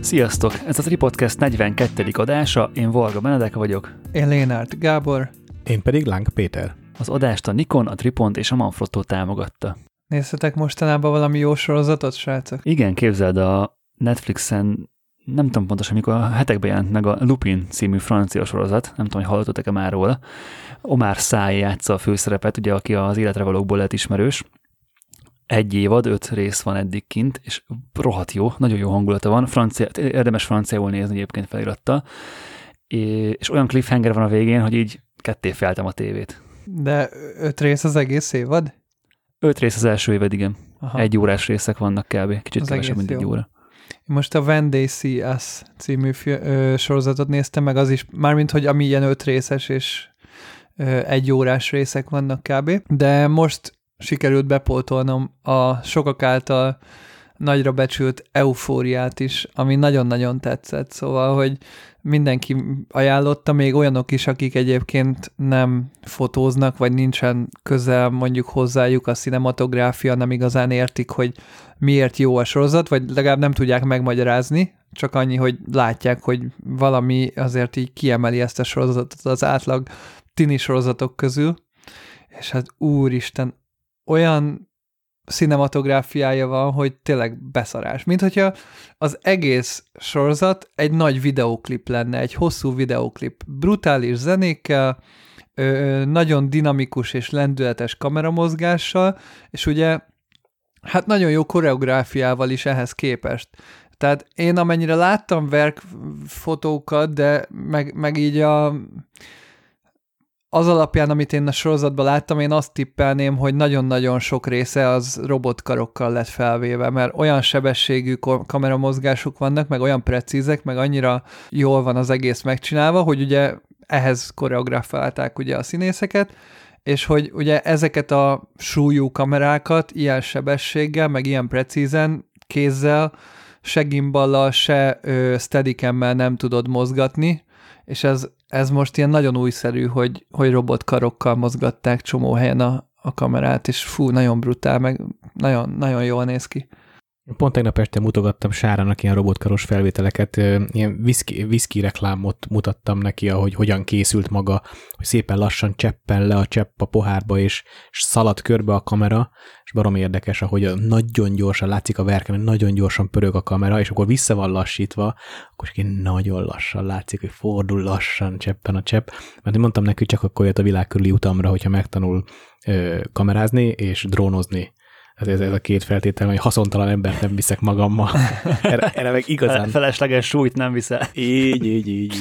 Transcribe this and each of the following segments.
Sziasztok! Ez a Tripodcast 42. adása, én Valga Benedek vagyok. Én Lénárt Gábor. Én pedig Láng Péter. Az adást a Nikon, a Tripont és a Manfrotto támogatta. Néztetek mostanában valami jó sorozatot, srácok? Igen, képzeld, a Netflixen nem tudom pontosan, mikor a hetekben jelent meg a Lupin című francia sorozat, nem tudom, hogy hallottatok-e már róla. Omar Száj játsza a főszerepet, ugye, aki az életre valókból lett ismerős. Egy évad, öt rész van eddig kint, és rohadt jó, nagyon jó hangulata van. Francia, érdemes franciául nézni egyébként feliratta. És olyan cliffhanger van a végén, hogy így ketté feltem a tévét. De öt rész az egész évad? Öt rész az első évad, igen. Aha. Egy órás részek vannak kb. Kicsit az kevesebb, mint egy óra. Most a When They See Us című ö, sorozatot néztem meg, az is, mármint, hogy ami ilyen öt részes és ö, egy órás részek vannak kb. De most sikerült bepótolnom a sokak által nagyra becsült eufóriát is, ami nagyon-nagyon tetszett, szóval, hogy mindenki ajánlotta, még olyanok is, akik egyébként nem fotóznak, vagy nincsen közel mondjuk hozzájuk a cinematográfia, nem igazán értik, hogy miért jó a sorozat, vagy legalább nem tudják megmagyarázni, csak annyi, hogy látják, hogy valami azért így kiemeli ezt a sorozatot az átlag tini sorozatok közül, és hát úristen, olyan cinematográfiája van, hogy tényleg beszarás. Mint hogyha az egész sorozat egy nagy videóklip lenne, egy hosszú videóklip, brutális zenékkel, nagyon dinamikus és lendületes kameramozgással, és ugye hát nagyon jó koreográfiával is ehhez képest. Tehát én amennyire láttam verkfotókat, de meg, meg így a az alapján, amit én a sorozatban láttam, én azt tippelném, hogy nagyon-nagyon sok része az robotkarokkal lett felvéve, mert olyan sebességű kameramozgások vannak, meg olyan precízek, meg annyira jól van az egész megcsinálva, hogy ugye ehhez koreografálták ugye a színészeket, és hogy ugye ezeket a súlyú kamerákat ilyen sebességgel, meg ilyen precízen, kézzel, se gimballal, se steadicam nem tudod mozgatni, és ez, ez most ilyen nagyon újszerű, hogy, hogy robotkarokkal mozgatták csomó helyen a, a kamerát, és fú, nagyon brutál, meg nagyon, nagyon jól néz ki. Pont tegnap este mutogattam Sárának ilyen robotkaros felvételeket, ilyen whisky, whisky reklámot mutattam neki, ahogy hogyan készült maga, hogy szépen lassan cseppen le a csepp a pohárba, és, és szalad körbe a kamera, és barom érdekes, ahogy nagyon gyorsan látszik a verken, hogy nagyon gyorsan pörög a kamera, és akkor vissza van lassítva, akkor csak nagyon lassan látszik, hogy fordul lassan cseppen a csepp, mert mondtam neki, csak akkor jött a világ körüli utamra, hogyha megtanul ö, kamerázni és drónozni ez, ez, ez a két feltétel, hogy haszontalan embert nem viszek magammal. Erre, erre meg igazán... Felesleges súlyt nem viszel. Így, így, így.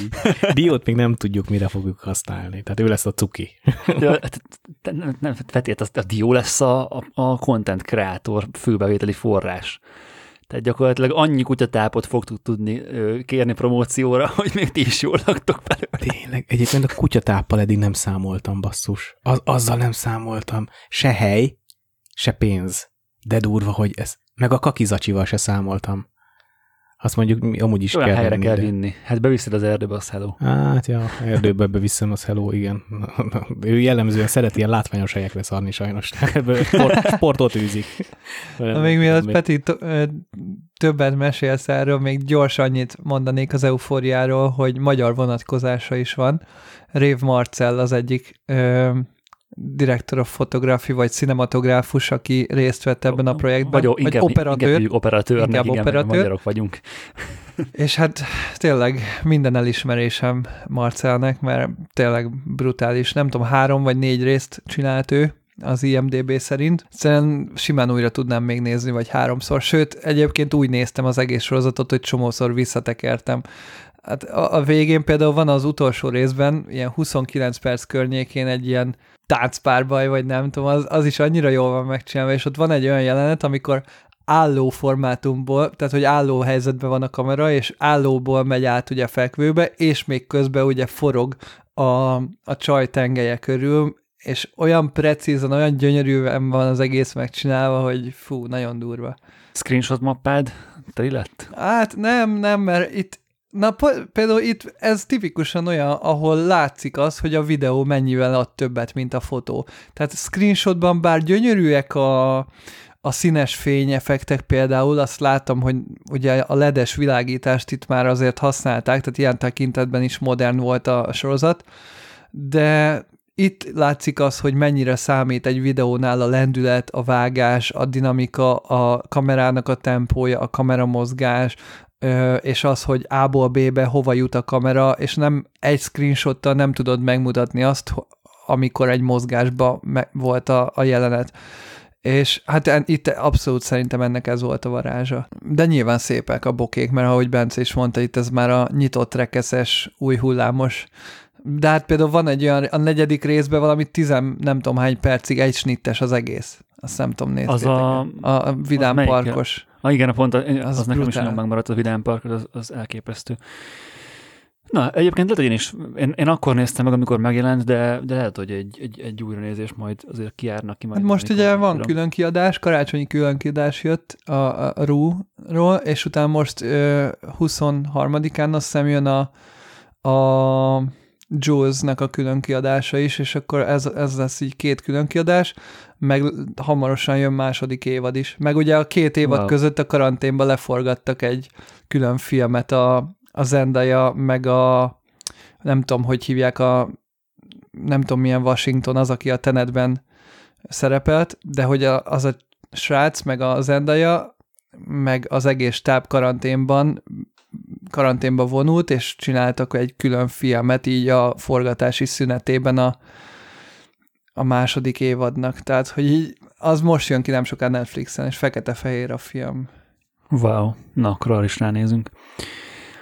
Diót még nem tudjuk, mire fogjuk használni. Tehát ő lesz a cuki. nem, nem feltétlenül, a dió lesz a, a, a content kreator főbevételi forrás. Tehát gyakorlatilag annyi kutyatápot fogtuk tudni kérni promócióra, hogy még ti is jól laktok belőle. Tényleg, egyébként a kutyatáppal eddig nem számoltam, basszus. Az, azzal nem számoltam. Se hely, se pénz. De durva, hogy ez, meg a kakizacsival se számoltam. Azt mondjuk mi amúgy is Olyan kell helyre venni, kell de... vinni. Hát beviszed az erdőbe, az hello. Hát ja, erdőbe beviszem, az hello, igen. Ő jellemzően szeret ilyen látványos helyekre szarni sajnos. Sport, sportot űzik. Na, még mielőtt Peti többet mesélsz erről, még gyors annyit mondanék az eufóriáról, hogy magyar vonatkozása is van. Rév Marcell az egyik ö, director of photography, vagy cinematográfus, aki részt vett ebben a projektben, vagy, inkább, operatőr. Inkább operatőr, inkább igen, operatőr. magyarok vagyunk. És hát tényleg minden elismerésem Marcelnek, mert tényleg brutális. Nem tudom, három vagy négy részt csinált ő, az IMDB szerint. Szerintem simán újra tudnám még nézni, vagy háromszor. Sőt, egyébként úgy néztem az egész sorozatot, hogy csomószor visszatekertem. Hát a, a végén például van az utolsó részben, ilyen 29 perc környékén egy ilyen táncpárbaj, vagy nem tudom, az, az is annyira jól van megcsinálva, és ott van egy olyan jelenet, amikor álló formátumból, tehát hogy álló helyzetben van a kamera, és állóból megy át ugye fekvőbe, és még közben ugye forog a, a csaj tengelye körül, és olyan precízen, olyan gyönyörűen van az egész megcsinálva, hogy fú, nagyon durva. Screenshot mappád teli lett? Hát nem, nem, mert itt, Na például itt ez tipikusan olyan, ahol látszik az, hogy a videó mennyivel ad többet, mint a fotó. Tehát screenshotban bár gyönyörűek a, a színes fényeffektek például, azt látom, hogy ugye a ledes világítást itt már azért használták, tehát ilyen tekintetben is modern volt a sorozat, de itt látszik az, hogy mennyire számít egy videónál a lendület, a vágás, a dinamika, a kamerának a tempója, a kameramozgás, és az, hogy A-ból B-be hova jut a kamera, és nem egy screenshottal nem tudod megmutatni azt, amikor egy mozgásba volt a, a jelenet. És hát itt abszolút szerintem ennek ez volt a varázsa. De nyilván szépek a bokék, mert ahogy Bence is mondta, itt ez már a nyitott rekeszes, új hullámos de hát például van egy olyan, a negyedik részben valami tizen nem tudom hány percig egy snittes az egész. Azt nem tudom, nézni. Az a, a, vidám az parkos. Ah, igen, a pont, az, az nekem is nagyon megmaradt a vidám park, az, az elképesztő. Na, egyébként lehet, hogy én is, én, én akkor néztem meg, amikor megjelent, de, de lehet, hogy egy, egy, egy újranézés majd azért kijárnak ki. Majd hát most ugye van tudom. külön kiadás, karácsonyi külön kiadás jött a, a Rú-ról, és utána most ö, 23-án azt hiszem jön a, a Jules-nek a külön kiadása is, és akkor ez, ez lesz így két külön kiadás, meg hamarosan jön második évad is. Meg ugye a két évad wow. között a karanténban leforgattak egy külön filmet a, a Zendaya, meg a nem tudom, hogy hívják a nem tudom milyen Washington az, aki a Tenetben szerepelt, de hogy a, az a srác, meg a Zendaya, meg az egész táb karanténban karanténba vonult, és csináltak egy külön filmet így a forgatási szünetében a, a második évadnak. Tehát, hogy így az most jön ki nem soká Netflixen, és fekete-fehér a film. Wow, na, akkor arra is ránézünk.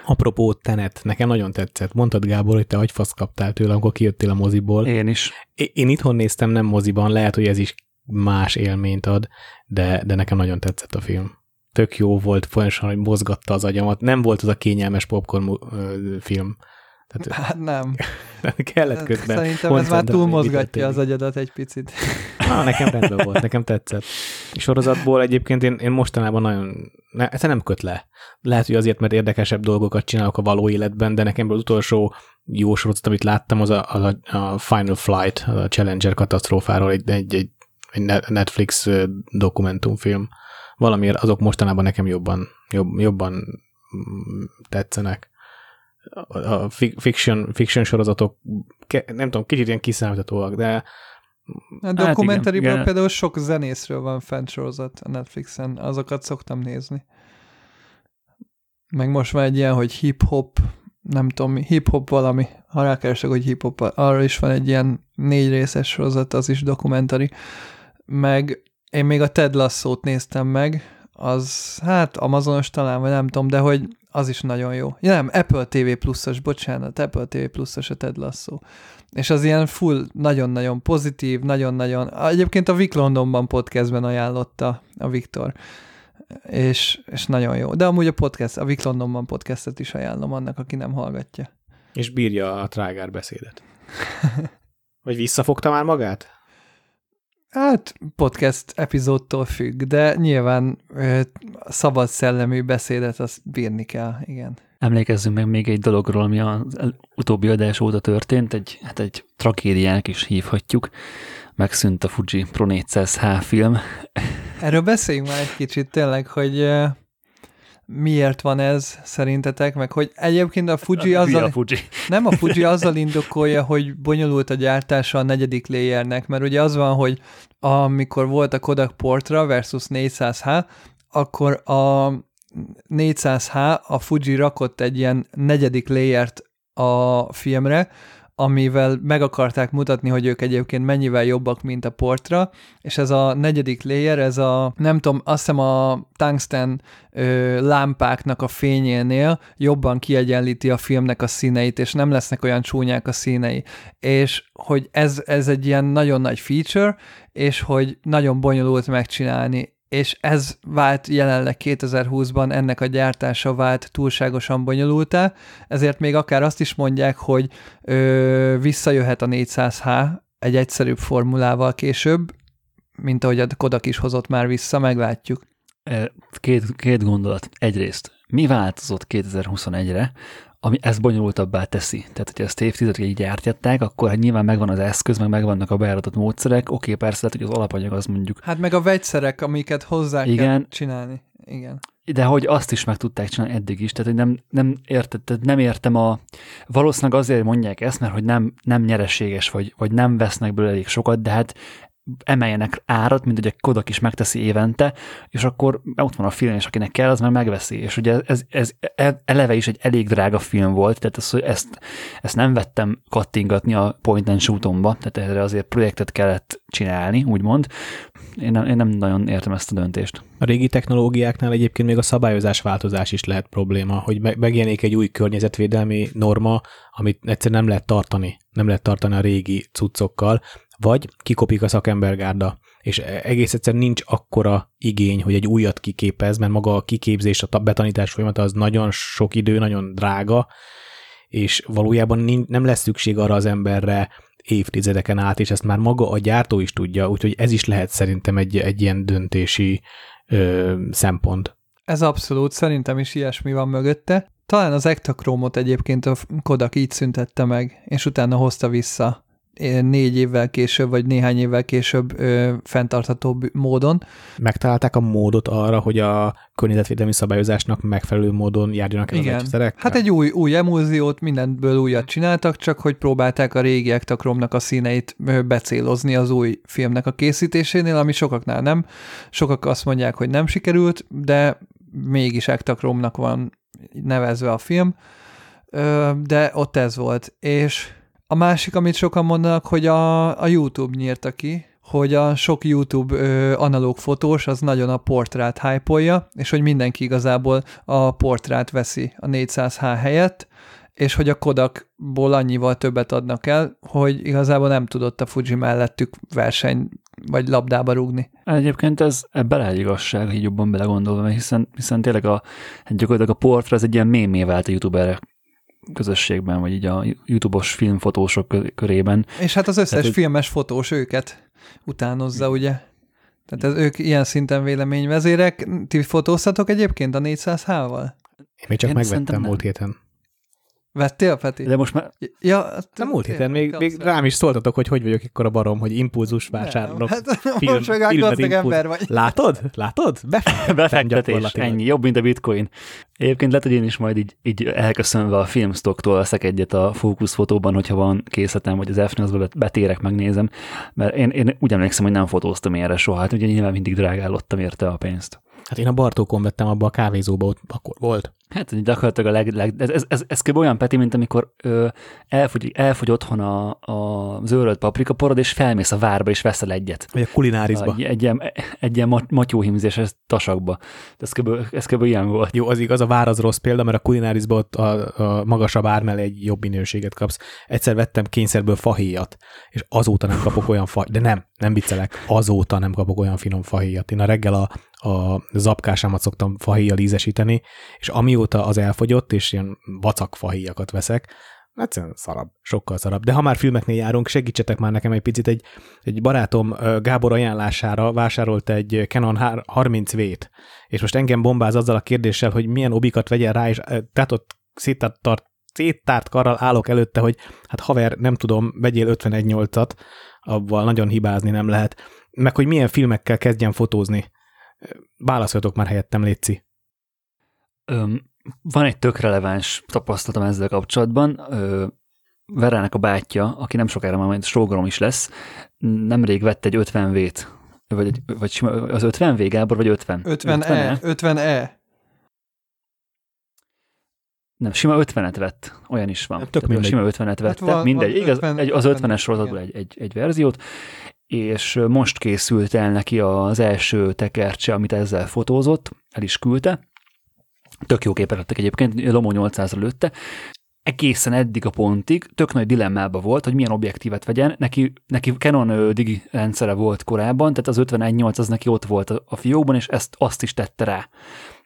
Apropó Tenet, nekem nagyon tetszett. Mondtad, Gábor, hogy te agyfasz kaptál tőle, amikor kijöttél a moziból. Én is. Én, én itthon néztem, nem moziban, lehet, hogy ez is más élményt ad, de, de nekem nagyon tetszett a film tök jó volt, folyamatosan, hogy mozgatta az agyamat. Nem volt az a kényelmes popcorn film. Tehát, hát nem. kellett közben. Szerintem ez már túl mozgatja az agyadat egy picit. Na, nekem rendben volt, nekem tetszett. A sorozatból egyébként én, én mostanában nagyon, ne, ez nem köt le. Lehet, hogy azért, mert érdekesebb dolgokat csinálok a való életben, de nekem az utolsó jó sorozat, amit láttam, az a, a, a Final Flight, a Challenger katasztrófáról, egy, egy, egy, egy Netflix dokumentumfilm valamiért azok mostanában nekem jobban, jobb, jobban mm, tetszenek. A fiction, fiction sorozatok, nem tudom, kicsit ilyen kiszámíthatóak, de a dokumentariban hát például sok zenészről van fent sorozat a Netflixen, azokat szoktam nézni. Meg most van egy ilyen, hogy hip-hop, nem tudom, hip-hop valami, ha rákeresek, hogy hip-hop, arra is van egy ilyen négy részes sorozat, az is dokumentari. Meg én még a Ted Lasso-t néztem meg, az hát Amazonos talán, vagy nem tudom, de hogy az is nagyon jó. Ja nem, Apple TV pluszos, bocsánat, Apple TV pluszos a Ted Lasso. És az ilyen full, nagyon-nagyon pozitív, nagyon-nagyon, egyébként a Vic Londonban podcastben ajánlotta a Viktor, és, és nagyon jó. De amúgy a podcast, a Vic Londonban podcastet is ajánlom annak, aki nem hallgatja. És bírja a trágár beszédet. Vagy visszafogta már magát? Hát podcast epizódtól függ, de nyilván ö, szabad szellemű beszédet azt bírni kell, igen. Emlékezzünk meg még egy dologról, ami az utóbbi adás óta történt, egy, hát egy tragédiának is hívhatjuk. Megszűnt a Fuji Pro 400H film. Erről beszéljünk már egy kicsit tényleg, hogy miért van ez szerintetek, meg hogy egyébként a Fuji azzal... A Fuji. Nem, a Fuji azzal indokolja, hogy bonyolult a gyártása a negyedik layernek, mert ugye az van, hogy amikor volt a Kodak Portra versus 400H, akkor a 400H, a Fuji rakott egy ilyen negyedik layert a filmre, amivel meg akarták mutatni, hogy ők egyébként mennyivel jobbak, mint a portra, és ez a negyedik layer, ez a, nem tudom, azt hiszem a tungsten ö, lámpáknak a fényénél jobban kiegyenlíti a filmnek a színeit, és nem lesznek olyan csúnyák a színei. És hogy ez, ez egy ilyen nagyon nagy feature, és hogy nagyon bonyolult megcsinálni, és ez vált jelenleg 2020-ban, ennek a gyártása vált túlságosan bonyolultá, ezért még akár azt is mondják, hogy ö, visszajöhet a 400H egy egyszerűbb formulával később, mint ahogy a Kodak is hozott már vissza, meglátjuk. Két, két gondolat. Egyrészt, mi változott 2021-re ami ezt bonyolultabbá teszi. Tehát, hogyha ezt évtizedig gyártják, akkor hát nyilván megvan az eszköz, meg megvannak a bejáratott módszerek. Oké, persze, lehet, hogy az alapanyag az mondjuk. Hát meg a vegyszerek, amiket hozzá Igen. kell csinálni. Igen de hogy azt is meg tudták csinálni eddig is, tehát hogy nem, nem, érted, tehát nem értem a... Valószínűleg azért mondják ezt, mert hogy nem, nem nyereséges, vagy, vagy nem vesznek belőle elég sokat, de hát emeljenek árat, mint ugye Kodak is megteszi évente, és akkor ott van a film, és akinek kell, az már megveszi. És ugye ez, ez eleve is egy elég drága film volt, tehát ezt, ezt, ezt nem vettem kattingatni a point and shootomba, tehát erre azért projektet kellett csinálni, úgymond. Én nem, én nem nagyon értem ezt a döntést. A régi technológiáknál egyébként még a szabályozás változás is lehet probléma, hogy megjelenik egy új környezetvédelmi norma, amit egyszerűen nem lehet tartani, nem lehet tartani a régi cuccokkal, vagy kikopik a szakembergárda, és egész egyszerűen nincs akkora igény, hogy egy újat kiképez, mert maga a kiképzés, a betanítás folyamata az nagyon sok idő, nagyon drága, és valójában nem lesz szükség arra az emberre évtizedeken át, és ezt már maga a gyártó is tudja, úgyhogy ez is lehet szerintem egy, egy ilyen döntési ö, szempont. Ez abszolút, szerintem is ilyesmi van mögötte. Talán az Ektachromot egyébként a Kodak így szüntette meg, és utána hozta vissza négy évvel később, vagy néhány évvel később ö, fenntartható módon. Megtalálták a módot arra, hogy a környezetvédelmi szabályozásnak megfelelő módon járjanak el Igen. az egyszerekkel? Hát egy új, új emulziót, mindenből újat csináltak, csak hogy próbálták a régi ektakromnak a színeit becélozni az új filmnek a készítésénél, ami sokaknál nem. Sokak azt mondják, hogy nem sikerült, de mégis ektakromnak van nevezve a film, de ott ez volt. És a másik, amit sokan mondanak, hogy a, a YouTube nyírta ki, hogy a sok YouTube ö, analóg fotós az nagyon a portrát hype és hogy mindenki igazából a portrát veszi a 400H helyett, és hogy a Kodakból annyival többet adnak el, hogy igazából nem tudott a Fuji mellettük verseny vagy labdába rúgni. Egyébként ez ebben lehet igazság, így jobban belegondolva, hiszen, hiszen tényleg a, gyakorlatilag a portra az egy ilyen mémé vált a youtuberek közösségben, vagy így a YouTube-os filmfotósok körében. És hát az összes Tehát, filmes fotós őket utánozza, ugye? Tehát ez, ők ilyen szinten véleményvezérek. Ti fotóztatok egyébként a 400H-val? Én még csak Én megvettem múlt héten. Vettél, Peti? De most már... Ja, nem múlt héten, még, még rám is szóltatok, hogy hogy vagyok ekkor a barom, hogy impulzus vásárolok. Hát film, most meg gazdag ember vagy. Látod? Látod? Befektetés, Befektetés ennyi, jobb, mint a bitcoin. Egyébként lehet, hogy én is majd így, így elköszönve a filmstocktól veszek egyet a fókuszfotóban, hogyha van készletem, vagy az f betérek, megnézem, mert én, én úgy emlékszem, hogy nem fotóztam erre soha, hát ugye nyilván mindig drágálottam érte a pénzt. Hát én a Bartókon vettem abba a kávézóba, ott akkor volt. Hát gyakorlatilag a leg, leg ez, ez, ez, ez kb. olyan, Peti, mint amikor ö, elfogy, elfogy otthon a, a zöld paprika porod, és felmész a várba, és veszel egyet. Vagy a kulinárisba. Egy, egy, ilyen, egy ilyen matyóhímzéses tasakba. Ez kb. ez kb. ilyen volt. Jó, az igaz, a vár az rossz példa, mert a kulinárisba ott a, a magasabb ár mellé egy jobb minőséget kapsz. Egyszer vettem kényszerből fahéjat, és azóta nem kapok olyan fa, de nem, nem viccelek, azóta nem kapok olyan finom fahéjat. Én a reggel a, a zapkásámat szoktam fahéjjal ízesíteni, és amióta az elfogyott, és ilyen vacak fahéjakat veszek, egyszerűen szarabb, sokkal szarabb. De ha már filmeknél járunk, segítsetek már nekem egy picit. Egy, egy barátom Gábor ajánlására vásárolt egy Canon 30V-t, és most engem bombáz azzal a kérdéssel, hogy milyen obikat vegyen rá, és tehát ott széttárt, széttárt karral állok előtte, hogy hát haver, nem tudom, vegyél 51.8-at, abban nagyon hibázni nem lehet. Meg hogy milyen filmekkel kezdjen fotózni. Válaszoljatok már helyettem, Léci. Öm, van egy tök releváns tapasztalatom ezzel kapcsolatban. Ö, Verának a bátyja, aki nem sokára már majd sógorom is lesz, nemrég vett egy 50V-t, vagy, vagy sima, az 50V, Gábor, vagy 50? 50E, 50E. Nem, sima 50-et vett, olyan is van. Tök mindegy. Sima 50-et vette, hát mindegy, van igaz, 50, egy, az 50-es sorozatból egy, egy, egy verziót, és most készült el neki az első tekercse, amit ezzel fotózott, el is küldte. Tök jó képek lettek egyébként, Lomo 800 lőtte. Egészen eddig a pontig tök nagy dilemmában volt, hogy milyen objektívet vegyen. Neki, neki Canon digi rendszere volt korábban, tehát az 51.8 az neki ott volt a fiókban, és ezt azt is tette rá.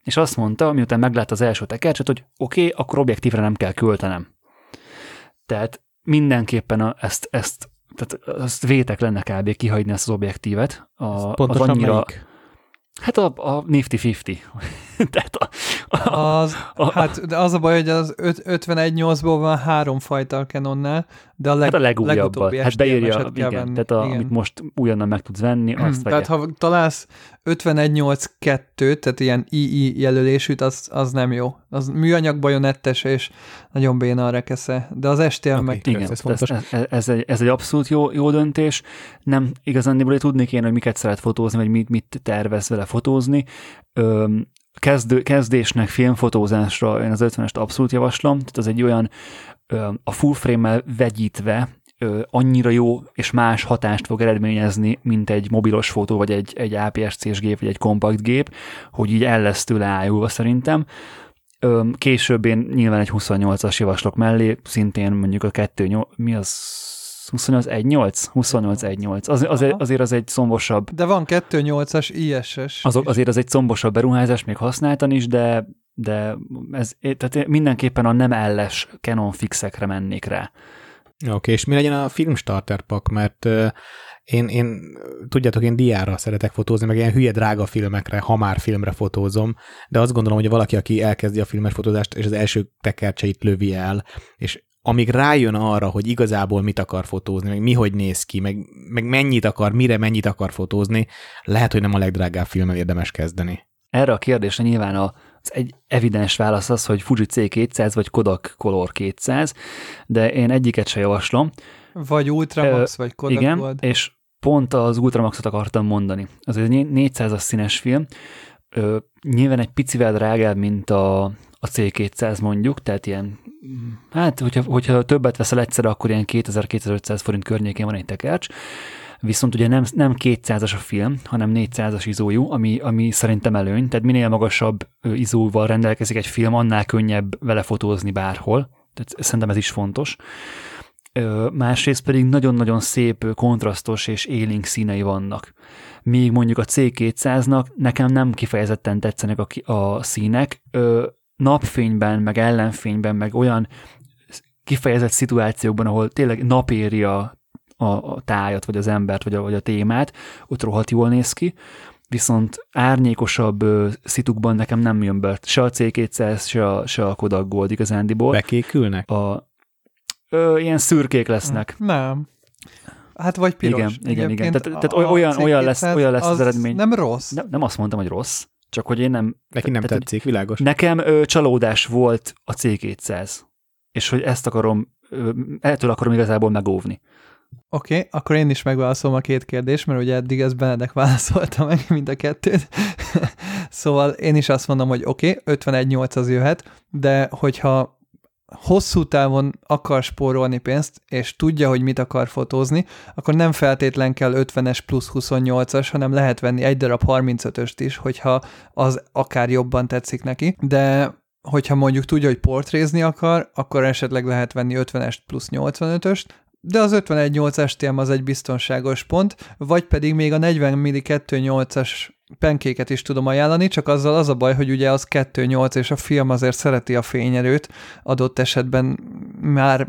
És azt mondta, miután meglátta az első tekercset, hogy oké, okay, akkor objektívre nem kell költenem. Tehát mindenképpen a, ezt, ezt tehát azt vétek lenne kb. kihagyni ezt az objektívet. A, az annyira, melyik? Hát a, a Nifty 50. Tehát a, Az, hát de az a baj, hogy az 51.8-ból van három fajta a Canonnál, de a, leg, hát a legújabbat. Hát beírja, igen, venni. tehát a, Igen. amit most újonnan meg tudsz venni, azt Tehát vegye. ha találsz 5182, tehát ilyen II jelölésűt, az, az nem jó. Az műanyag bajonettes és nagyon béna a rekesze. De az STM Oké. meg Igen, Ez ez, fontos. ez, ez, ez, egy, ez egy abszolút jó, jó döntés. Nem igazán tudni kéne, hogy miket szeret fotózni, vagy mit, mit tervez vele fotózni. Öm, kezdő, kezdésnek filmfotózásra én az 50-est abszolút javaslom, tehát az egy olyan a full frame-mel vegyítve annyira jó és más hatást fog eredményezni, mint egy mobilos fotó, vagy egy, egy APS-C-s gép, vagy egy kompakt gép, hogy így el lesz tőle ájulva szerintem. Később én nyilván egy 28-as javaslok mellé, szintén mondjuk a 2, mi az 28 1.8? 28 1.8. Az, az, azért az egy szombosabb, De van 2.8-as ISS. azok, azért az egy szombosabb beruházás még használtan is, de, de ez, tehát mindenképpen a nem elles Canon fixekre mennék rá. Oké, okay, és mi legyen a film starter pak, mert én, én, tudjátok, én diára szeretek fotózni, meg ilyen hülye drága filmekre, ha már filmre fotózom, de azt gondolom, hogy valaki, aki elkezdi a filmes fotózást, és az első tekercseit lövi el, és amíg rájön arra, hogy igazából mit akar fotózni, meg mi hogy néz ki, meg, meg mennyit akar, mire mennyit akar fotózni, lehet, hogy nem a legdrágább filmmel érdemes kezdeni. Erre a kérdésre nyilván a, az egy evidens válasz az, hogy Fuji C200 vagy Kodak Color 200, de én egyiket se javaslom. Vagy Ultramax, vagy Kodak Igen, Gold. és pont az Ultramaxot akartam mondani. Az egy 400-as színes film, ö, nyilván egy picivel drágább, mint a, a C200 mondjuk, tehát ilyen, hát hogyha, hogyha többet veszel egyszerre, akkor ilyen 2000-2500 forint környékén van egy tekercs, viszont ugye nem, nem 200-as a film, hanem 400-as izójú, ami, ami szerintem előny, tehát minél magasabb izóval rendelkezik egy film, annál könnyebb vele fotózni bárhol, tehát szerintem ez is fontos. Másrészt pedig nagyon-nagyon szép, kontrasztos és élénk színei vannak. Míg mondjuk a C200-nak nekem nem kifejezetten tetszenek a, a színek, napfényben, meg ellenfényben, meg olyan kifejezett szituációkban, ahol tényleg napéri a, a, a tájat, vagy az embert, vagy a, vagy a témát, ott rohadt jól néz ki, viszont árnyékosabb ö, szitukban nekem nem jön be se a C200, se a, se a Kodak Gold igazándiból. Bekékülnek? A, ö, ilyen szürkék lesznek. Nem. Hát vagy piros. Igen, igen, igen. Tehát- tehát olyan- olyan lesz- C200 olyan lesz az eredmény. Nem rossz. Nem, nem azt mondtam, hogy rossz, csak hogy én nem... Neki nem tehát, tetszik, világos. Nekem ö, csalódás volt a C200, és hogy ezt akarom, ö, ettől akarom igazából megóvni. Oké, okay, akkor én is megválaszolom a két kérdést, mert ugye eddig ez Benedek válaszolta meg mind a kettőt. szóval én is azt mondom, hogy oké, okay, 51.8 az jöhet, de hogyha hosszú távon akar spórolni pénzt, és tudja, hogy mit akar fotózni, akkor nem feltétlen kell 50-es plusz 28-as, hanem lehet venni egy darab 35-öst is, hogyha az akár jobban tetszik neki, de hogyha mondjuk tudja, hogy portrézni akar, akkor esetleg lehet venni 50-est plusz 85-öst, de az 51.8 STM az egy biztonságos pont, vagy pedig még a 40 mm 2.8-as penkéket is tudom ajánlani, csak azzal az a baj, hogy ugye az 2.8, és a film azért szereti a fényerőt, adott esetben már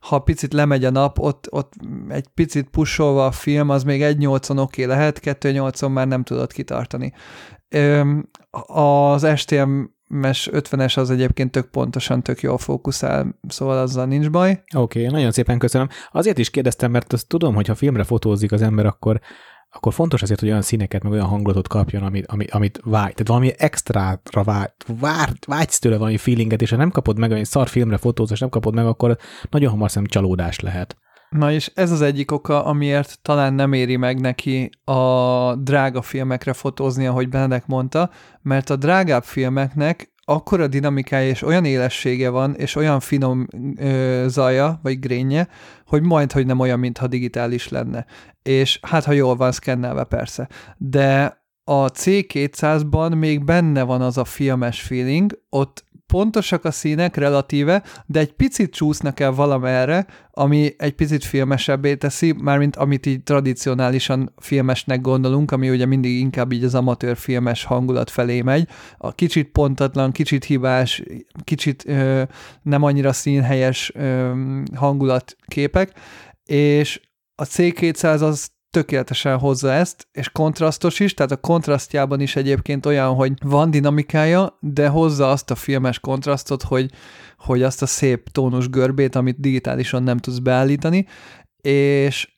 ha picit lemegy a nap, ott, ott egy picit pusolva a film, az még 1.8-on oké okay lehet, 2.8-on már nem tudod kitartani. Az STM mes 50-es az egyébként tök pontosan, tök jól fókuszál, szóval azzal nincs baj. Oké, okay, nagyon szépen köszönöm. Azért is kérdeztem, mert azt tudom, hogy ha filmre fotózik az ember, akkor akkor fontos azért, hogy olyan színeket, meg olyan hangulatot kapjon, amit, amit, amit vágy. Tehát valami extrára vágy, vár, vágysz tőle valami feelinget, és ha nem kapod meg, egy szar filmre fotózás nem kapod meg, akkor nagyon hamar szem csalódás lehet. Na és ez az egyik oka, amiért talán nem éri meg neki a drága filmekre fotózni, ahogy Benedek mondta, mert a drágább filmeknek akkora dinamikája és olyan élessége van, és olyan finom ö, zaja, vagy grénje, hogy majd, hogy nem olyan, mintha digitális lenne. És hát, ha jól van szkennelve persze. De a C200-ban még benne van az a filmes feeling, ott pontosak a színek relatíve, de egy picit csúsznak el valamerre, ami egy picit filmesebbé teszi, mármint amit így tradicionálisan filmesnek gondolunk, ami ugye mindig inkább így az amatőr filmes hangulat felé megy. A kicsit pontatlan, kicsit hibás, kicsit ö, nem annyira színhelyes ö, hangulatképek, és a C200 az tökéletesen hozza ezt, és kontrasztos is, tehát a kontrasztjában is egyébként olyan, hogy van dinamikája, de hozza azt a filmes kontrasztot, hogy, hogy azt a szép tónus görbét, amit digitálisan nem tudsz beállítani, és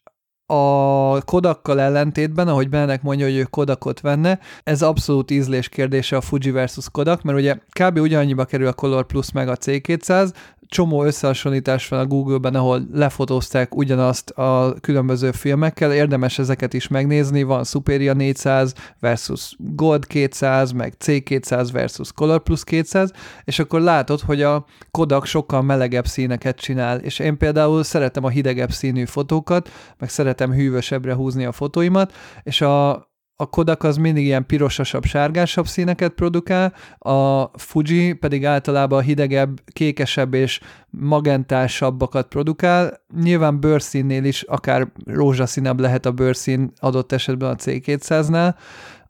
a Kodakkal ellentétben, ahogy Bennek mondja, hogy ő Kodakot venne, ez abszolút ízlés kérdése a Fuji versus Kodak, mert ugye kb. ugyannyiba kerül a Color Plus meg a C200, csomó összehasonlítás van a Google-ben, ahol lefotózták ugyanazt a különböző filmekkel, érdemes ezeket is megnézni, van Superia 400 versus Gold 200, meg C200 versus Color Plus 200, és akkor látod, hogy a Kodak sokkal melegebb színeket csinál, és én például szeretem a hidegebb színű fotókat, meg szeretem hűvösebbre húzni a fotóimat, és a, a Kodak az mindig ilyen pirosasabb, sárgásabb színeket produkál, a Fuji pedig általában hidegebb, kékesebb és magentásabbakat produkál. Nyilván bőrszínnél is akár rózsaszínebb lehet a bőrszín adott esetben a C200-nál,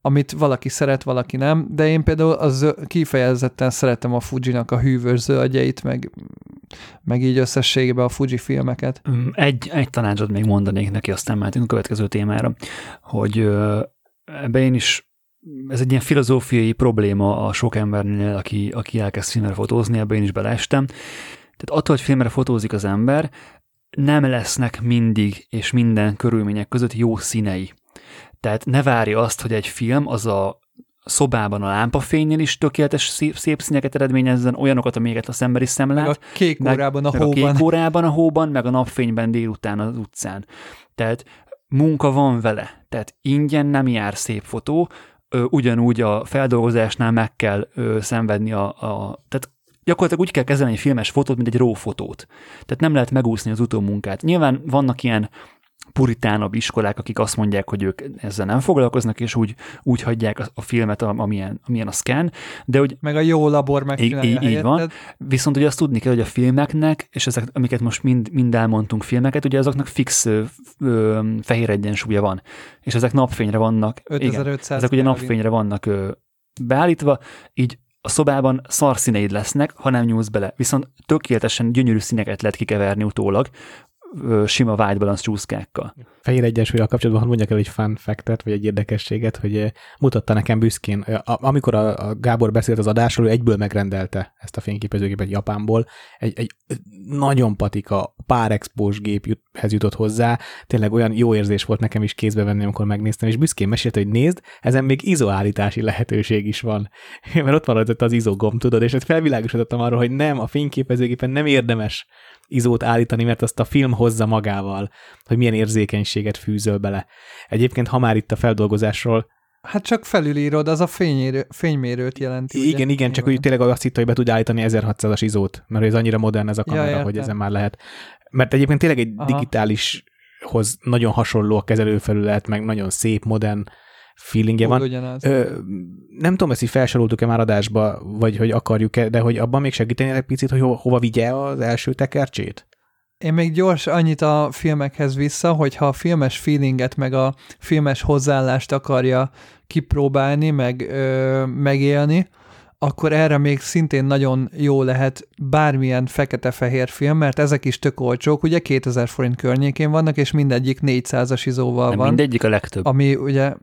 amit valaki szeret, valaki nem, de én például az kifejezetten szeretem a Fuji-nak a hűvös zöldjeit, meg, meg így összességében a Fuji filmeket. Egy, egy tanácsot még mondanék neki, aztán mehetünk a következő témára, hogy ebbe én is, ez egy ilyen filozófiai probléma a sok embernél, aki, aki elkezd filmre fotózni, ebbe én is beleestem. Tehát attól, hogy filmre fotózik az ember, nem lesznek mindig és minden körülmények között jó színei. Tehát ne várja azt, hogy egy film az a szobában a lámpafénynél is tökéletes szép, szép színeket eredményezzen, olyanokat, amiket az ember is szemlát. Meg a kék órában meg, a hóban. Meg a kék órában a hóban, meg a napfényben délután az utcán. Tehát munka van vele, tehát ingyen nem jár szép fotó, ugyanúgy a feldolgozásnál meg kell ö, szenvedni a, a tehát gyakorlatilag úgy kell kezelni egy filmes fotót, mint egy raw fotót. Tehát nem lehet megúszni az utómunkát. Nyilván vannak ilyen puritánabb iskolák, akik azt mondják, hogy ők ezzel nem foglalkoznak, és úgy, úgy hagyják a, a filmet, amilyen, amilyen a scan, de hogy... Meg a jó labor megcsinálja így, így van, viszont ugye azt tudni kell, hogy a filmeknek, és ezek, amiket most mind, mind elmondtunk filmeket, ugye azoknak fix ö, ö, fehér egyensúlya van, és ezek napfényre vannak. 5500 igen, ezek ugye napfényre vannak ö, beállítva, így a szobában szarszíneid lesznek, ha nem nyúlsz bele. Viszont tökéletesen gyönyörű színeket lehet kikeverni utólag, sima white balance csúszkákkal. Fehér egyensúlyjal kapcsolatban mondjak el egy fun factet, vagy egy érdekességet, hogy mutatta nekem büszkén, amikor a, Gábor beszélt az adásról, ő egyből megrendelte ezt a fényképezőgépet Japánból, egy, egy nagyon patika pár expós géphez jutott hozzá, tényleg olyan jó érzés volt nekem is kézbe venni, amikor megnéztem, és büszkén mesélte, hogy nézd, ezen még izoállítási lehetőség is van. Mert ott van rajta az izogom, tudod, és felvilágosítottam arról, hogy nem, a fényképezőgépen nem érdemes izót állítani, mert azt a film hozza magával, hogy milyen érzékenységet fűzöl bele. Egyébként, ha már itt a feldolgozásról Hát csak felülírod, az a fényérő, fénymérőt jelenti. Igen, ugye? igen, csak úgy tényleg azt hitt, hogy be tud állítani 1600-as izót, mert ez annyira modern ez a kamera, ja, hogy ezen már lehet. Mert egyébként tényleg egy Aha. digitálishoz nagyon hasonló a kezelőfelület, meg nagyon szép, modern feelingje van. Ö, nem tudom, ezt így felsoroltuk-e már adásba, vagy hogy akarjuk-e, de hogy abban még segíteni egy picit, hogy ho- hova vigye az első tekercsét? Én még gyors annyit a filmekhez vissza, hogy ha a filmes feelinget, meg a filmes hozzáállást akarja kipróbálni, meg ö, megélni, akkor erre még szintén nagyon jó lehet bármilyen fekete-fehér film, mert ezek is tök olcsók, ugye 2000 forint környékén vannak, és mindegyik 400-as izóval Nem van. mindegyik a legtöbb. Ami ugye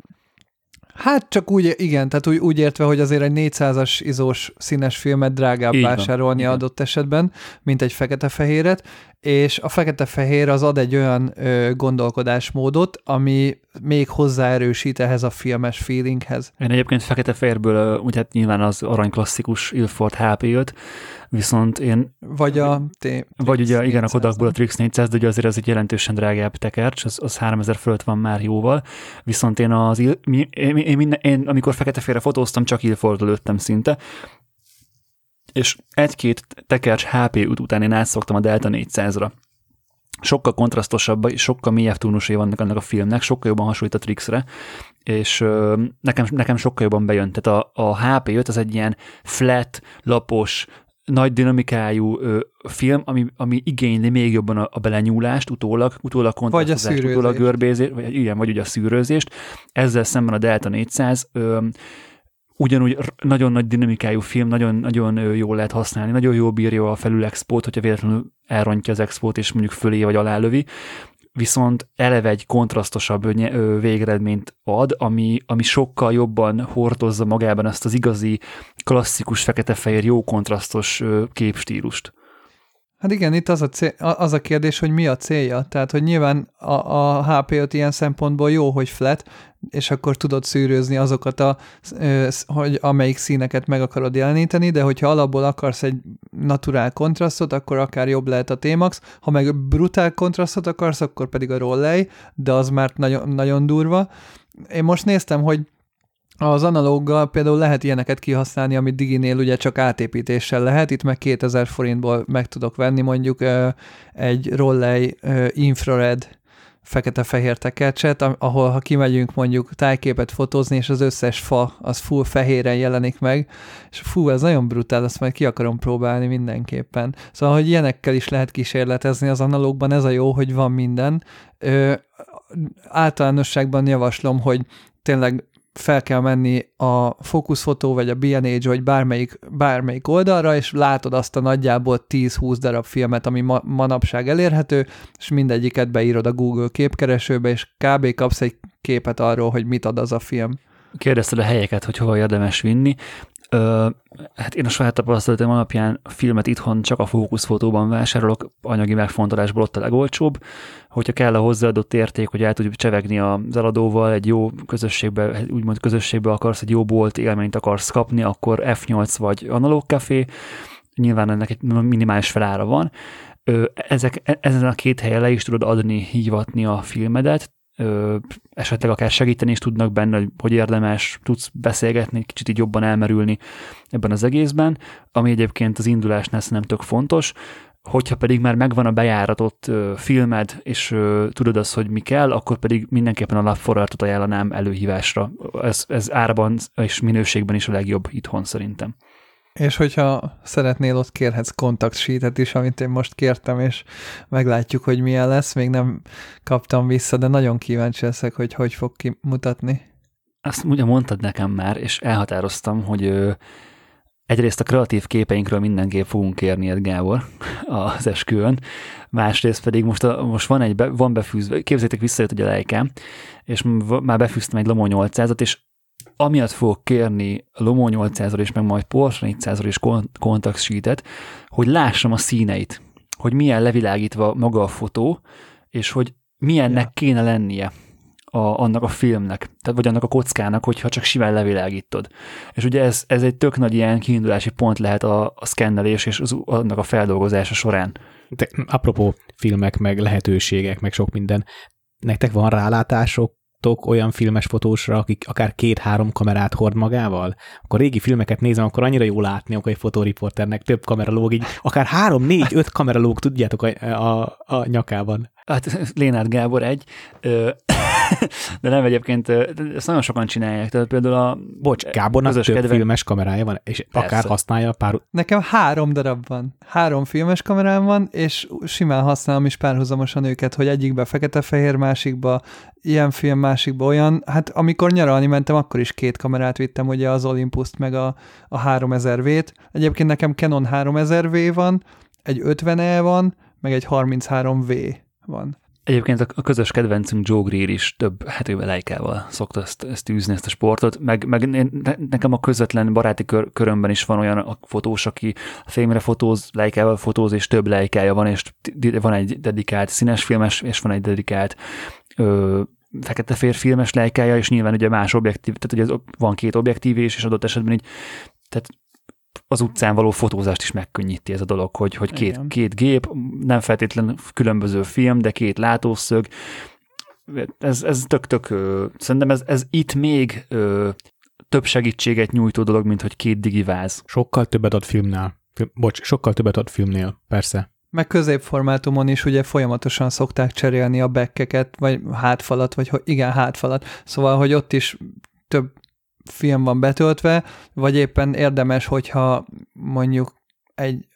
Hát csak úgy, igen, tehát úgy, úgy értve, hogy azért egy 400-as izós színes filmet drágább Így vásárolni van, adott igen. esetben, mint egy fekete-fehéret, és a fekete-fehér az ad egy olyan ö, gondolkodásmódot, ami még hozzáerősít ehhez a filmes feelinghez. Én egyébként fekete-fehérből, úgy hát nyilván az arany klasszikus Ilford HP jött, viszont én... Vagy a... T- vagy ugye, igen, a Kodakból a Trix 400, de ugye azért ez egy jelentősen drágább tekercs, az, az 3000 fölött van már jóval, viszont én az... én, én, én, én amikor fekete-félre fotóztam, csak Ilfordról lőttem szinte, és egy-két tekercs HP út után én átszoktam a Delta 400-ra. Sokkal kontrasztosabb, sokkal mélyebb túlnusai vannak annak a filmnek, sokkal jobban hasonlít a Trixre, és ö, nekem, nekem sokkal jobban bejön. Tehát a, a HP5 az egy ilyen flat, lapos, nagy dinamikájú ö, film, ami, ami igényli még jobban a, a belenyúlást, utólag, utólag kontrasztozást, utólag görbézést, vagy igen, vagy ugye a szűrőzést. Ezzel szemben a Delta 400 ö, ugyanúgy nagyon nagy dinamikájú film, nagyon, nagyon jól lehet használni, nagyon jól bírja a felül expót, hogyha véletlenül elrontja az expót, és mondjuk fölé vagy alá lövi. viszont eleve egy kontrasztosabb végeredményt ad, ami, ami sokkal jobban hordozza magában ezt az igazi, klasszikus, fekete-fehér, jó kontrasztos képstílust. Hát igen, itt az a, cél, az a kérdés, hogy mi a célja. Tehát, hogy nyilván a, a HP5 ilyen szempontból jó, hogy flat, és akkor tudod szűrőzni azokat, a, hogy amelyik színeket meg akarod jeleníteni, de hogyha alapból akarsz egy naturál kontrasztot, akkor akár jobb lehet a T-Max, ha meg brutál kontrasztot akarsz, akkor pedig a Rollei, de az már nagyon, nagyon durva. Én most néztem, hogy az analóggal például lehet ilyeneket kihasználni, amit Diginél ugye csak átépítéssel lehet, itt meg 2000 forintból meg tudok venni mondjuk egy Rollei infrared fekete-fehér tekercset, ahol ha kimegyünk mondjuk tájképet fotózni, és az összes fa az full fehéren jelenik meg, és fú, ez nagyon brutál, azt majd ki akarom próbálni mindenképpen. Szóval, hogy ilyenekkel is lehet kísérletezni az analógban, ez a jó, hogy van minden. Ö, általánosságban javaslom, hogy tényleg fel kell menni a fókuszfotó, vagy a B&H, vagy bármelyik, bármelyik oldalra, és látod azt a nagyjából 10-20 darab filmet, ami ma, manapság elérhető, és mindegyiket beírod a Google képkeresőbe, és kb. kapsz egy képet arról, hogy mit ad az a film. Kérdezted a helyeket, hogy hova érdemes vinni. Ö, hát én a saját tapasztalatom alapján a filmet itthon csak a fókuszfotóban vásárolok, anyagi megfontolásból ott a legolcsóbb. Hogyha kell a hozzáadott érték, hogy el tudjuk csevegni az eladóval, egy jó közösségbe, úgymond közösségbe akarsz, egy jó bolt élményt akarsz kapni, akkor F8 vagy analóg café, nyilván ennek egy minimális felára van. Ezek, e, ezen a két helyen le is tudod adni, hívatni a filmedet, ö, esetleg akár segíteni is tudnak benne, hogy, hogy érdemes, tudsz beszélgetni, kicsit így jobban elmerülni ebben az egészben, ami egyébként az indulásnál nem tök fontos, hogyha pedig már megvan a bejáratott ö, filmed, és ö, tudod azt, hogy mi kell, akkor pedig mindenképpen a lapforratot ajánlanám előhívásra. Ez, ez árban és minőségben is a legjobb itthon szerintem. És hogyha szeretnél, ott kérhetsz kontaktsítet is, amit én most kértem, és meglátjuk, hogy milyen lesz. Még nem kaptam vissza, de nagyon kíváncsi leszek, hogy hogy fog kimutatni. Azt ugye mondtad nekem már, és elhatároztam, hogy egyrészt a kreatív képeinkről mindenképp fogunk kérni Gábor az esküvőn, másrészt pedig most, a, most van, egy, be, van befűzve, képzétek visszajött ugye a lejkám, és már befűztem egy Lomo 800-at, és amiatt fogok kérni Lomo 800 és meg majd Porsche 400 és contact sheet hogy lássam a színeit, hogy milyen levilágítva maga a fotó, és hogy milyennek ja. kéne lennie a, annak a filmnek, tehát vagy annak a kockának, hogyha csak simán levilágítod. És ugye ez, ez egy tök nagy ilyen kiindulási pont lehet a, a szkennelés és az, annak a feldolgozása során. De, apropó filmek, meg lehetőségek, meg sok minden, nektek van rálátások láttok olyan filmes fotósra, akik akár két-három kamerát hord magával? Akkor régi filmeket nézem, akkor annyira jó látni, amikor egy fotóriporternek több kameralóg, így akár három, négy, öt kameralóg tudjátok a, a, a nyakában. Hát Lénárd Gábor egy, de nem egyébként, ezt nagyon sokan csinálják, tehát például a... Bocs, Gábornak több kedven... filmes kamerája van, és Persze. akár használja pár... Nekem három darab van. Három filmes kamerám van, és simán használom is párhuzamosan őket, hogy egyikbe fekete-fehér, másikba ilyen film, másikba olyan. Hát amikor nyaralni mentem, akkor is két kamerát vittem, ugye az Olympus-t meg a, a 3000V-t. Egyébként nekem Canon 3000V van, egy 50E van, meg egy 33V van. Egyébként a közös kedvencünk Joe Greer is több hetővel lejkával szokta ezt, ezt űzni, ezt a sportot, meg, meg nekem a közvetlen baráti kör, körömben is van olyan a fotós, aki fémre fotóz, lejkával fotóz, és több lejkája van, és van egy dedikált színes filmes, és van egy dedikált ö, fekete-fér filmes lejkája, és nyilván ugye más objektív, tehát ugye van két objektív is, és adott esetben így, tehát az utcán való fotózást is megkönnyíti ez a dolog, hogy, hogy két, két gép, nem feltétlenül különböző film, de két látószög, ez, ez tök-tök, szerintem ez, ez itt még ö, több segítséget nyújtó dolog, mint hogy két digiváz. Sokkal többet ad filmnál. Bocs, sokkal többet ad filmnél, persze. Meg középformátumon is ugye folyamatosan szokták cserélni a bekkeket, vagy hátfalat, vagy igen, hátfalat. Szóval, hogy ott is több film van betöltve, vagy éppen érdemes, hogyha mondjuk egy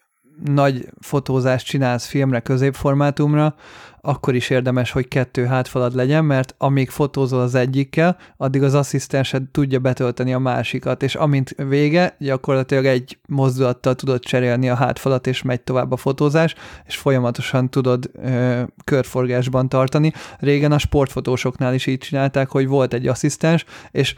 nagy fotózást csinálsz filmre, középformátumra, akkor is érdemes, hogy kettő hátfalad legyen, mert amíg fotózol az egyikkel, addig az asszisztensed tudja betölteni a másikat, és amint vége, gyakorlatilag egy mozdulattal tudod cserélni a hátfalat, és megy tovább a fotózás, és folyamatosan tudod ö, körforgásban tartani. Régen a sportfotósoknál is így csinálták, hogy volt egy asszisztens, és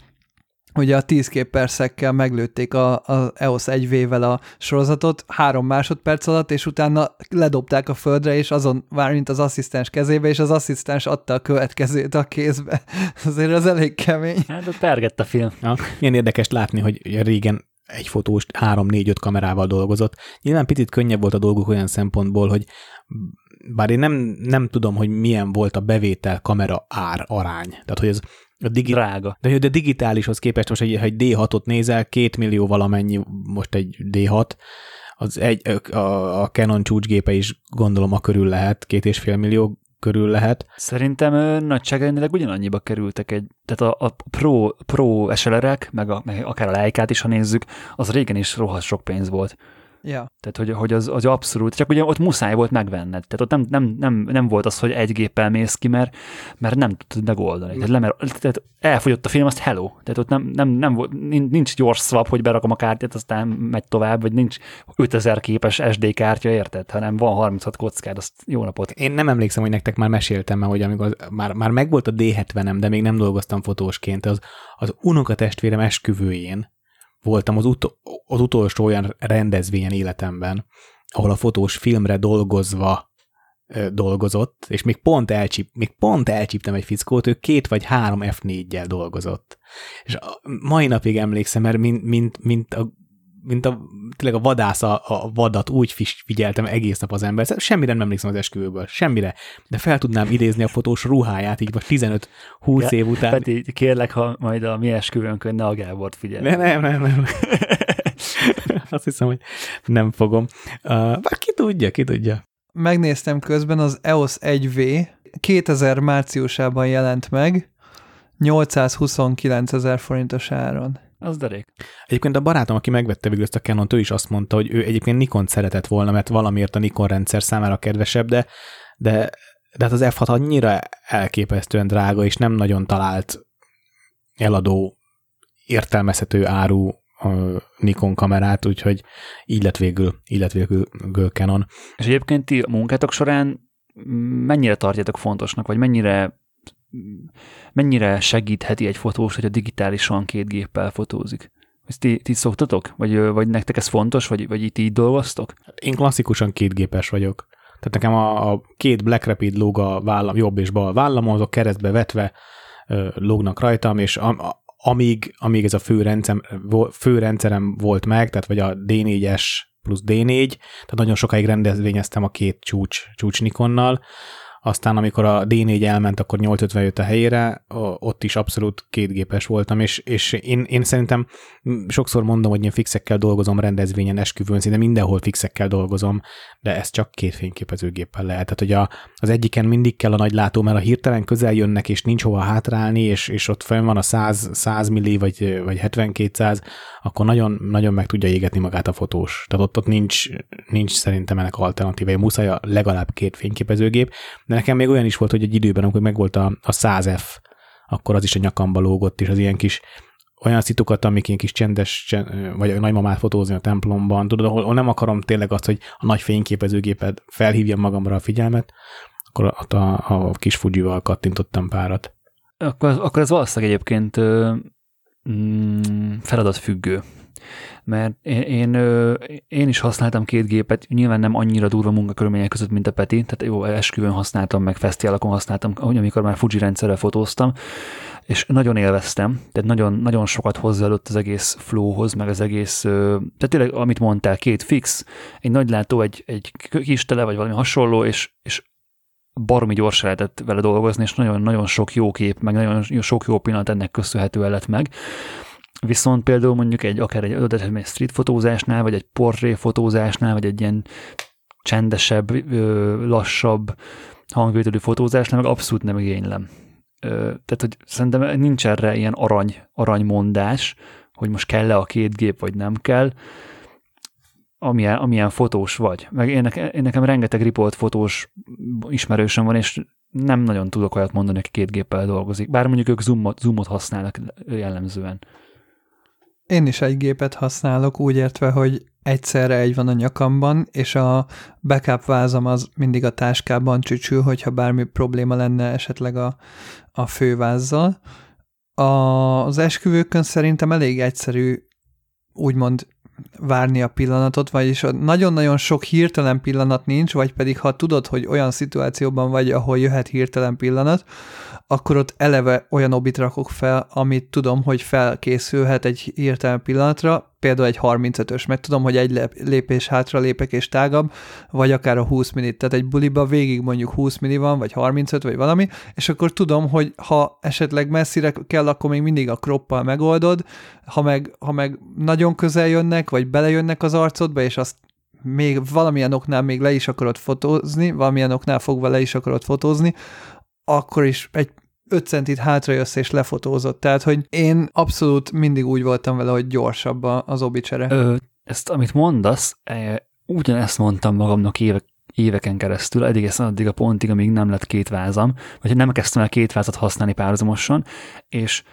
ugye a 10 kép perszekkel meglőtték a, a EOS 1V-vel a sorozatot három másodperc alatt, és utána ledobták a földre, és azon mint az asszisztens kezébe, és az asszisztens adta a következőt a kézbe. Azért az elég kemény. Hát ott pergett a film. Ja, milyen érdekes látni, hogy régen egy fotós 3-4-5 kamerával dolgozott. Nyilván picit könnyebb volt a dolguk olyan szempontból, hogy bár én nem, nem tudom, hogy milyen volt a bevétel kamera ár arány. Tehát, hogy ez a digi- Drága. De, de digitálishoz képest most, egy, egy D6-ot nézel, két millió valamennyi most egy D6, az egy, a, a Canon csúcsgépe is gondolom a körül lehet, két és fél millió körül lehet. Szerintem nagyságrendileg ugyanannyiba kerültek egy, tehát a, a Pro, Pro SLR-ek, meg, a, meg akár a Leica-t is, ha nézzük, az régen is rohadt sok pénz volt. Ja. Tehát, hogy, hogy az, az abszolút, csak ugye ott muszáj volt megvenned. Tehát ott nem, nem, nem, nem volt az, hogy egy géppel mész ki, mert, mert nem tudtad megoldani. Tehát, lemer, tehát elfogyott a film, azt hello. Tehát ott nem, nem, nem volt, nincs gyors swap, hogy berakom a kártyát, aztán megy tovább, vagy nincs 5000 képes SD kártya, érted? Hanem van 36 kockád, azt jó napot. Én nem emlékszem, hogy nektek már meséltem, mert hogy amikor az, már, már megvolt a D70-em, de még nem dolgoztam fotósként, az, az unokatestvérem esküvőjén voltam az, ut- az utolsó olyan rendezvényen életemben, ahol a fotós filmre dolgozva ö, dolgozott, és még pont, elcsíp, még pont elcsíptem egy fickót, ő két vagy három F4-jel dolgozott. És a mai napig emlékszem, mert mint, mint, mint a mint a, tényleg a vadász a, a vadat úgy figyeltem egész nap az ember. Semmire nem emlékszem az esküvőből, semmire. De fel tudnám idézni a fotós ruháját, így most 15-20 év után. Peti, kérlek, ha majd a mi esküvőnkön ne a Gábort figyelj. Ne, nem, nem, nem. Azt hiszem, hogy nem fogom. Uh, bár ki tudja, ki tudja. Megnéztem közben az EOS 1V, 2000 márciusában jelent meg, 829 ezer forintos áron. Az derék. Egyébként a barátom, aki megvette végül ezt a canon ő is azt mondta, hogy ő egyébként Nikon szeretett volna, mert valamiért a Nikon rendszer számára kedvesebb, de, de, de hát az F6 annyira elképesztően drága, és nem nagyon talált eladó, értelmezhető áru Nikon kamerát, úgyhogy így lett végül, így lett végül Canon. És egyébként ti a munkátok során mennyire tartjátok fontosnak, vagy mennyire mennyire segítheti egy fotós, hogy a digitálisan két géppel fotózik? Ezt ti, ti szoktatok? Vagy, vagy nektek ez fontos? Vagy, vagy itt így dolgoztok? Én klasszikusan kétgépes vagyok. Tehát nekem a, a két Black Rapid lóg a vállam, jobb és bal vállamon, azok keresztbe vetve lógnak rajtam, és a, a, amíg, amíg ez a fő, rendszem, fő rendszerem volt meg, tehát vagy a D4-es plusz D4, tehát nagyon sokáig rendezvényeztem a két csúcs, csúcs Nikonnal, aztán amikor a D4 elment, akkor 850 jött a helyére, ott is abszolút kétgépes voltam, és, és én, én szerintem sokszor mondom, hogy én fixekkel dolgozom rendezvényen, esküvőn, szinte mindenhol fixekkel dolgozom, de ez csak két fényképezőgéppel lehet. Tehát, hogy a, az egyiken mindig kell a nagy látó, mert a hirtelen közel jönnek, és nincs hova hátrálni, és, és ott fenn van a 100, 100 milli, vagy, vagy 70-200, akkor nagyon, nagyon meg tudja égetni magát a fotós. Tehát ott, ott nincs, nincs szerintem ennek alternatíva. Muszáj a legalább két fényképezőgép, de nekem még olyan is volt, hogy egy időben, amikor megvolt a, a 100F, akkor az is a nyakamba lógott, és az ilyen kis olyan szitukat, amik ilyen kis csendes, csend, vagy a nagymamát fotózni a templomban, tudod, ahol, ahol nem akarom tényleg azt, hogy a nagy fényképezőgépet felhívjam magamra a figyelmet, akkor a, a, a kis Fujival kattintottam párat. Akkor, akkor ez valószínűleg egyébként mm, feladatfüggő mert én, én, én is használtam két gépet, nyilván nem annyira durva munkakörülmények között, mint a Peti, tehát jó, esküvőn használtam, meg fesztiálokon használtam, amikor már Fuji rendszerrel fotóztam, és nagyon élveztem, tehát nagyon, nagyon sokat hozzáadott az egész flowhoz, meg az egész, tehát tényleg, amit mondtál, két fix, egy nagy látó, egy, egy kis tele, vagy valami hasonló, és, és baromi gyorsan lehetett vele dolgozni, és nagyon-nagyon sok jó kép, meg nagyon sok jó pillanat ennek köszönhetően lett meg. Viszont például mondjuk egy akár egy egy street fotózásnál, vagy egy portré fotózásnál, vagy egy ilyen csendesebb, lassabb hangvételű fotózásnál meg abszolút nem igénylem. Tehát, hogy szerintem nincs erre ilyen arany, aranymondás, hogy most kell-e a két gép, vagy nem kell. amilyen, amilyen fotós vagy. Meg én, nekem, én nekem rengeteg ripolt fotós ismerősöm van, és nem nagyon tudok olyat mondani, aki két géppel dolgozik. Bár mondjuk ők zoomot, zoomot használnak jellemzően. Én is egy gépet használok, úgy értve, hogy egyszerre egy van a nyakamban, és a backup vázam az mindig a táskában csücsül, hogyha bármi probléma lenne esetleg a, a fővázzal. A, az esküvőkön szerintem elég egyszerű úgymond várni a pillanatot, vagyis nagyon-nagyon sok hirtelen pillanat nincs, vagy pedig ha tudod, hogy olyan szituációban vagy, ahol jöhet hirtelen pillanat, akkor ott eleve olyan obit rakok fel, amit tudom, hogy felkészülhet egy hirtelen pillanatra, például egy 35-ös, mert tudom, hogy egy lépés hátra lépek és tágabb, vagy akár a 20 minit, tehát egy buliba végig mondjuk 20 milli van, vagy 35, vagy valami, és akkor tudom, hogy ha esetleg messzire kell, akkor még mindig a kroppal megoldod, ha meg, ha meg nagyon közel jönnek, vagy belejönnek az arcodba, és azt még valamilyen oknál még le is akarod fotózni, valamilyen oknál fogva le is akarod fotózni, akkor is egy 5 centit hátrajössz és lefotózott. Tehát, hogy én abszolút mindig úgy voltam vele, hogy gyorsabb az obicsere. Ö, ezt, amit mondasz, e, ugyanezt mondtam magamnak évek, éveken keresztül, eddig ezt addig a pontig, amíg nem lett két vázam, vagy nem kezdtem el két vázat használni párhuzamosan, és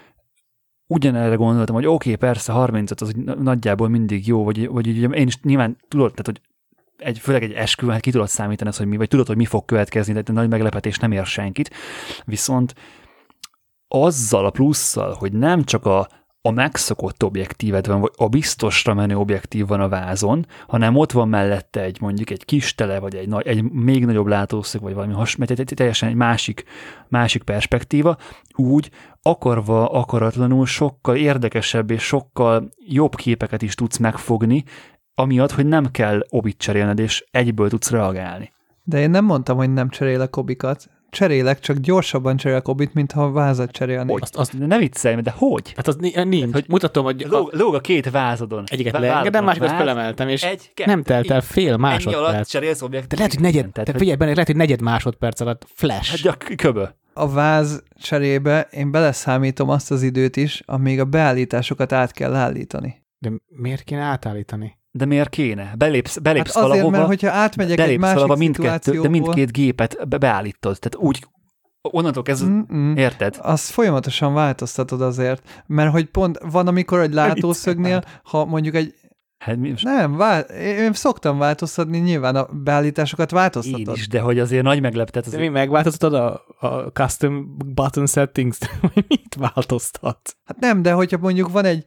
ugyanerre gondoltam, hogy oké, okay, persze 35 az nagyjából mindig jó, vagy, vagy ugye én is nyilván tudod, tehát hogy egy, főleg egy esküvőn, hát ki tudod számítani hogy mi, vagy tudod, hogy mi fog következni, tehát nagy meglepetés nem ér senkit, viszont azzal a plusszal, hogy nem csak a, a megszokott objektíved van, vagy a biztosra menő objektív van a vázon, hanem ott van mellette egy mondjuk egy kis tele, vagy egy, egy még nagyobb látószög, vagy valami hasonló, egy, teljesen egy másik, másik perspektíva, úgy akarva, akaratlanul sokkal érdekesebb és sokkal jobb képeket is tudsz megfogni, amiatt, hogy nem kell obit cserélned, és egyből tudsz reagálni. De én nem mondtam, hogy nem cserélek obikat cserélek, csak gyorsabban cserélek obit, mint ha vázat cserélnék. Hogy? Azt, azt ne viccelj, de hogy? Hát az nincs. Hát, hogy mutatom, hogy... Lóg, lóg a két vázadon. Egyiket leengedem, másikat felemeltem, és egy, nem telt el fél másodperc. Ennyi alatt cserélsz objektív. De lehet, hogy negyed, tehát, figyelj benne, lehet, hogy negyed másodperc alatt flash. Hát gyak, köbö. A váz cserébe én beleszámítom azt az időt is, amíg a beállításokat át kell állítani. De miért kéne átállítani? De miért kéne? Belépsz, belépsz hát azért, valahova, mert hogyha átmegyek egy másik valahova mindkettő, De mindkét gépet be, beállítod. Tehát úgy onnantól kezdve, Mm-mm. érted? Azt folyamatosan változtatod azért, mert hogy pont van, amikor egy látószögnél, ha mondjuk egy Hát mi most? Nem, vál... én szoktam változtatni, nyilván a beállításokat változtatod. Én is, de hogy azért nagy meglepet. Azért... De mi megváltoztatod a, a custom button settings vagy mit változtat? Hát nem, de hogyha mondjuk van egy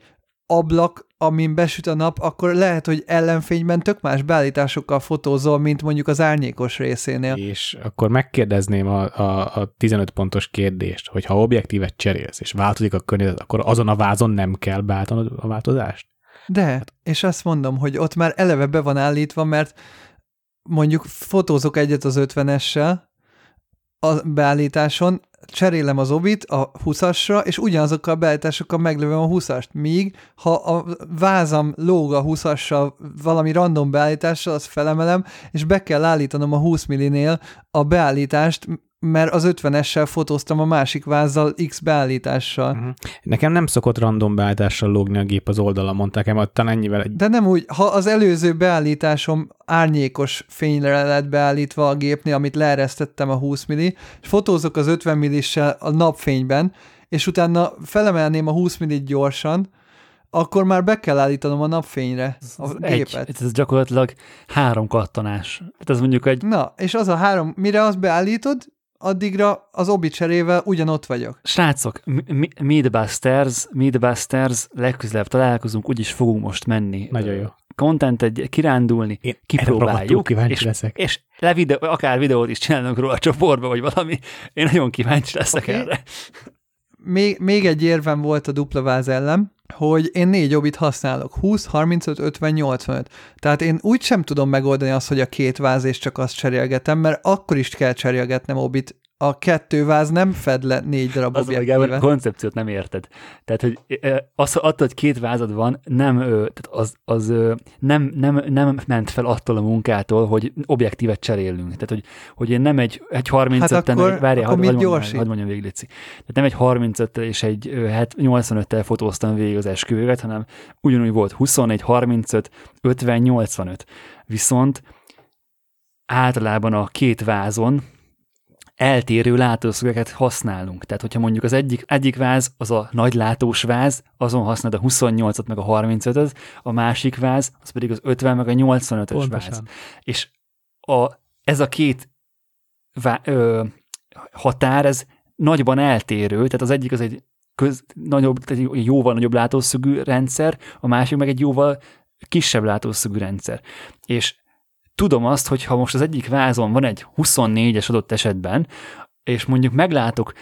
ablak, amin besüt a nap, akkor lehet, hogy ellenfényben tök más beállításokkal fotózol, mint mondjuk az árnyékos részénél. És akkor megkérdezném a, a, a 15 pontos kérdést, hogy ha objektívet cserélsz, és változik a környezet, akkor azon a vázon nem kell beállítanod a változást? De, és azt mondom, hogy ott már eleve be van állítva, mert mondjuk fotózok egyet az 50-essel a beállításon, cserélem az obit a 20-asra, és ugyanazokkal a beállításokkal meglövöm a 20-ast. Míg, ha a vázam lóg a 20-assal valami random beállítással, azt felemelem, és be kell állítanom a 20 millinél a beállítást, mert az 50-essel fotóztam a másik vázzal X beállítással. Uh-huh. Nekem nem szokott random beállítással lógni a gép az oldalon, mondták el, talán ennyivel. Egy... De nem úgy, ha az előző beállításom árnyékos fényre lett beállítva a gépnél, amit leeresztettem a 20 milli, és fotózok az 50 millissel a napfényben, és utána felemelném a 20 millit gyorsan, akkor már be kell állítanom a napfényre a ez gépet. Egy, ez gyakorlatilag három kattanás. Tehát ez mondjuk egy... Na, és az a három, mire azt beállítod, addigra az obi cserével ugyanott vagyok. Srácok, Meatbusters, Meatbusters, legközelebb találkozunk, úgyis fogunk most menni. Nagyon jó. Content egy kirándulni, Én kipróbáljuk, és, leszek. és le videó, akár videót is csinálnak róla a csoportba, vagy valami. Én nagyon kíváncsi leszek okay. erre. Még, még egy érvem volt a dupla váz ellen, hogy én négy obit használok, 20, 35, 50, 85. Tehát én úgy sem tudom megoldani azt, hogy a két váz és csak azt cserélgetem, mert akkor is kell cserélgetnem obit a kettő váz nem fed le négy darab Az, Gábor, a objektívet. koncepciót nem érted. Tehát, hogy ö, az, attól, hogy két vázad van, nem, tehát az, az nem, nem, nem ment fel attól a munkától, hogy objektívet cserélünk. Tehát, hogy, hogy én nem egy, egy 35 Hát akkor- várjál, akkor hadd hadd mondjam, hadd mondjam végig, Lici. Tehát nem egy 35 és egy ö, het- 85-tel fotóztam végig az esküvőt, hanem ugyanúgy volt 21, 35, 50, 85. Viszont általában a két vázon eltérő látószögeket használunk. Tehát, hogyha mondjuk az egyik, egyik váz az a nagy látós váz, azon használod a 28-at meg a 35-öt, a másik váz az pedig az 50 meg a 85-ös váz. Pontosan. És a, ez a két vá, ö, határ, ez nagyban eltérő, tehát az egyik az egy köz, nagyobb, tehát egy jóval nagyobb látószögű rendszer, a másik meg egy jóval kisebb látószögű rendszer. És tudom azt, hogy ha most az egyik vázon van egy 24-es adott esetben, és mondjuk meglátok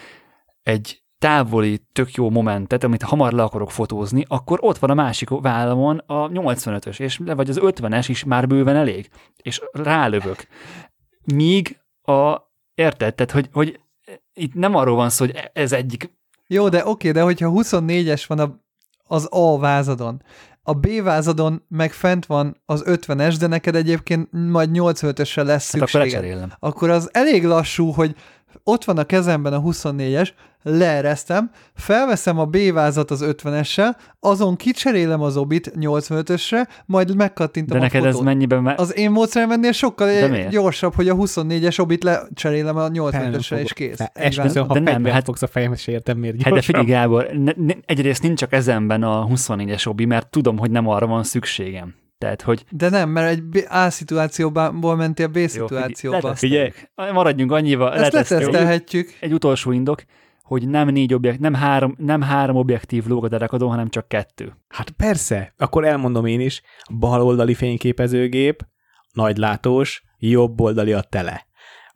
egy távoli, tök jó momentet, amit hamar le akarok fotózni, akkor ott van a másik vállamon a 85-ös, és vagy az 50-es is már bőven elég, és rálövök. Míg a, érted? Tehát, hogy, hogy itt nem arról van szó, hogy ez egyik Jó, de oké, de hogyha 24-es van a, az A vázadon, a B vázadon meg fent van az 50-es, de neked egyébként majd 85-ösre lesz hát akkor szükséged. lecserélem. akkor az elég lassú, hogy ott van a kezemben a 24-es, leeresztem, felveszem a B vázat az 50-essel, azon kicserélem az obit 85-ösre, majd megkattintom De a neked fotót. ez mennyiben me- Az én módszerem ennél sokkal gyorsabb, hogy a 24-es obit lecserélem a 85-ösre, fogok. és kész. Esküszöm, ha De nem, hát- fogsz a fejemhez, se értem miért Hát de figyelj, gyorsabb. Gábor, ne, ne, egyrészt nincs csak ezenben a 24-es obi, mert tudom, hogy nem arra van szükségem. Tehát, hogy De nem, mert egy A szituációból mentél B jó, szituációba. figyelj, leteszteljük. Maradjunk annyival, Ezt letesztelhetjük. Egy utolsó indok, hogy nem négy objekt, nem három, nem három objektív lóg a derekadon, hanem csak kettő. Hát persze, akkor elmondom én is, bal oldali fényképezőgép, nagylátós, jobb oldali a tele.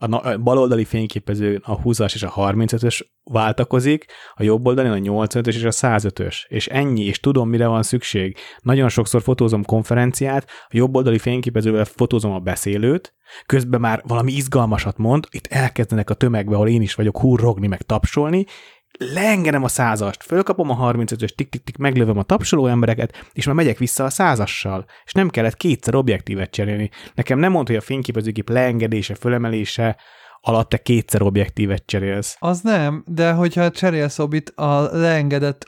A, na- a bal oldali fényképezőn a 20-as és a 35-ös váltakozik, a jobb oldalon a 85-ös és a 105-ös. És ennyi, és tudom, mire van szükség. Nagyon sokszor fotózom konferenciát, a jobb oldali fényképezővel fotózom a beszélőt, közben már valami izgalmasat mond, itt elkezdenek a tömegbe, ahol én is vagyok, hurrogni, meg tapsolni, leengedem a százast, fölkapom a 35-ös, tik-tik-tik, meglövöm a tapsoló embereket, és már megyek vissza a százassal. És nem kellett kétszer objektívet cserélni. Nekem nem mondta, hogy a fényképezőgép leengedése, fölemelése alatt te kétszer objektívet cserélsz. Az nem, de hogyha cserélsz obit a leengedett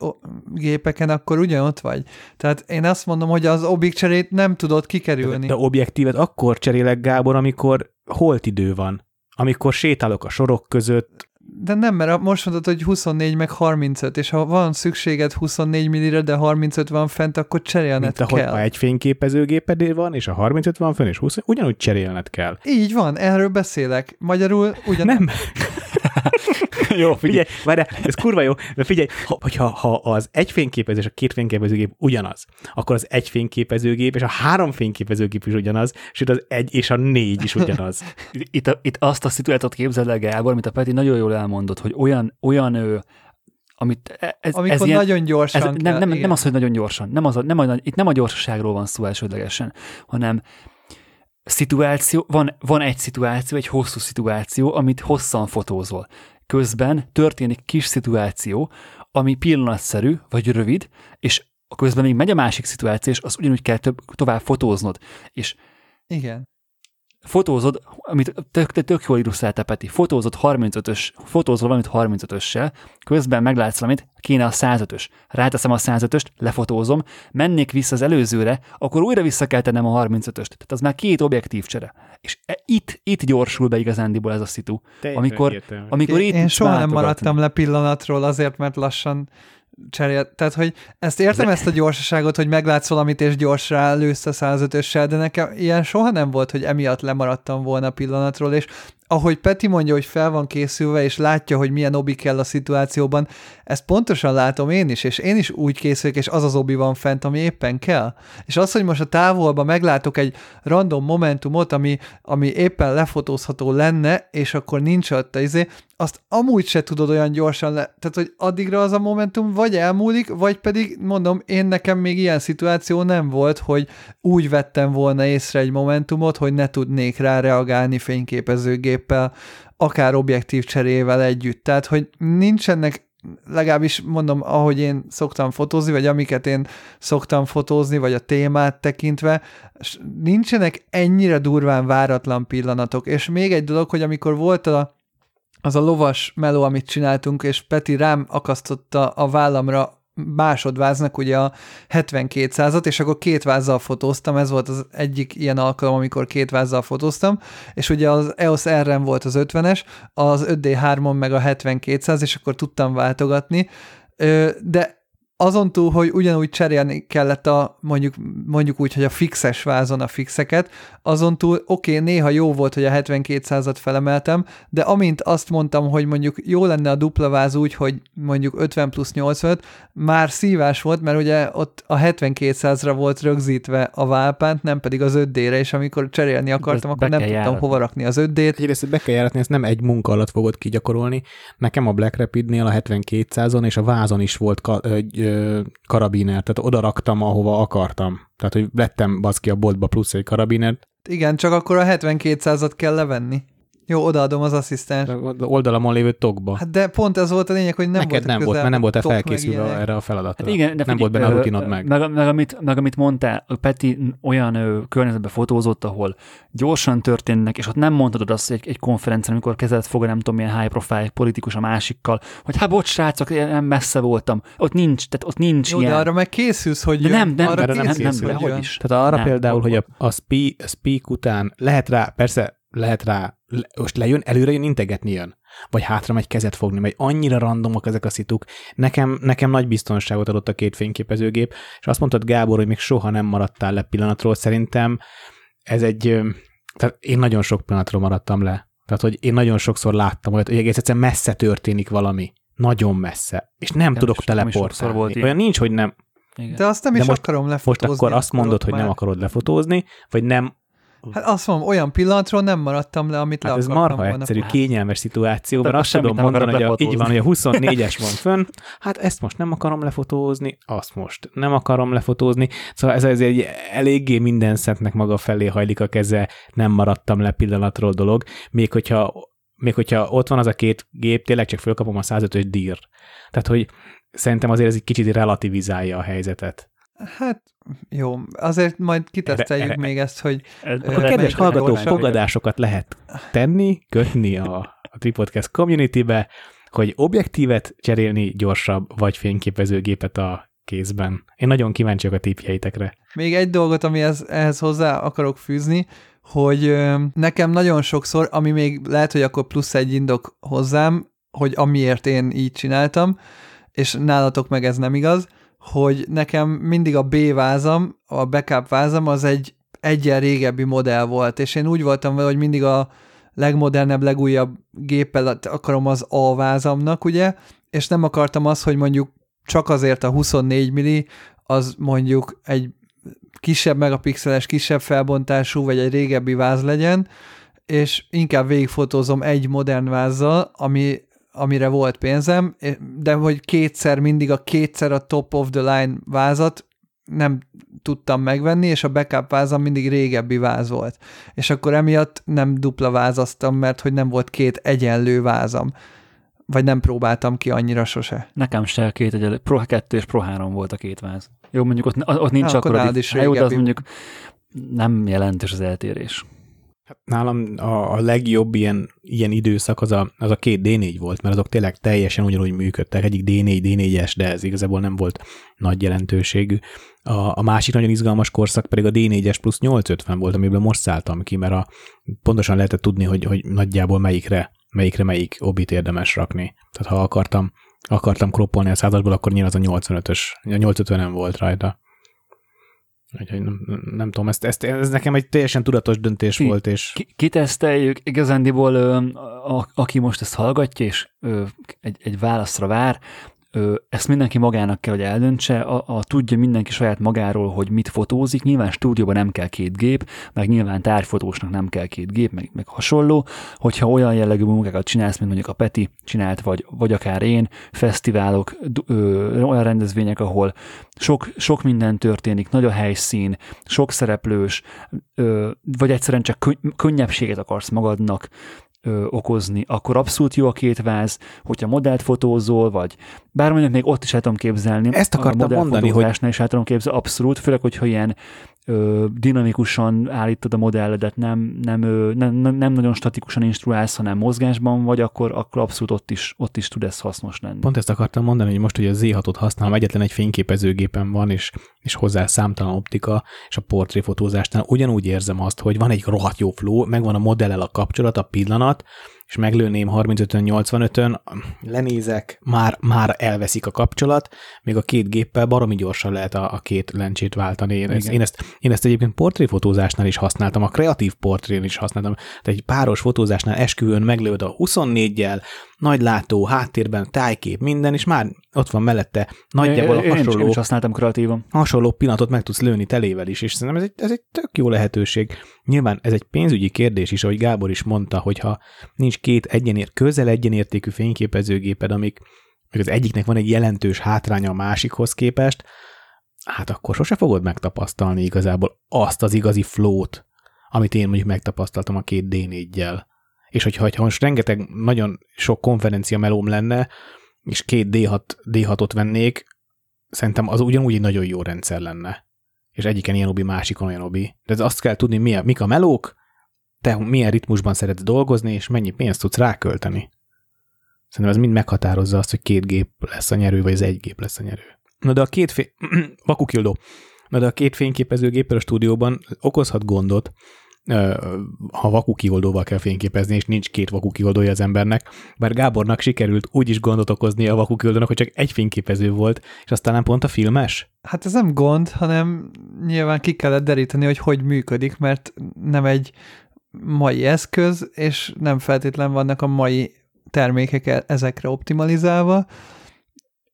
gépeken, akkor ugyanott vagy. Tehát én azt mondom, hogy az obik cserét nem tudod kikerülni. De objektívet akkor cserélek, Gábor, amikor holt idő van. Amikor sétálok a sorok között, De nem, mert most mondod, hogy 24 meg 35, és ha van szükséged 24 millire, de 35 van fent, akkor cserélned mint ahogy kell. ha egy fényképezőgépedé van, és a 35 van fönn, és 20, ugyanúgy cserélned kell. Így van, erről beszélek. Magyarul ugyan... Nem, Jó, Figyelj, várjál, ez kurva jó, de figyelj, ha, hogyha ha az egy fényképező és a két fényképezőgép ugyanaz, akkor az egy fényképezőgép és a három fényképezőgép is ugyanaz, sőt az egy és a négy is ugyanaz. itt, itt azt a szituációt képzeld el, Gábor, amit a Peti nagyon jól elmondott, hogy olyan, olyan ő, amit e- ez, Amikor ez ilyen, nagyon gyorsan ez kell. nem, nem, az, hogy nagyon gyorsan, nem az, a- nem a, itt nem a gyorsaságról van szó elsődlegesen, hanem szituáció, van, van egy szituáció, egy hosszú szituáció, amit hosszan fotózol. Közben történik kis szituáció, ami pillanatszerű, vagy rövid, és közben még megy a másik szituáció, és az ugyanúgy kell több, tovább fotóznod. És Igen. Fotózod, amit tök, tök, tök jól illusztrálta Peti, fotózod 35-ös, fotózol valamit 35-össel, közben meglátsz valamit, kéne a 105-ös. Ráteszem a 105-öst, lefotózom, mennék vissza az előzőre, akkor újra vissza kell tennem a 35-öst. Tehát az már két objektív csere. És e- itt, itt gyorsul be igazándiból ez a szitu. Amikor, amikor itt Én soha nem maradtam le pillanatról azért, mert lassan cserél. Tehát, hogy ezt értem, ezt a gyorsaságot, hogy meglátsz valamit, és gyorsra lősz a 105-össel, de nekem ilyen soha nem volt, hogy emiatt lemaradtam volna pillanatról, és ahogy Peti mondja, hogy fel van készülve, és látja, hogy milyen obi kell a szituációban, ezt pontosan látom én is, és én is úgy készülök, és az az obi van fent, ami éppen kell. És az, hogy most a távolban meglátok egy random momentumot, ami, ami éppen lefotózható lenne, és akkor nincs ott izé, azt amúgy se tudod olyan gyorsan le... Tehát, hogy addigra az a momentum vagy elmúlik, vagy pedig, mondom, én nekem még ilyen szituáció nem volt, hogy úgy vettem volna észre egy momentumot, hogy ne tudnék rá reagálni fényképezőgéppel, géppel, akár objektív cserével együtt. Tehát, hogy nincsenek legalábbis mondom, ahogy én szoktam fotózni, vagy amiket én szoktam fotózni, vagy a témát tekintve, nincsenek ennyire durván váratlan pillanatok. És még egy dolog, hogy amikor volt a, az a lovas meló, amit csináltunk, és Peti rám akasztotta a vállamra másodváznak ugye a 72 százat, és akkor két vázzal fotóztam, ez volt az egyik ilyen alkalom, amikor két vázzal fotóztam, és ugye az EOS r volt az 50-es, az 5D3-on meg a 7200, és akkor tudtam váltogatni, de azon túl, hogy ugyanúgy cserélni kellett a mondjuk, mondjuk úgy, hogy a fixes vázon a fixeket, azon túl oké, okay, néha jó volt, hogy a 7200-at felemeltem, de amint azt mondtam, hogy mondjuk jó lenne a dupla váz úgy, hogy mondjuk 50 plusz 85, már szívás volt, mert ugye ott a 7200-ra volt rögzítve a válpánt, nem pedig az 5D-re, és amikor cserélni akartam, akkor nem tudtam járatni. hova rakni az 5D-t. Egyrészt be kell járatni, ezt nem egy munka alatt fogod kigyakorolni. Nekem a Black Rapidnél a 7200-on és a vázon is volt ka- karabiner, tehát oda raktam, ahova akartam. Tehát, hogy lettem baszki a boltba plusz egy karabinert. Igen, csak akkor a 7200-at kell levenni. Jó, odaadom az asszisztens. Oldalamon lévő tokba. Hát de pont ez volt a lényeg, hogy nem Neked volt nem volt, mert nem volt felkészülve erre a feladatra. Hát igen, de nem volt benne a rutinod meg. Meg, meg, amit, meg amit mondtál, Peti olyan ö, környezetben fotózott, ahol gyorsan történnek, és ott nem mondhatod azt egy, egy konferencián, amikor kezdett fog, nem tudom, milyen high profile politikus a másikkal, hogy hát bocs, srácok, nem messze voltam. Ott nincs, tehát ott nincs Jó, ilyen. de arra meg készülsz, hogy de nem, nem, arra nem, nem, nem, nem, hogy is. Tehát arra nem, például, hogy a, a, speak, speak után lehet rá, persze lehet rá, most lejön, előre jön, integetni jön. Vagy hátra megy kezet fogni, vagy annyira randomok ezek a szituk. Nekem, nekem nagy biztonságot adott a két fényképezőgép, és azt mondtad Gábor, hogy még soha nem maradtál le pillanatról. Szerintem ez egy, tehát én nagyon sok pillanatról maradtam le. Tehát, hogy én nagyon sokszor láttam olyat, hogy egész egyszerűen messze történik valami. Nagyon messze. És nem, nem tudok teleportálni. Olyan nincs, hogy nem. Igen. De azt nem De is most, akarom lefotózni. Most akkor azt mondod, hogy már. nem akarod lefotózni, vagy nem Hát azt mondom, olyan pillanatról nem maradtam le, amit hát le ez marha volna. egyszerű, kényelmes szituáció, mert azt tudom mondani, hogy a, így van, hogy a 24-es van fönn, hát ezt most nem akarom lefotózni, azt most nem akarom lefotózni, szóval ez, ez egy eléggé minden szentnek maga felé hajlik a keze, nem maradtam le pillanatról dolog, még hogyha, még hogyha ott van az a két gép, tényleg csak fölkapom a 105-ös dír. Tehát, hogy szerintem azért ez egy kicsit relativizálja a helyzetet. Hát jó, azért majd kiteszteljük erre, még ezt, hogy... Akkor kedves hallgatók, fogadásokat lehet tenni, kötni a, a Tripodcast community-be, hogy objektívet cserélni gyorsabb, vagy fényképezőgépet a kézben. Én nagyon kíváncsi a tippjeitekre. Még egy dolgot, ami ez, ehhez hozzá akarok fűzni, hogy nekem nagyon sokszor, ami még lehet, hogy akkor plusz egy indok hozzám, hogy amiért én így csináltam, és nálatok meg ez nem igaz, hogy nekem mindig a B vázam, a backup vázam az egy egyen régebbi modell volt, és én úgy voltam vele, hogy mindig a legmodernebb, legújabb géppel akarom az A vázamnak, ugye, és nem akartam azt, hogy mondjuk csak azért a 24 milli az mondjuk egy kisebb megapixeles, kisebb felbontású, vagy egy régebbi váz legyen, és inkább végigfotózom egy modern vázzal, ami amire volt pénzem, de hogy kétszer, mindig a kétszer a top of the line vázat nem tudtam megvenni, és a backup vázam mindig régebbi váz volt. És akkor emiatt nem dupla vázaztam, mert hogy nem volt két egyenlő vázam. Vagy nem próbáltam ki annyira sose. Nekem se két egyenlő. Pro 2 és Pro 3 volt a két váz. Jó, mondjuk ott, ott nincs Na, akkor, akkor is jó, de az mondjuk nem jelentős az eltérés. Hát nálam a, a legjobb ilyen, ilyen időszak az a, az a két D4 volt, mert azok tényleg teljesen ugyanúgy működtek. Egyik D4, D4-es, de ez igazából nem volt nagy jelentőségű. A, a másik nagyon izgalmas korszak pedig a D4-es plusz 850 volt, amiből most szálltam ki, mert a, pontosan lehetett tudni, hogy, hogy nagyjából melyikre, melyikre melyik obit érdemes rakni. Tehát ha akartam, akartam kroppolni a százasból, akkor nyilván az a 85-ös, a 850 nem volt rajta. Úgyhogy nem, nem tudom, ezt, ezt, ez nekem egy teljesen tudatos döntés ki, volt. És... Ki, kiteszteljük, igazándiból ö, a, aki most ezt hallgatja, és ö, egy, egy válaszra vár, ezt mindenki magának kell, hogy eldöntse, a, a tudja mindenki saját magáról, hogy mit fotózik. Nyilván stúdióban nem kell két gép, meg nyilván tárgyfotósnak nem kell két gép, meg, meg hasonló. Hogyha olyan jellegű munkákat csinálsz, mint mondjuk a Peti csinált, vagy, vagy akár én, fesztiválok, ö, olyan rendezvények, ahol sok, sok minden történik, nagy a helyszín, sok szereplős, ö, vagy egyszerűen csak könnyebbséget akarsz magadnak, ö, okozni, akkor abszolút jó a két váz, hogyha modellt fotózol, vagy bár mondjuk még ott is el tudom képzelni. Ezt akartam a mondani, hogy... is el tudom képzelni, abszolút, főleg, hogyha ilyen ö, dinamikusan állítod a modelledet, nem, nem, ö, nem, nem nagyon statikusan instruálsz, hanem mozgásban vagy, akkor, akkor abszolút ott is, ott is tud ez hasznos lenni. Pont ezt akartam mondani, hogy most, hogy a Z6-ot használom, egyetlen egy fényképezőgépen van, és, és hozzá számtalan optika, és a portréfotózásnál ugyanúgy érzem azt, hogy van egy rohadt jó flow, megvan a modellel a kapcsolat, a pillanat, és meglőném 35-ön, 85-ön, lenézek, már, már elveszik a kapcsolat, még a két géppel baromi gyorsan lehet a, a két lencsét váltani. Én, ezt, én, ezt, én ezt egyébként portréfotózásnál is használtam, a kreatív portrén is használtam, tehát egy páros fotózásnál esküvőn meglőd a 24-jel, nagy látó, háttérben tájkép, minden, és már ott van mellette nagyjából én, hasonló, én is használtam kreatívan. hasonló pillanatot meg tudsz lőni telével is, és szerintem ez egy, ez egy tök jó lehetőség. Nyilván ez egy pénzügyi kérdés is, ahogy Gábor is mondta, hogyha nincs két egyenér, közel egyenértékű fényképezőgéped, amik még az egyiknek van egy jelentős hátránya a másikhoz képest, hát akkor sose fogod megtapasztalni igazából azt az igazi flót, amit én mondjuk megtapasztaltam a két D4-jel. És hogyha, ha most rengeteg, nagyon sok konferencia melóm lenne, és két D6, D6-ot vennék, szerintem az ugyanúgy egy nagyon jó rendszer lenne. És egyiken ilyen obi, másikon olyan obi. De azt kell tudni, mi a, mik a melók, te milyen ritmusban szeretsz dolgozni, és mennyi pénzt tudsz rákölteni. Szerintem ez mind meghatározza azt, hogy két gép lesz a nyerő, vagy az egy gép lesz a nyerő. Na de a két fény... Vakukildó. Na de a két fényképezőgéppel a stúdióban okozhat gondot, ha vakukioldóval kell fényképezni, és nincs két vakukioldója az embernek, bár Gábornak sikerült úgy is gondot okozni a vakukioldónak, hogy csak egy fényképező volt, és aztán nem pont a filmes? Hát ez nem gond, hanem nyilván ki kellett deríteni, hogy hogy működik, mert nem egy mai eszköz, és nem feltétlen vannak a mai termékek e- ezekre optimalizálva,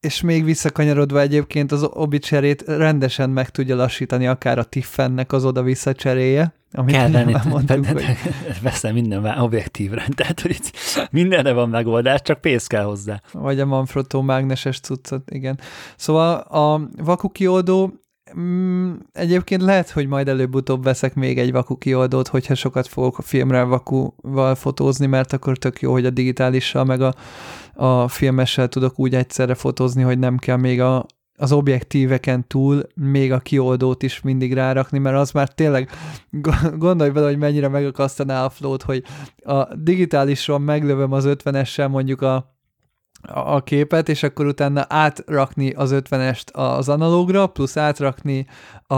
és még visszakanyarodva egyébként az obicserét rendesen meg tudja lassítani akár a Tiffennek az oda-vissza cseréje. Amit Kell venni, mondtuk, hogy... veszem minden objektívre, tehát hogy itt mindenre van megoldás, csak pénz kell hozzá. Vagy a Manfrotto mágneses cuccot, igen. Szóval a vakuki oldó Mm, egyébként lehet, hogy majd előbb-utóbb veszek még egy vaku kioldót, hogyha sokat fogok a filmre vakuval fotózni, mert akkor tök jó, hogy a digitálissal meg a, a filmessel tudok úgy egyszerre fotózni, hogy nem kell még a, az objektíveken túl még a kioldót is mindig rárakni, mert az már tényleg gondolj bele, hogy mennyire megakasztaná a flót, hogy a digitálisról meglövöm az 50-essel mondjuk a a képet, és akkor utána átrakni az 50-est az analógra, plusz átrakni a,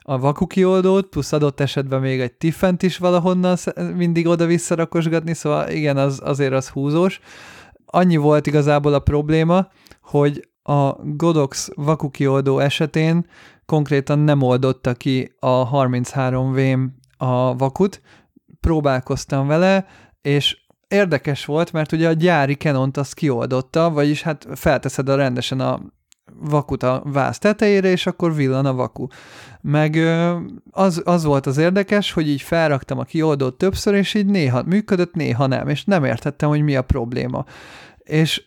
a vakuki oldót, plusz adott esetben még egy tiffent is valahonnan mindig oda-vissza rakosgatni, szóval igen, az, azért az húzós. Annyi volt igazából a probléma, hogy a Godox vakuki oldó esetén konkrétan nem oldotta ki a 33 v a vakut, próbálkoztam vele, és érdekes volt, mert ugye a gyári Canont azt kioldotta, vagyis hát felteszed a rendesen a vakut a váz tetejére, és akkor villan a vaku. Meg az, az volt az érdekes, hogy így felraktam a kioldót többször, és így néha működött, néha nem, és nem értettem, hogy mi a probléma. És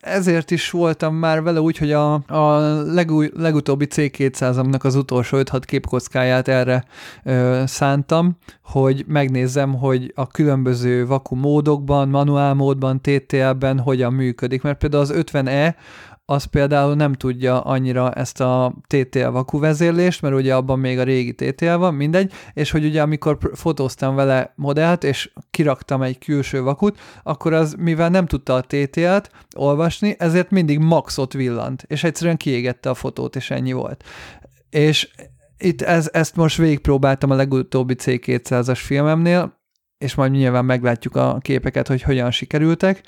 ezért is voltam már vele úgy, hogy a, a legúj, legutóbbi C200-amnak az utolsó 5-6 képkockáját erre ö, szántam, hogy megnézzem, hogy a különböző vaku módokban, manuál módban, TTL-ben hogyan működik, mert például az 50E az például nem tudja annyira ezt a TTL vaku vezérlést, mert ugye abban még a régi TTL van, mindegy, és hogy ugye amikor fotóztam vele modellt, és kiraktam egy külső vakut, akkor az, mivel nem tudta a TTL-t olvasni, ezért mindig maxot villant, és egyszerűen kiégette a fotót, és ennyi volt. És itt ez, ezt most végigpróbáltam a legutóbbi C200-as filmemnél, és majd nyilván meglátjuk a képeket, hogy hogyan sikerültek,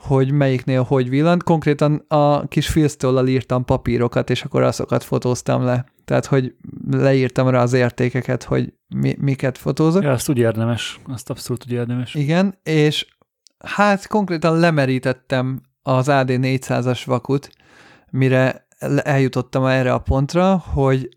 hogy melyiknél hogy villant. Konkrétan a kis filztollal írtam papírokat, és akkor azokat fotóztam le. Tehát, hogy leírtam rá az értékeket, hogy mi, miket fotózok. Ja, azt úgy érdemes, azt abszolút úgy érdemes. Igen, és hát konkrétan lemerítettem az AD 400-as vakut, mire eljutottam erre a pontra, hogy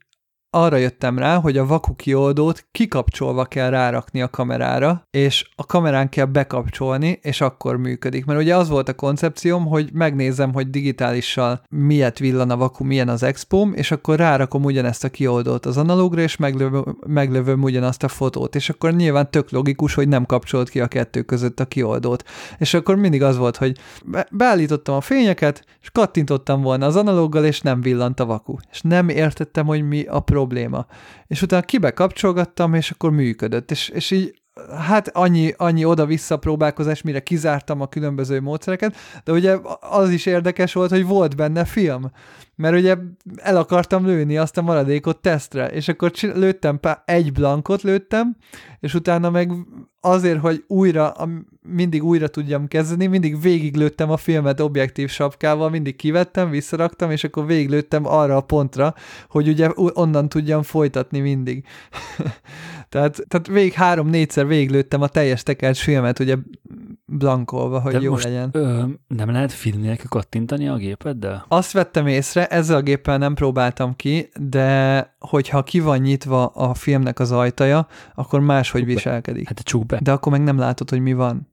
arra jöttem rá, hogy a vaku kioldót kikapcsolva kell rárakni a kamerára, és a kamerán kell bekapcsolni, és akkor működik. Mert ugye az volt a koncepcióm, hogy megnézem, hogy digitálissal miért villan a vaku, milyen az expóm, és akkor rárakom ugyanezt a kioldót az analógra, és meglövöm, meglövöm ugyanazt a fotót. És akkor nyilván tök logikus, hogy nem kapcsolt ki a kettő között a kioldót. És akkor mindig az volt, hogy be- beállítottam a fényeket, és kattintottam volna az analóggal, és nem villant a vaku. És nem értettem, hogy mi a probléma. És utána kibe kapcsolgattam, és akkor működött. És, és így hát annyi, annyi oda-vissza próbálkozás, mire kizártam a különböző módszereket, de ugye az is érdekes volt, hogy volt benne film, mert ugye el akartam lőni azt a maradékot tesztre, és akkor lőttem, egy blankot lőttem, és utána meg azért, hogy újra, mindig újra tudjam kezdeni, mindig végiglőttem a filmet objektív sapkával, mindig kivettem, visszaraktam, és akkor végiglőttem arra a pontra, hogy ugye onnan tudjam folytatni mindig. tehát, tehát végig három-négyszer végiglőttem a teljes tekert filmet, ugye blankolva, hogy De jó most, legyen. Ö, nem lehet film nélkül kattintani a gépeddel? Azt vettem észre, ezzel a géppel nem próbáltam ki, de hogyha ki van nyitva a filmnek az ajtaja, akkor máshogy csuk viselkedik. Hát csuk be. De akkor meg nem látod, hogy mi van.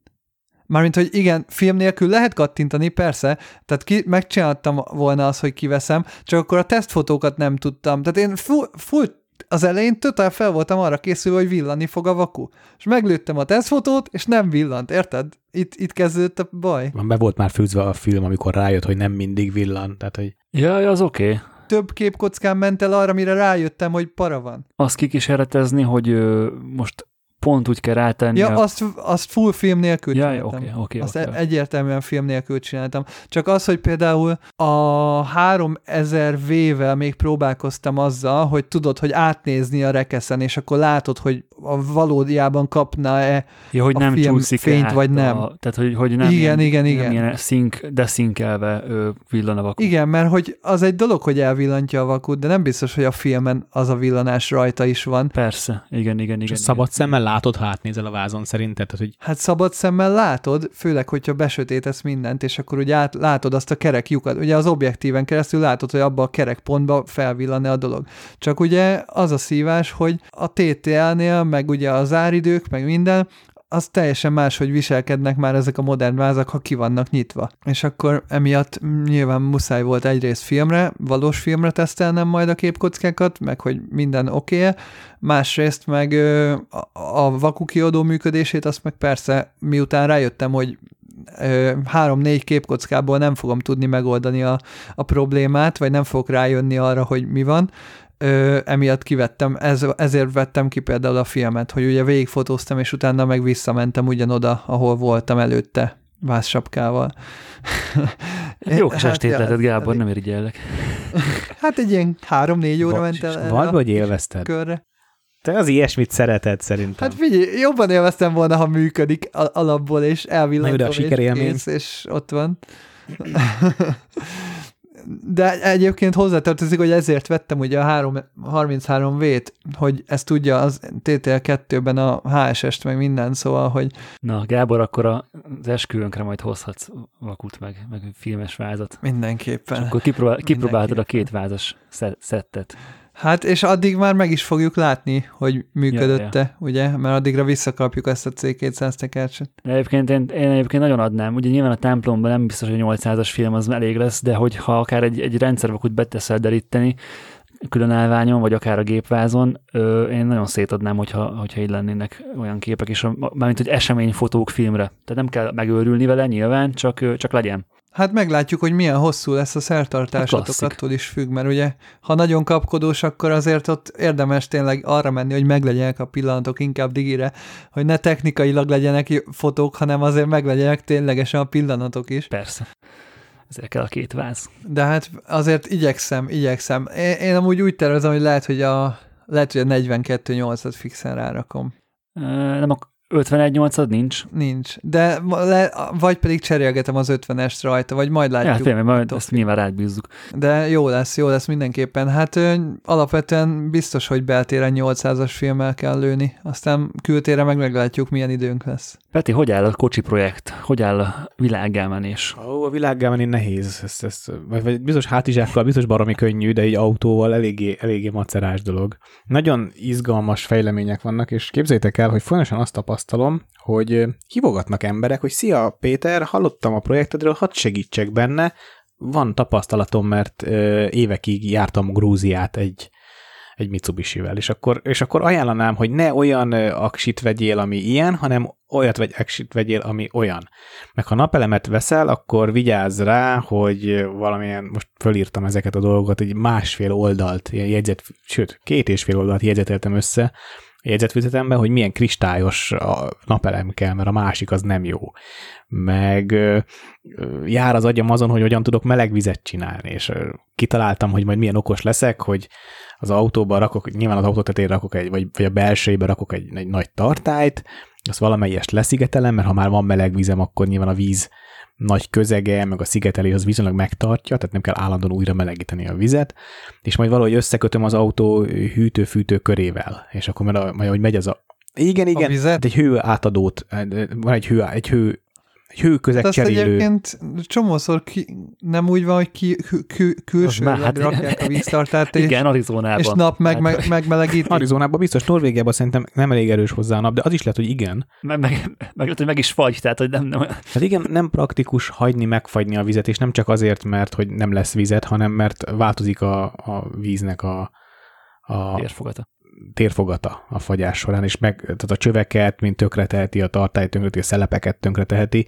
Mármint, hogy igen, film nélkül lehet kattintani, persze, tehát ki, megcsináltam volna azt, hogy kiveszem, csak akkor a tesztfotókat nem tudtam. Tehát én full, full az elején totál fel voltam arra készülve, hogy villani fog a vaku. És meglőttem a tesztfotót, és nem villant, érted? Itt, itt kezdődött a baj. Be volt már fűzve a film, amikor rájött, hogy nem mindig villan. Tehát, hogy... Ja, az oké. Okay. Több képkockán ment el arra, mire rájöttem, hogy para van. Azt kikísérletezni, hogy ö, most pont úgy kell rátenni. Ja, a... azt, azt full film nélkül ja, csináltam. Okay, okay, azt okay. egyértelműen film nélkül csináltam. Csak az, hogy például a 3000 V-vel még próbálkoztam azzal, hogy tudod, hogy átnézni a rekeszen, és akkor látod, hogy a valódiában kapna-e ja, hogy a nem film fényt, vagy nem. A, tehát, hogy, hogy nem igen, ilyen, igen, nem igen. ilyen szink, de szinkelve villan a vakut. Igen, mert hogy az egy dolog, hogy elvillantja a vakut, de nem biztos, hogy a filmen az a villanás rajta is van. Persze, igen, igen, igen. szabad igen. szemmel látod, ha átnézel a vázon szerinted? Hogy... Hát szabad szemmel látod, főleg, hogyha besötétesz mindent, és akkor ugye át, látod azt a kerek lyukat. Ugye az objektíven keresztül látod, hogy abba a kerek pontba felvillan a dolog. Csak ugye az a szívás, hogy a TTL-nél, meg ugye az áridők, meg minden, az teljesen más, hogy viselkednek már ezek a modern vázak, ha ki vannak nyitva. És akkor emiatt nyilván muszáj volt egyrészt filmre, valós filmre tesztelnem majd a képkockákat, meg hogy minden oké -e. másrészt meg a vakukiadó működését, azt meg persze miután rájöttem, hogy három-négy képkockából nem fogom tudni megoldani a, a problémát, vagy nem fogok rájönni arra, hogy mi van, ö, emiatt kivettem, ez, ezért vettem ki például a filmet, hogy ugye végigfotóztam, és utána meg visszamentem ugyanoda, ahol voltam előtte vázsapkával. Jó kis hát, estét lehetett, Gábor, nem irigyellek. Hát egy ilyen három-négy óra ment el. Vagy, vagy élvezted? Körre. Te az ilyesmit szereted szerintem. Hát figyelj, jobban élveztem volna, ha működik alapból, és elvillantom, és kész, és ott van. De egyébként hozzátartozik, hogy ezért vettem ugye a 33V-t, hogy ezt tudja az TTL2-ben a HSS-t, meg minden, szóval, hogy... Na, Gábor, akkor az esküvőnkre majd hozhatsz vakut, meg, meg filmes vázat. Mindenképpen. És akkor kipróbál, kipróbáltad a két vázas szettet. Hát, és addig már meg is fogjuk látni, hogy működötte, ja, ja. ugye? Mert addigra visszakapjuk ezt a C200 tekercset. Egyébként én, én egyébként nagyon adnám. Ugye nyilván a templomban nem biztos, hogy 800-as film az elég lesz, de hogyha akár egy, egy rendszervakut beteszel deríteni, külön állványon, vagy akár a gépvázon, ö, én nagyon szétadnám, hogyha, hogyha így lennének olyan képek, a, mármint, hogy eseményfotók filmre. Tehát nem kell megőrülni vele nyilván, csak, csak legyen. Hát meglátjuk, hogy milyen hosszú lesz a szertartásatok, attól is függ, mert ugye, ha nagyon kapkodós, akkor azért ott érdemes tényleg arra menni, hogy meglegyenek a pillanatok inkább digire, hogy ne technikailag legyenek fotók, hanem azért meglegyenek ténylegesen a pillanatok is. Persze. Ezért kell a két váz. De hát azért igyekszem, igyekszem. Én, én amúgy úgy tervezem, hogy lehet, hogy a, lehet, hogy a 42 8 at fixen rárakom. Nem, ak- 51-8 nincs? Nincs. De le, vagy pedig cserélgetem az 50-est rajta, vagy majd látjuk. Ja, tényleg, majd ezt nyilván rád bízzuk. De jó lesz, jó lesz mindenképpen. Hát ö, alapvetően biztos, hogy beltéren 800-as filmmel kell lőni, aztán kültére meg meglátjuk, milyen időnk lesz. Peti, hogy áll a kocsi projekt? Hogy áll a világgelmenés? Ó, a világgelmenés nehéz. Ez, ez, vagy, vagy biztos hátizsákkal, biztos baromi könnyű, de egy autóval eléggé, eléggé macerás dolog. Nagyon izgalmas fejlemények vannak, és képzeljétek el, hogy folyamatosan azt tapasztalom, hogy hívogatnak emberek, hogy szia Péter, hallottam a projektedről, hadd segítsek benne, van tapasztalatom, mert évekig jártam Grúziát egy, egy Mitsubishi-vel, és akkor, és akkor ajánlanám, hogy ne olyan aksit vegyél, ami ilyen, hanem olyat vagy aksit vegyél, ami olyan. Meg ha napelemet veszel, akkor vigyázz rá, hogy valamilyen, most fölírtam ezeket a dolgokat, egy másfél oldalt, ilyen jegyzet, sőt, két és fél oldalt jegyzeteltem össze, jegyzetfüzetemben, hogy milyen kristályos a napelem kell, mert a másik az nem jó. Meg jár az agyam azon, hogy hogyan tudok meleg vizet csinálni, és kitaláltam, hogy majd milyen okos leszek, hogy az autóba rakok, nyilván az autó tetejére rakok egy, vagy, vagy a belsőjébe rakok egy, egy nagy tartályt, azt valamelyest leszigetelem, mert ha már van meleg vízem, akkor nyilván a víz nagy közege, meg a szigetelés az viszonylag megtartja, tehát nem kell állandóan újra melegíteni a vizet, és majd valahogy összekötöm az autó hűtő-fűtő körével, és akkor majd, majd hogy megy az a... Igen, igen, vizet? egy hő átadót, van egy hő, egy hő, egy hőközeg azt cserélő. egyébként csomószor ki, nem úgy van, hogy ki, kül, kül, külső már, hát- rakják a víztartárt, és, Igen, Arizonában. és nap meg, Hát, meg, megmelegíti. Arizonában biztos, Norvégiában szerintem nem elég erős hozzá a nap, de az is lehet, hogy igen. meg, meg, meg, meg, meg is fagy, tehát hogy nem, nem Hát igen, nem praktikus hagyni megfagyni a vizet, és nem csak azért, mert hogy nem lesz vizet, hanem mert változik a, a víznek a, a érfogata. térfogata a fagyás során, és meg, tehát a csöveket, mint tönkreteheti, a tartályt tönkreteheti, a szelepeket tönkreteheti.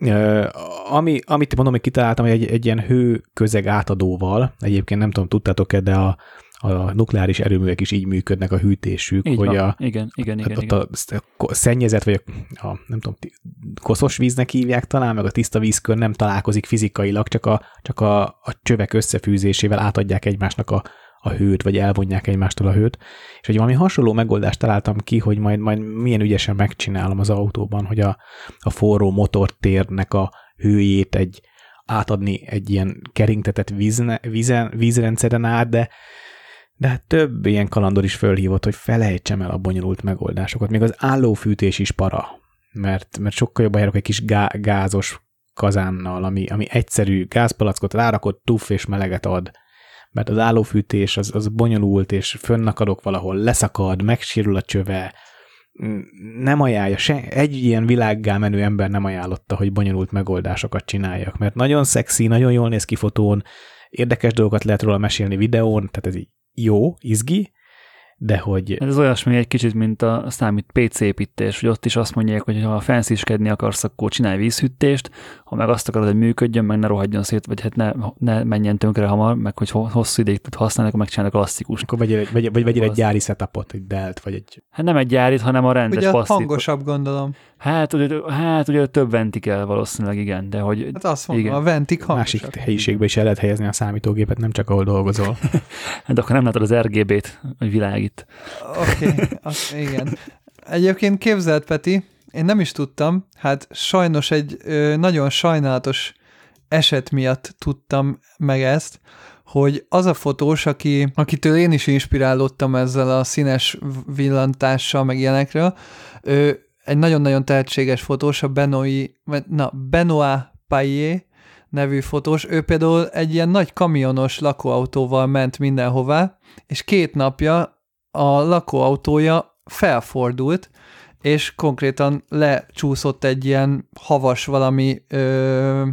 Ö, Ami, amit mondom, hogy kitaláltam, hogy egy, egy ilyen hő közeg átadóval, egyébként nem tudom, tudtátok-e, de a, a nukleáris erőművek is így működnek a hűtésük, Így hogy van. a, igen, igen, igen, hát igen. ott a, a szennyezett, vagy a, a, nem tudom, koszos víznek hívják talán, meg a tiszta vízkör nem találkozik fizikailag, csak a, csak a, a csövek összefűzésével átadják egymásnak a, a hőt, vagy elvonják egymástól a hőt. És hogy valami hasonló megoldást találtam ki, hogy majd, majd milyen ügyesen megcsinálom az autóban, hogy a, a forró motortérnek a hőjét egy átadni egy ilyen keringtetett vízne, vízen, vízrendszeren át, de de hát több ilyen kalandor is fölhívott, hogy felejtsem el a bonyolult megoldásokat. Még az állófűtés is para, mert, mert sokkal jobban járok egy kis gá, gázos kazánnal, ami, ami egyszerű gázpalackot rárakott, tuff és meleget ad. Mert az állófűtés az, az bonyolult, és fönnakadok valahol, leszakad, megsérül a csöve, Mm, nem ajánlja, se, egy ilyen világgá menő ember nem ajánlotta, hogy bonyolult megoldásokat csináljak, mert nagyon szexi, nagyon jól néz ki fotón, érdekes dolgokat lehet róla mesélni videón, tehát ez így jó, izgi, de hogy Ez olyasmi egy kicsit, mint a számít PC építés, hogy ott is azt mondják, hogy ha fancy akarsz, akkor csinálj vízhűtést, ha meg azt akarod, hogy működjön, meg ne rohadjon szét, vagy hát ne, ne menjen tönkre hamar, meg hogy ho- hosszú ideig tud használni, akkor megcsinálnak a klasszikus. akkor vegyél, egy- vagy, vagy vegyél egy gyári setupot, egy Delt, vagy egy... Hát nem egy gyárit, hanem a rendes Ugye passzív. hangosabb gondolom. Hát, ugye, hát ugye több venti kell valószínűleg, igen, de hogy Hát azt mondom, Igen. a ventik Másik hangosabb. helyiségbe is el lehet helyezni a számítógépet, nem csak ahol dolgozol. hát akkor nem látod az RGB-t, hogy világít. Oké, okay, igen. Egyébként képzelt, Peti, én nem is tudtam, hát sajnos egy ö, nagyon sajnálatos eset miatt tudtam meg ezt, hogy az a fotós, aki, akitől én is inspirálódtam ezzel a színes villantással, meg ilyenekről, ő egy nagyon-nagyon tehetséges fotós, a Benoi, na, Benoit Payé nevű fotós, ő például egy ilyen nagy kamionos lakóautóval ment mindenhová, és két napja a lakóautója felfordult, és konkrétan lecsúszott egy ilyen havas valami ö,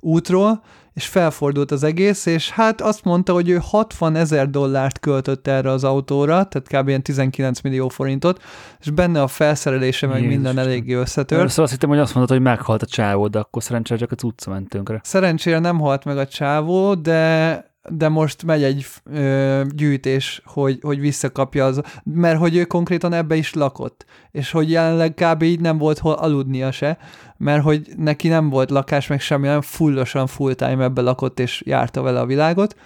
útról, és felfordult az egész, és hát azt mondta, hogy ő 60 ezer dollárt költött erre az autóra, tehát kb. ilyen 19 millió forintot, és benne a felszerelése meg Jézus minden eléggé összetört. Először azt hittem, hogy azt mondod, hogy meghalt a csávó, de akkor szerencsére csak a cucca ment tönkre. Szerencsére nem halt meg a csávó, de de most megy egy ö, gyűjtés, hogy, hogy visszakapja az, mert hogy ő konkrétan ebbe is lakott, és hogy jelenleg kb. így nem volt hol aludnia se, mert hogy neki nem volt lakás, meg semmi, nem fullosan full time ebbe lakott, és járta vele a világot,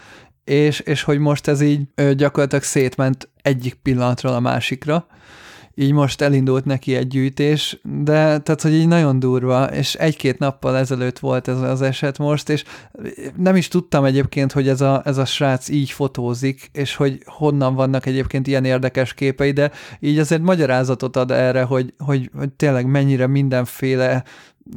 és, és hogy most ez így ö, gyakorlatilag szétment egyik pillanatról a másikra, így most elindult neki egy gyűjtés, de tehát, hogy így nagyon durva, és egy-két nappal ezelőtt volt ez az eset most, és nem is tudtam egyébként, hogy ez a, ez a srác így fotózik, és hogy honnan vannak egyébként ilyen érdekes képei, de így azért magyarázatot ad erre, hogy, hogy, hogy tényleg mennyire mindenféle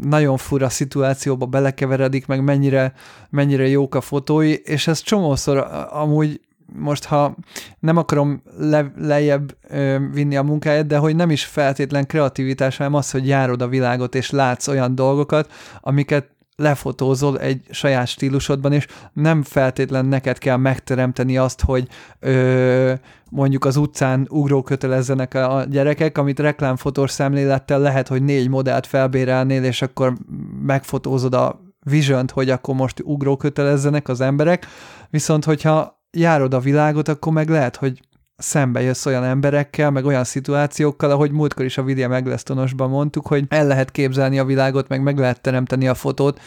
nagyon fura szituációba belekeveredik, meg mennyire, mennyire jók a fotói, és ez csomószor amúgy most ha nem akarom le, lejjebb ö, vinni a munkáját, de hogy nem is feltétlen kreativitás, hanem az, hogy járod a világot, és látsz olyan dolgokat, amiket lefotózol egy saját stílusodban, és nem feltétlen neked kell megteremteni azt, hogy ö, mondjuk az utcán ugrókötelezzenek a gyerekek, amit reklámfotós szemlélettel lehet, hogy négy modellt felbérelnél, és akkor megfotózod a vision hogy akkor most ugrókötelezzenek az emberek, viszont hogyha járod a világot, akkor meg lehet, hogy szembe jössz olyan emberekkel, meg olyan szituációkkal, ahogy múltkor is a William Egglestonosban mondtuk, hogy el lehet képzelni a világot, meg meg lehet teremteni a fotót,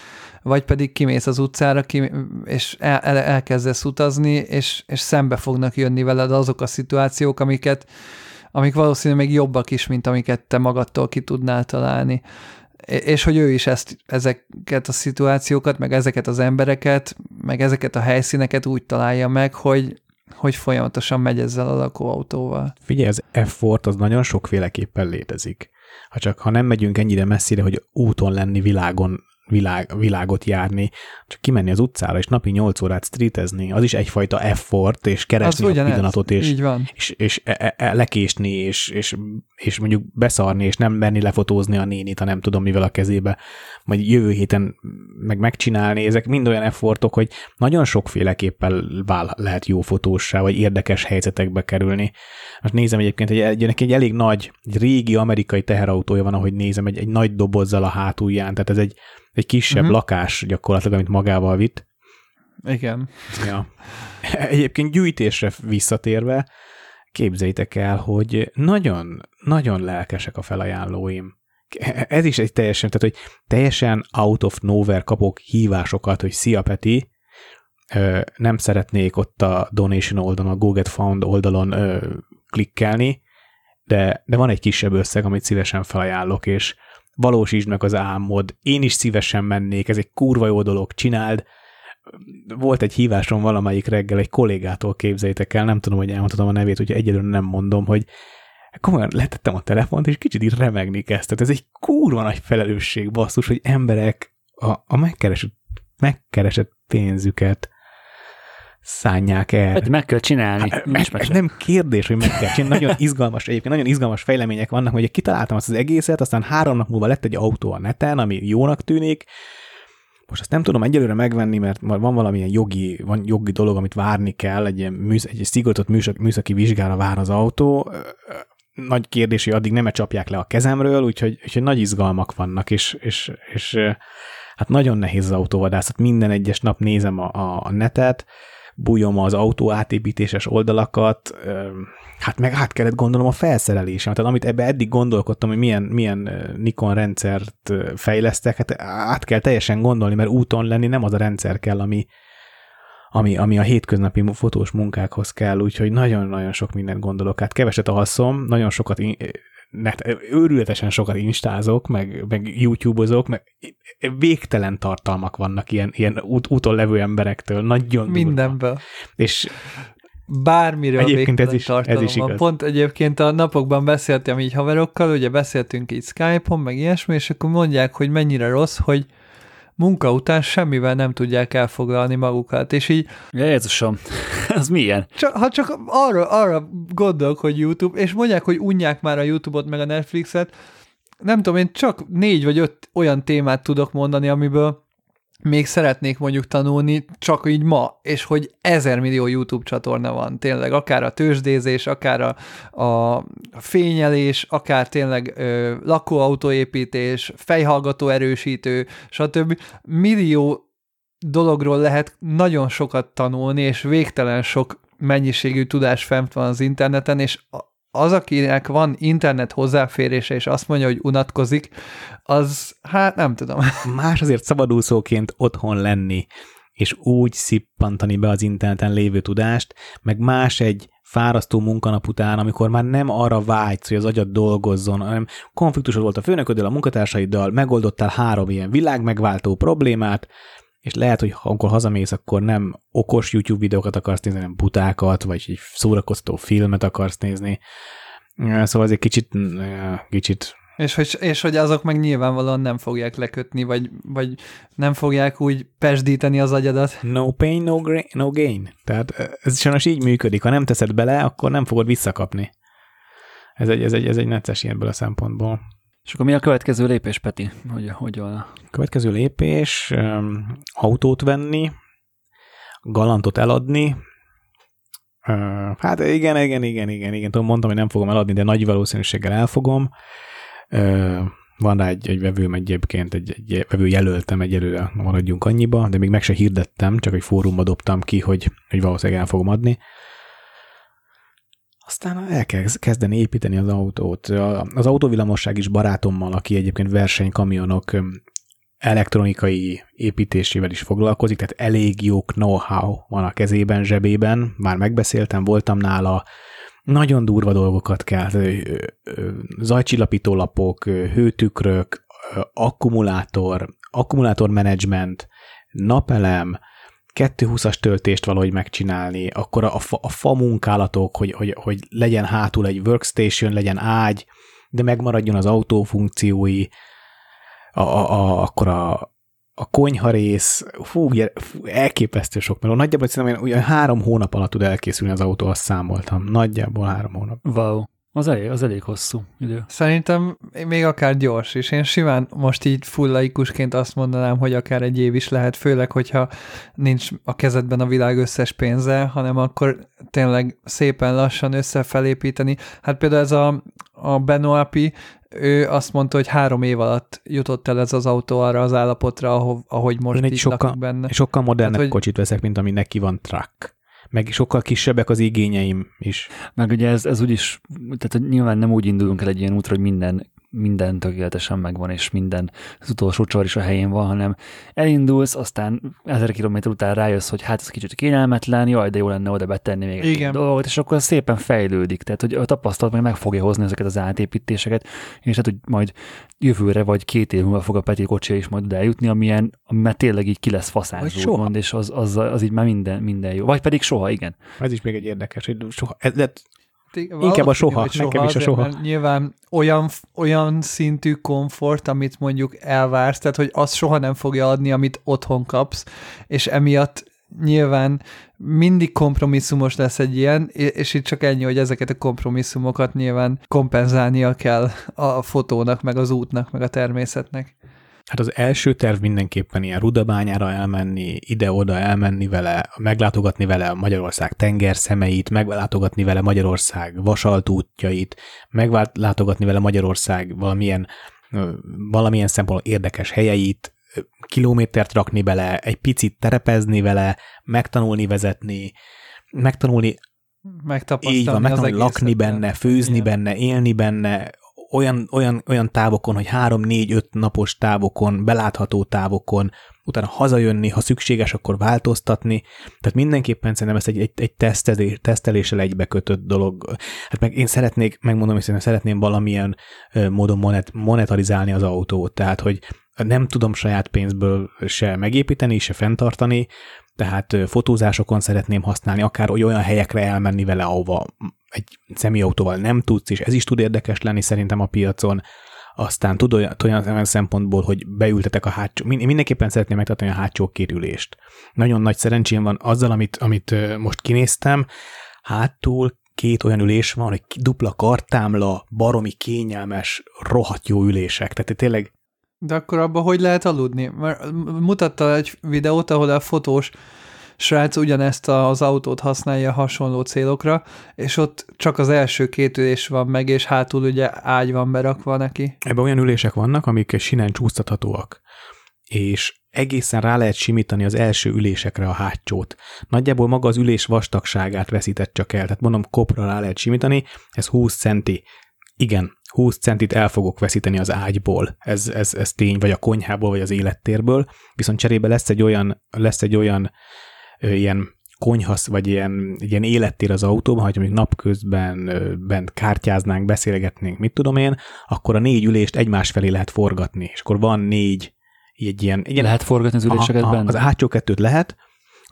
vagy pedig kimész az utcára, ki, és el, el, elkezdesz utazni, és, és szembe fognak jönni veled azok a szituációk, amiket, amik valószínűleg még jobbak is, mint amiket te magadtól ki tudnál találni. És hogy ő is ezt, ezeket a szituációkat, meg ezeket az embereket, meg ezeket a helyszíneket úgy találja meg, hogy, hogy folyamatosan megy ezzel a lakóautóval. Figyelj, az effort az nagyon sokféleképpen létezik. Ha csak ha nem megyünk ennyire messzire, hogy úton lenni világon világ, világot járni, csak kimenni az utcára, és napi 8 órát streetezni, az is egyfajta effort, és keresni az a pillanatot, és, így van. és, és e, e, e, lekésni, és, és, és mondjuk beszarni, és nem menni lefotózni a nénit, ha nem tudom mivel a kezébe, majd jövő héten meg megcsinálni, ezek mind olyan effortok, hogy nagyon sokféleképpen vál, lehet jó fotóssá, vagy érdekes helyzetekbe kerülni. Most nézem egyébként, hogy egy, egy elég nagy, egy régi amerikai teherautója van, ahogy nézem, egy, egy nagy dobozzal a hátulján, tehát ez egy egy kisebb uh-huh. lakás gyakorlatilag, amit magával vitt. Igen. Ja. Egyébként gyűjtésre visszatérve, képzeljétek el, hogy nagyon, nagyon lelkesek a felajánlóim. Ez is egy teljesen, tehát hogy teljesen out of nowhere kapok hívásokat, hogy szia Peti, nem szeretnék ott a donation oldalon, a Google Found oldalon klikkelni, de, de van egy kisebb összeg, amit szívesen felajánlok, és valósítsd meg az álmod, én is szívesen mennék, ez egy kurva jó dolog, csináld. Volt egy hívásom valamelyik reggel egy kollégától képzeljétek el, nem tudom, hogy elmondhatom a nevét, hogy egyedül nem mondom, hogy komolyan letettem a telefont, és kicsit így remegni kezdett. Ez egy kurva nagy felelősség, basszus, hogy emberek a, a megkeresett, megkeresett pénzüket szánják el. Hát meg kell csinálni. Hát, meg, meg nem kérdés, hogy meg kell csinálni. Nagyon izgalmas, egyébként nagyon izgalmas fejlemények vannak, hogy kitaláltam azt az egészet, aztán három nap múlva lett egy autó a neten, ami jónak tűnik, most ezt nem tudom egyelőre megvenni, mert van valamilyen jogi, van jogi dolog, amit várni kell, egy ilyen műsz, egy szigorított műszaki, műszaki vizsgára vár az autó. Nagy kérdés, hogy addig nem -e csapják le a kezemről, úgyhogy, úgyhogy nagy izgalmak vannak, és, és, és hát nagyon nehéz az autóvadászat. Minden egyes nap nézem a, a netet, bújom az autó átépítéses oldalakat, hát meg át kellett gondolom a felszerelésem. Tehát amit ebbe eddig gondolkodtam, hogy milyen, milyen Nikon rendszert fejlesztek, hát át kell teljesen gondolni, mert úton lenni nem az a rendszer kell, ami, ami, ami a hétköznapi fotós munkákhoz kell, úgyhogy nagyon-nagyon sok mindent gondolok. Hát keveset alszom, nagyon sokat net, őrületesen sokat instázok, meg, meg YouTube-ozok, meg végtelen tartalmak vannak ilyen, ilyen út, úton levő emberektől, nagyon Mindenből. És Bármiről egyébként ez is, ez is igaz. Pont egyébként a napokban beszéltem így haverokkal, ugye beszéltünk így Skype-on, meg ilyesmi, és akkor mondják, hogy mennyire rossz, hogy munka után semmivel nem tudják elfoglalni magukat, és így... Jézusom, az milyen? Csak, ha csak arra, arra gondolok, hogy YouTube, és mondják, hogy unják már a YouTube-ot meg a Netflixet, nem tudom, én csak négy vagy öt olyan témát tudok mondani, amiből még szeretnék mondjuk tanulni, csak így ma, és hogy ezer millió YouTube csatorna van, tényleg, akár a tőzsdézés, akár a, a fényelés, akár tényleg ö, lakóautóépítés, fejhallgató erősítő, stb. Millió dologról lehet nagyon sokat tanulni, és végtelen sok mennyiségű tudás fent van az interneten, és az, akinek van internet hozzáférése, és azt mondja, hogy unatkozik, az, hát nem tudom. Más azért szabadúszóként otthon lenni, és úgy szippantani be az interneten lévő tudást, meg más egy fárasztó munkanap után, amikor már nem arra vágysz, hogy az agyad dolgozzon, hanem konfliktusod volt a főnököddel, a munkatársaiddal, megoldottál három ilyen világmegváltó problémát, és lehet, hogy amikor hazamész, akkor nem okos YouTube videókat akarsz nézni, hanem butákat, vagy egy szórakoztató filmet akarsz nézni. Szóval ez egy kicsit, kicsit és hogy, és hogy azok meg nyilvánvalóan nem fogják lekötni, vagy, vagy nem fogják úgy pesdíteni az agyadat. No pain, no, gra- no gain. Tehát ez sajnos így működik. Ha nem teszed bele, akkor nem fogod visszakapni. Ez egy, ez egy, ez egy necces ebből a szempontból. És akkor mi a következő lépés, Peti? Hogy, hogy a... Következő lépés, autót venni, galantot eladni, hát igen, igen, igen, igen, igen, tudom, mondtam, hogy nem fogom eladni, de nagy valószínűséggel elfogom. Van rá egy, egy vevőm egyébként, egy, egy vevő jelöltem egyelőre, maradjunk annyiba, de még meg se hirdettem, csak egy fórumba dobtam ki, hogy, hogy valószínűleg el fogom adni. Aztán el kell kezdeni építeni az autót. Az autóvillamosság is barátommal, aki egyébként versenykamionok elektronikai építésével is foglalkozik, tehát elég jó know-how van a kezében, zsebében, már megbeszéltem, voltam nála, nagyon durva dolgokat kell, zajcsillapítólapok, hőtükrök, akkumulátor, akkumulátormenedzsment, napelem, 220-as töltést valahogy megcsinálni, akkor a, fa, a fa munkálatok, hogy, hogy, hogy legyen hátul egy workstation, legyen ágy, de megmaradjon az autó funkciói, a, a, a, akkor a, a konyha rész, fú, fú, elképesztő sok meló. Nagyjából szerintem olyan három hónap alatt tud elkészülni az autó, azt számoltam. Nagyjából három hónap. Wow. Az elég, az elég hosszú idő. Szerintem még akár gyors is. Én simán most így full laikusként azt mondanám, hogy akár egy év is lehet, főleg, hogyha nincs a kezedben a világ összes pénze, hanem akkor tényleg szépen lassan összefelépíteni. Hát például ez a, a Benoapi, ő azt mondta, hogy három év alatt jutott el ez az autó arra az állapotra, ahogy most Én így sokkal, benne. Sokkal modernebb hát, hogy... kocsit veszek, mint ami neki van truck meg sokkal kisebbek az igényeim is. Meg ugye ez, ez úgyis, tehát nyilván nem úgy indulunk el egy ilyen útra, hogy minden minden tökéletesen megvan, és minden az utolsó csor is a helyén van, hanem elindulsz, aztán ezer kilométer után rájössz, hogy hát ez kicsit kényelmetlen, jaj, de jó lenne oda betenni még egy dolgot, és akkor szépen fejlődik. Tehát, hogy a tapasztalat meg meg fogja hozni ezeket az átépítéseket, és hát, hogy majd jövőre vagy két év múlva fog a Peti kocsi is majd oda eljutni, amilyen, ami már tényleg így ki lesz faszázva, mond, és az, az, az, így már minden, minden jó. Vagy pedig soha, igen. Ez is még egy érdekes, hogy soha, ez, Inkább a soha, soha, nekem is a soha. Nyilván olyan, olyan szintű komfort, amit mondjuk elvársz, tehát hogy az soha nem fogja adni, amit otthon kapsz, és emiatt nyilván mindig kompromisszumos lesz egy ilyen, és itt csak ennyi, hogy ezeket a kompromisszumokat nyilván kompenzálnia kell a fotónak, meg az útnak, meg a természetnek. Hát az első terv mindenképpen ilyen Rudabányára elmenni, ide-oda elmenni vele, meglátogatni vele a Magyarország tengerszemeit, meglátogatni vele Magyarország vasaltútjait, meglátogatni vele Magyarország valamilyen, valamilyen szempontból érdekes helyeit, kilométert rakni bele, egy picit terepezni vele, megtanulni vezetni, megtanulni megtapasztalni, így van, megtanulni lakni benne, főzni Igen. benne, élni benne, olyan, olyan, olyan távokon, hogy három, négy, öt napos távokon, belátható távokon, utána hazajönni, ha szükséges, akkor változtatni. Tehát mindenképpen szerintem ez egy, egy, egy tesztelés, teszteléssel egybekötött dolog. Hát meg én szeretnék, megmondom, hogy szeretném valamilyen módon monet, monetarizálni az autót. Tehát, hogy nem tudom saját pénzből se megépíteni, se fenntartani, tehát fotózásokon szeretném használni, akár olyan helyekre elmenni vele, ahova egy személyautóval nem tudsz, és ez is tud érdekes lenni szerintem a piacon. Aztán tud olyan, olyan, olyan szempontból, hogy beültetek a hátsó, mindenképpen szeretném megtartani a hátsó két ülést. Nagyon nagy szerencsém van azzal, amit, amit most kinéztem, hátul két olyan ülés van, hogy dupla kartámla, baromi kényelmes, rohadt jó ülések. Tehát tényleg de akkor abban hogy lehet aludni? Mert mutatta egy videót, ahol a fotós srác ugyanezt az autót használja hasonló célokra, és ott csak az első két ülés van meg, és hátul ugye ágy van berakva neki. Ebben olyan ülések vannak, amik sinen csúsztathatóak, és egészen rá lehet simítani az első ülésekre a hátsót. Nagyjából maga az ülés vastagságát veszített csak el, tehát mondom, kopra rá lehet simítani, ez 20 centi. Igen, 20 centit el fogok veszíteni az ágyból, ez, ez, ez tény, vagy a konyhából, vagy az élettérből, viszont cserébe lesz egy olyan, lesz egy olyan ö, ilyen konyhasz, vagy ilyen, ilyen élettér az autóban, hogy mondjuk napközben bent kártyáznánk, beszélgetnénk, mit tudom én, akkor a négy ülést egymás felé lehet forgatni, és akkor van négy egy ilyen... Egy ilyen Lehet forgatni az üléseket aha, benne? Az hátsó kettőt lehet,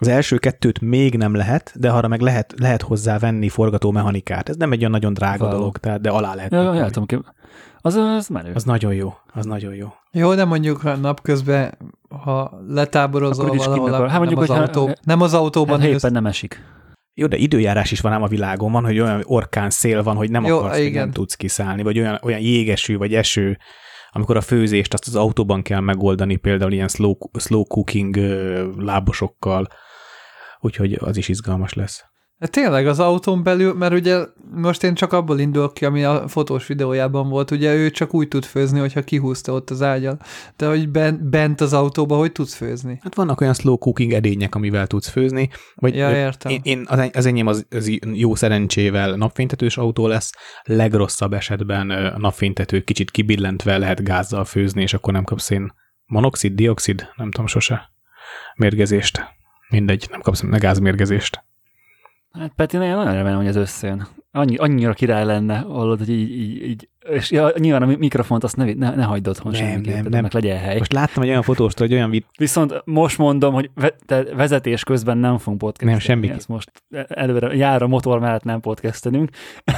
az első kettőt még nem lehet, de arra meg lehet, lehet hozzá venni forgatómechanikát. Ez nem egy olyan nagyon drága Wow. dolog, tehát, de alá lehet. Ja, tudom, kép- az, az menő. Az nagyon jó, az nagyon jó. Jó, de mondjuk ha napközben, ha letáborozol Akkor valahol, kint akar- hát hát nem, mondjuk, az hogyha- autó, nem az autóban hát, éppen nem esik. Jó, de időjárás is van ám a világon, van, hogy olyan orkán szél van, hogy nem Jó, akarsz, hogy igen. nem tudsz kiszállni, vagy olyan, olyan jégeső, vagy eső, amikor a főzést azt az autóban kell megoldani, például ilyen slow, slow cooking lábosokkal, úgyhogy az is izgalmas lesz. Hát tényleg az autón belül, mert ugye most én csak abból indulok ki, ami a fotós videójában volt, ugye ő csak úgy tud főzni, hogyha kihúzta ott az ágyal. De hogy bent, az autóba, hogy tudsz főzni? Hát vannak olyan slow cooking edények, amivel tudsz főzni, vagy Ja, értem. Én, én, az, az enyém az, az jó szerencsével napfénytetős autó lesz, legrosszabb esetben a napfénytetőt kicsit kibillentve lehet gázzal főzni, és akkor nem kapsz én monoxid, dioxid, nem tudom sose, mérgezést. Mindegy, nem kapsz ne gázmérgezést. Hát Peti, nagyon remélem, hogy ez összejön. Annyi, annyira király lenne, hallod, hogy így, így, így és ja, nyilván a mikrofont azt ne, ne, ne hagyd otthon Nem, semmiképpen, nem, nem. meg legyen hely. Most láttam egy olyan fotóst, hogy olyan vid- Viszont most mondom, hogy ve- te vezetés közben nem fogunk podcastelni. Nem, semmiképp. Ezt most előre jár a motor mellett nem podcastelünk,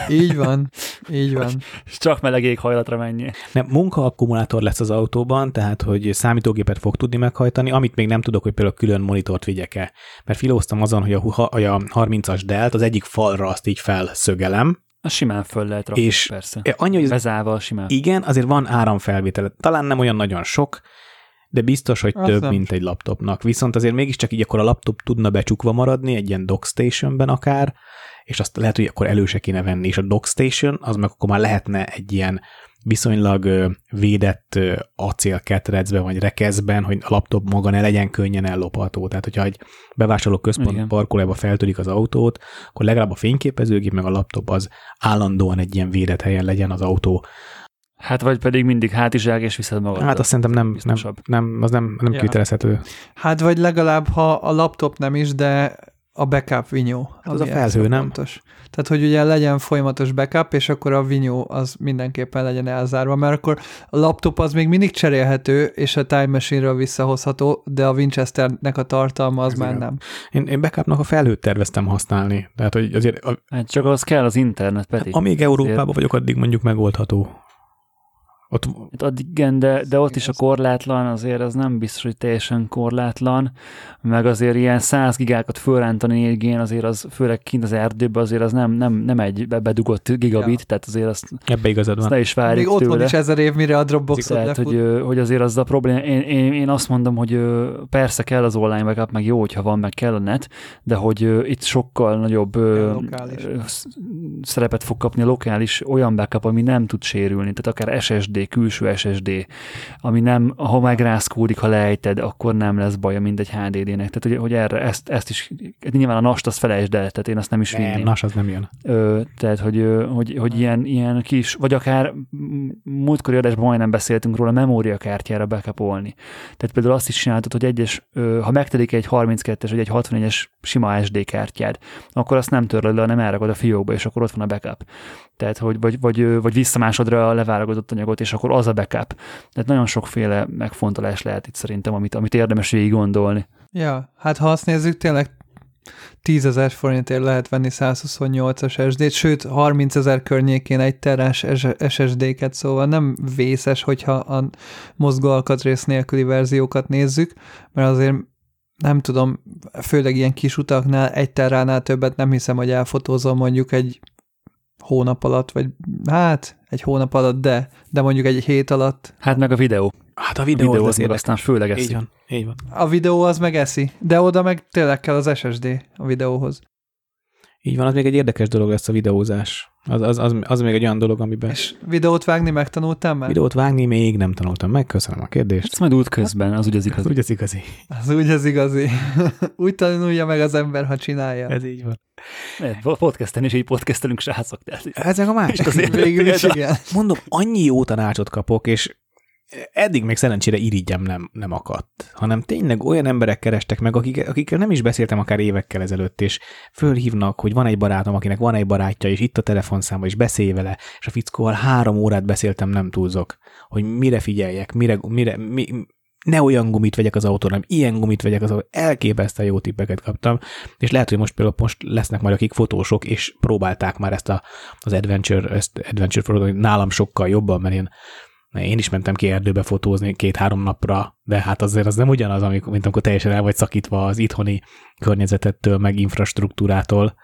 Így van, így van. és csak meleg éghajlatra menjél. nem, munkaakkumulátor lesz az autóban, tehát hogy számítógépet fog tudni meghajtani, amit még nem tudok, hogy például külön monitort vigyek-e. Mert filóztam azon, hogy a, a 30-as delt az egyik falra azt így felszögelem, Az simán föl lehet rakni, És- persze. annyi, hogy ez Bezával simán. Igen, azért van áramfelvétele. Talán nem olyan nagyon sok, de biztos, hogy Az több, nem mint egy laptopnak. Viszont azért mégiscsak így akkor a laptop tudna becsukva maradni, egy ilyen dockstationben akár, és azt lehet, hogy akkor elő se kéne venni, és a dockstation, az meg akkor már lehetne egy ilyen viszonylag védett acélketrecben vagy rekeszben, hogy a laptop maga ne legyen könnyen ellopható. Tehát, hogyha egy bevásárló központ Igen. parkolóba feltörik az autót, akkor legalább a fényképezőgép meg a laptop az állandóan egy ilyen védett helyen legyen az autó Hát vagy pedig mindig hátizsák és viszed magad. Hát azt szerintem nem, nem, nem, az nem, nem Ja. kivitelezhető. Hát vagy legalább, ha a laptop nem is, de a backup vinyó. Hát az a felhő, nem? Fontos. Tehát, hogy ugye legyen folyamatos backup, és akkor a vinyó az mindenképpen legyen elzárva, mert akkor a laptop az még mindig cserélhető, és a Time Machine-ről visszahozható, de a Winchesternek a tartalma az Ez már igaz. nem. Én, én backupnak a felhőt terveztem használni. Tehát, hogy azért, a, Hát csak az kell az internet, Peti. amíg Európában vagyok, addig mondjuk megoldható. Ott, Hát igen, de, de ott is a korlátlan, azért az nem biztos, hogy teljesen korlátlan, meg azért ilyen 100 gigákat fölrántani 4 g azért az főleg kint az erdőben azért az nem, nem, nem egy be- bedugott gigabit, Ja. tehát azért azt, ebbe igazad van. ne is várjuk Még otthon tőle. is ezer év, mire a Dropboxot Tehát, hogy, hogy azért az a probléma, én, én, én azt mondom, hogy persze kell az online backup, meg jó, hogyha van, meg kell a net, de hogy itt sokkal nagyobb lokális. szerepet fog kapni a lokális olyan backup, ami nem tud sérülni, tehát akár SSD, külső SSD, ami nem, ha megrázkódik, ha lejted, akkor nem lesz baja, mint egy HDD-nek. Tehát, hogy, hogy erre, ezt, ezt is, nyilván a NAST azt felejtsd el, tehát én azt nem is Nem, vinném. nas, az nem jön. Ö, tehát, hogy, hogy, hogy ilyen, ilyen kis, vagy akár múltkori adásban majdnem beszéltünk róla, memóriakártyára backupolni. Tehát például azt is csináltad, hogy egyes, ha megtelik egy 32-es vagy egy 64-es sima SD kártyád, akkor azt nem törlöd le, hanem elrakod a fiókba, és akkor ott van a backup. Tehát, hogy vagy, vagy, vagy visszamásodra a leválogatott anyagot, és akkor az a backup. Tehát nagyon sokféle megfontolás lehet itt szerintem, amit, amit érdemes végig gondolni. Ja, hát ha azt nézzük, tényleg 10 ezer forintért lehet venni 128-as SD-t, sőt 30 ezer környékén egy terás SSD-ket, szóval nem vészes, hogyha a mozgó alkatrész nélküli verziókat nézzük, mert azért nem tudom, főleg ilyen kis utaknál, egy terránál többet nem hiszem, hogy elfotózol mondjuk egy hónap alatt, vagy hát egy hónap alatt, de, de mondjuk egy hét alatt. Hát meg a videó. Hát a A videó, videó az, az meg aztán főleg Így eszik. van, így van. A videó az meg eszi, de oda meg tényleg kell az SSD a videóhoz. Így van, az még egy érdekes dolog lesz a videózás. Az, az, az, az még egy olyan dolog, amiben És videót vágni megtanultál már? videót vágni még nem tanultam meg. Köszönöm a kérdést. Ezt majd út közben, az ugye az Ez igazi. úgy az igazi. Az úgy az igazi. úgy tanulja meg az ember, ha csinálja. Ez így van. Podcasten is így podcastelünk, srácok. Ez meg a másik. Végül is ez igen. Mondom, annyi jó tanácsot kapok, és eddig még szerencsére irigyem nem, nem akadt, hanem tényleg olyan emberek kerestek meg, akik, akikkel nem is beszéltem akár évekkel ezelőtt, és fölhívnak, hogy van egy barátom, akinek van egy barátja, és itt a telefonszáma, és beszélj vele, és a fickóval három órát beszéltem, nem túlzok, hogy mire figyeljek, mire, mire, mi, ne olyan gumit vegyek az autóra, hanem ilyen gumit vegyek az autóra. Elképesztő jó tippeket kaptam, és lehet, hogy most például most lesznek majd akik fotósok, és próbálták már ezt a, az adventure, ezt adventure fotót, nálam sokkal jobban, mert én én is mentem ki erdőbe fotózni két-három napra, de hát azért az nem ugyanaz, amikor, mint amikor teljesen el vagy szakítva az itthoni környezetettől, meg infrastruktúrától.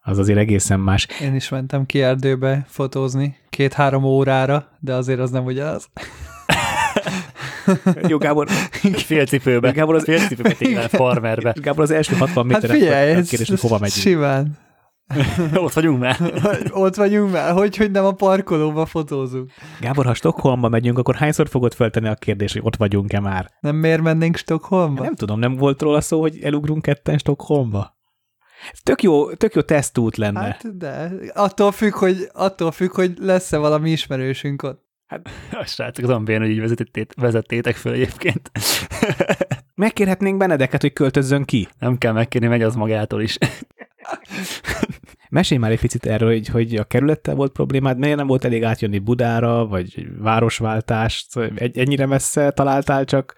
Az azért egészen más. Én is mentem ki erdőbe fotózni két-három órára, de azért az nem ugyanaz. Jó, Gábor. Félcipőbe. Gábor az félcipőbe tényleg, farmerbe. Gábor az első 60 méteren hát figyelj, kérdés, hogy hova megyünk. Simán. Ott vagyunk már. Ott vagyunk már, hogy, hogy nem a parkolóba fotózunk. Gábor, ha Stockholmba megyünk, akkor hányszor fogod feltenni a kérdést, hogy ott vagyunk-e már? Nem miért mennénk Stockholmba? Nem tudom, nem volt róla szó, hogy elugrunk ketten Stockholmba? Tök jó, tök jó tesztút lenne. Hát de, attól függ, hogy, attól függ, hogy lesz-e valami ismerősünk ott. Hát a srácok, az ambén, hogy így vezetét, vezettétek föl egyébként. Megkérhetnénk Benedeket, hogy költözzön ki. Nem kell megkérni, megy az magától is. Mesélj már egy picit erről, hogy, hogy a kerülettel volt problémád, miért nem volt elég átjönni Budára, vagy városváltást, egy, ennyire messze találtál csak,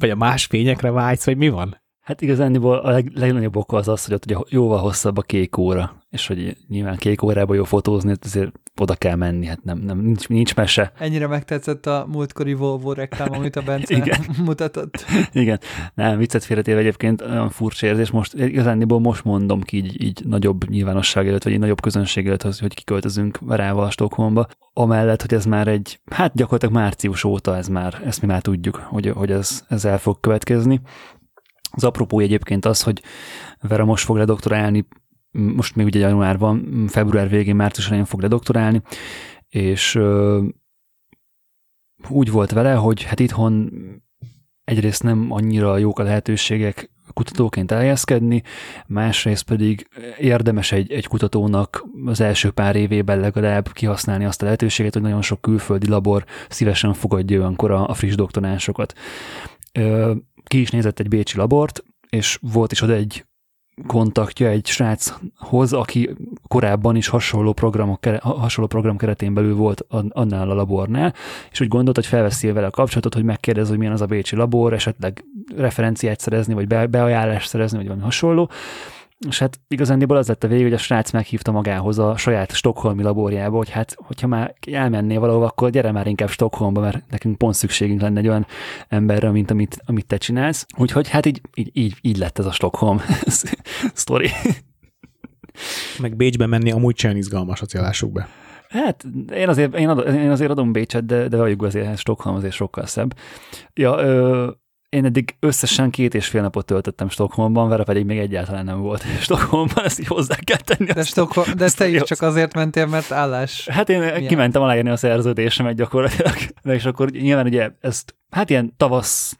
vagy a más fényekre vágysz, vagy mi van? Hát igazán a leg, legnagyobb oka az az, hogy ott ugye jóval hosszabb a kék óra, és hogy nyilván kék órában jó fotózni, azért oda kell menni, hát nem, nem nincs, nincs mese. Ennyire megtetszett a múltkori Volvo reklám, amit a Bence Igen. mutatott. Igen, nem, viccet félretéve egyébként olyan furcsa érzés, most igazándiból most mondom ki így, így nagyobb nyilvánosság előtt, vagy egy nagyobb közönség előtt, hogy kiköltözünk Verával Stockholmba, amellett, hogy ez már egy, hát gyakorlatilag március óta ez már, ezt mi már tudjuk, hogy, hogy ez, ez el fog következni. Az apropó egyébként az, hogy Vera most fog ledoktorálni, most még ugye januárban, február végén, március elején fog ledoktorálni, és úgy volt vele, hogy hát itthon egyrészt nem annyira jók a lehetőségek kutatóként elhelyezkedni, másrészt pedig érdemes egy, egy kutatónak az első pár évében legalább kihasználni azt a lehetőséget, hogy nagyon sok külföldi labor szívesen fogadja olyankor a, a friss doktoránsokat ki is nézett egy bécsi labort, és volt is oda egy kontaktja egy sráchoz, aki korábban is hasonló, programok, hasonló program keretén belül volt annál a labornál, és úgy gondolt, hogy felveszi vele a kapcsolatot, hogy megkérdez, hogy milyen az a bécsi labor, esetleg referenciát szerezni, vagy be, beajánlást szerezni, vagy valami hasonló, és hát igazándiból az lett a vég, hogy a srác meghívta magához a saját Stockholmi laborjába, hogy hát, hogyha már elmennél valahova, akkor gyere már inkább Stockholmba, mert nekünk pont szükségünk lenne egy olyan emberre, mint amit, amit te csinálsz. Úgyhogy hát így, így, így, így lett ez a Stockholm sztori. Meg Bécsbe menni amúgy sem izgalmas, a be. Hát én azért, én, ad, én azért adom Bécset, de, de valljuk azért Stockholm azért sokkal szebb. Ja, ö, én eddig összesen két és fél napot töltöttem Stockholmban, Vera pedig még egyáltalán nem volt Stockholmban, ezt így hozzá kell tenni. De, Stockholm, de te is csak azért mentél, mert állás. Hát én milyen? kimentem aláírni a szerződésemet gyakorlatilag, de és akkor nyilván ugye ezt hát ilyen tavasz,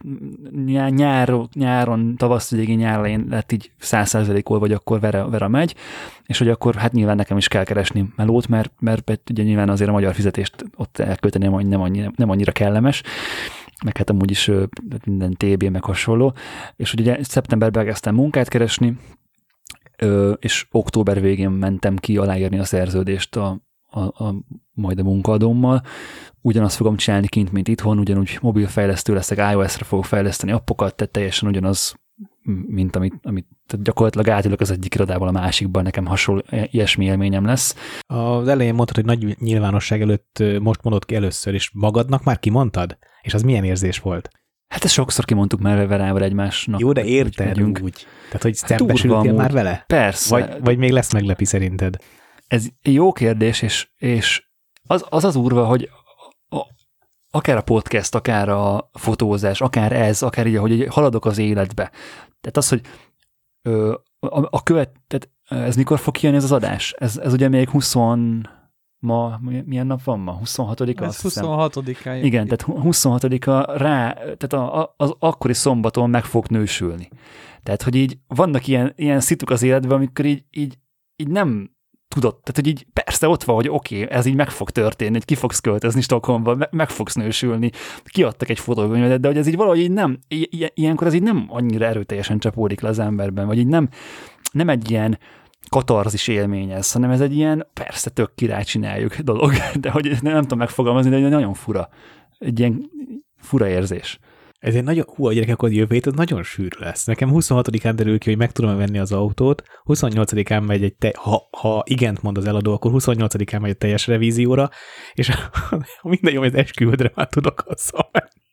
nyár, nyáron, tavasz végén nyár lett így százszerzelékol, vagy akkor Vera, Vera megy, és hogy akkor hát nyilván nekem is kell keresni melót, mert, mert ugye nyilván azért a magyar fizetést ott elkölteni nem annyira, nem annyira kellemes, meg hát amúgy is minden TB, meg hasonló, és ugye szeptemberben elkezdtem munkát keresni, és október végén mentem ki aláírni a szerződést a, a, a majd a munkaadómmal. Ugyanazt fogom csinálni kint, mint itthon, ugyanúgy mobilfejlesztő leszek, iOS-re fogok fejleszteni appokat, tehát teljesen ugyanaz, mint amit, amit tehát gyakorlatilag átülök az egyik irodából a másikban, nekem hasonló ilyesmi élményem lesz. Az elején mondtad, hogy nagy nyilvánosság előtt most mondod ki először, és magadnak már kimondtad? És az milyen érzés volt? Hát ezt sokszor kimondtuk már Verával egymásnak. Jó, de érted úgy, úgy. Tehát, hogy hát szembesültél már vele? Persze. Vagy, vagy még lesz meglepi szerinted? Ez jó kérdés, és, és az, az az urva, hogy a, akár a podcast, akár a fotózás, akár ez, akár így, hogy haladok az életbe. Tehát az, hogy ö, a, a követ, tehát ez mikor fog kijönni ez az adás? Ez, ez ugye még 20 ma, milyen nap van ma? 26-a? Ez 26-a. Igen, tehát 26-a rá, tehát a, az akkori szombaton meg fog nősülni. Tehát, hogy így vannak ilyen, ilyen szituk az életben, amikor így, így, így nem tudod, tehát hogy így persze ott van, hogy oké, okay, ez így meg fog történni, hogy ki fogsz költözni Stockholmba, meg, meg fogsz nősülni, kiadtak egy fotókönyvet, de hogy ez így valahogy így nem, ilyenkor ez így nem annyira erőteljesen csapódik le az emberben, vagy így nem, nem egy ilyen katarzis élmény ez, hanem ez egy ilyen, persze tök király csináljuk dolog, de hogy nem, nem tudom megfogalmazni, de nagyon fura. Egy ilyen fura érzés. Ez egy nagyon, hú, a gyerekek, hogy jövő az nagyon sűrű lesz. Nekem 26-án derül ki, hogy meg tudom venni az autót, 28-án megy egy, te, ha, ha igent mond az eladó, akkor 28-án megy egy teljes revízióra, és minden jó, hogy az esküvődre már tudok azzal menni.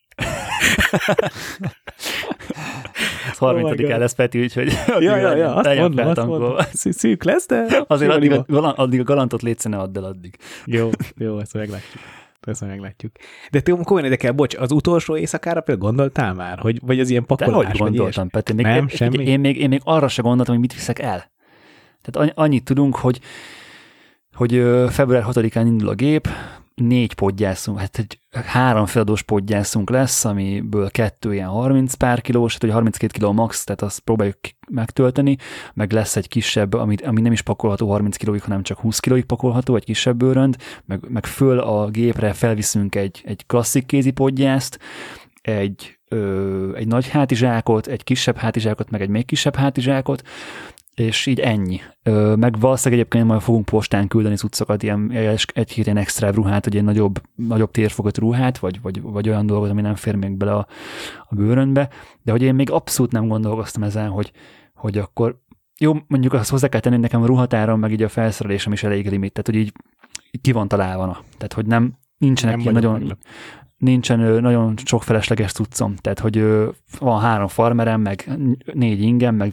30-án oh lesz Peti, úgyhogy ja, ja, ja, azt mondom, azt mondom. Szűk lesz, de... Azért addig a, addig a galantot létsz, ne add el addig. Jó, jó, ezt meglátjuk. Ezt meglátjuk. De te komolyan érdekel, bocs, az utolsó éjszakára például gondoltál már, hogy vagy az ilyen pakolás? De hogy gondoltam, Peti? Még, nem, semmi? Én még, én még arra se gondoltam, hogy mit viszek el. Tehát annyit tudunk, hogy hogy február 6-án indul a gép, négy podgyászunk, hát egy három feladós podgyászunk lesz, amiből kettő ilyen 30 pár kilós, tehát hogy 32 kiló max, tehát azt próbáljuk megtölteni, meg lesz egy kisebb, ami, ami nem is pakolható 30 kilóig, hanem csak 20 kilóig pakolható, egy kisebb bőrönd, meg, meg föl a gépre felviszünk egy, egy klasszik kézi podgyászt, egy, ö, egy nagy hátizsákot, egy kisebb hátizsákot, meg egy még kisebb hátizsákot, és így ennyi. Ö, meg valószínűleg egyébként majd fogunk postán küldeni cuccokat, ilyen egy-két ilyen extra ruhát, vagy egy nagyobb, nagyobb térfogat ruhát, vagy, vagy, vagy olyan dolgot, ami nem fér még bele a, a bőrönbe, de hogy én még abszolút nem gondolkoztam ezen, hogy, hogy akkor jó, mondjuk azt hozzá kell tenni, nekem a ruhatáram, meg így a felszerelésem is elég limit, tehát hogy így, így ki van találva. Tehát, hogy nem, nincsenek nem ilyen nagyon, nincsen nagyon sok felesleges cuccom. Tehát, hogy van három farmerem, meg négy ingem, meg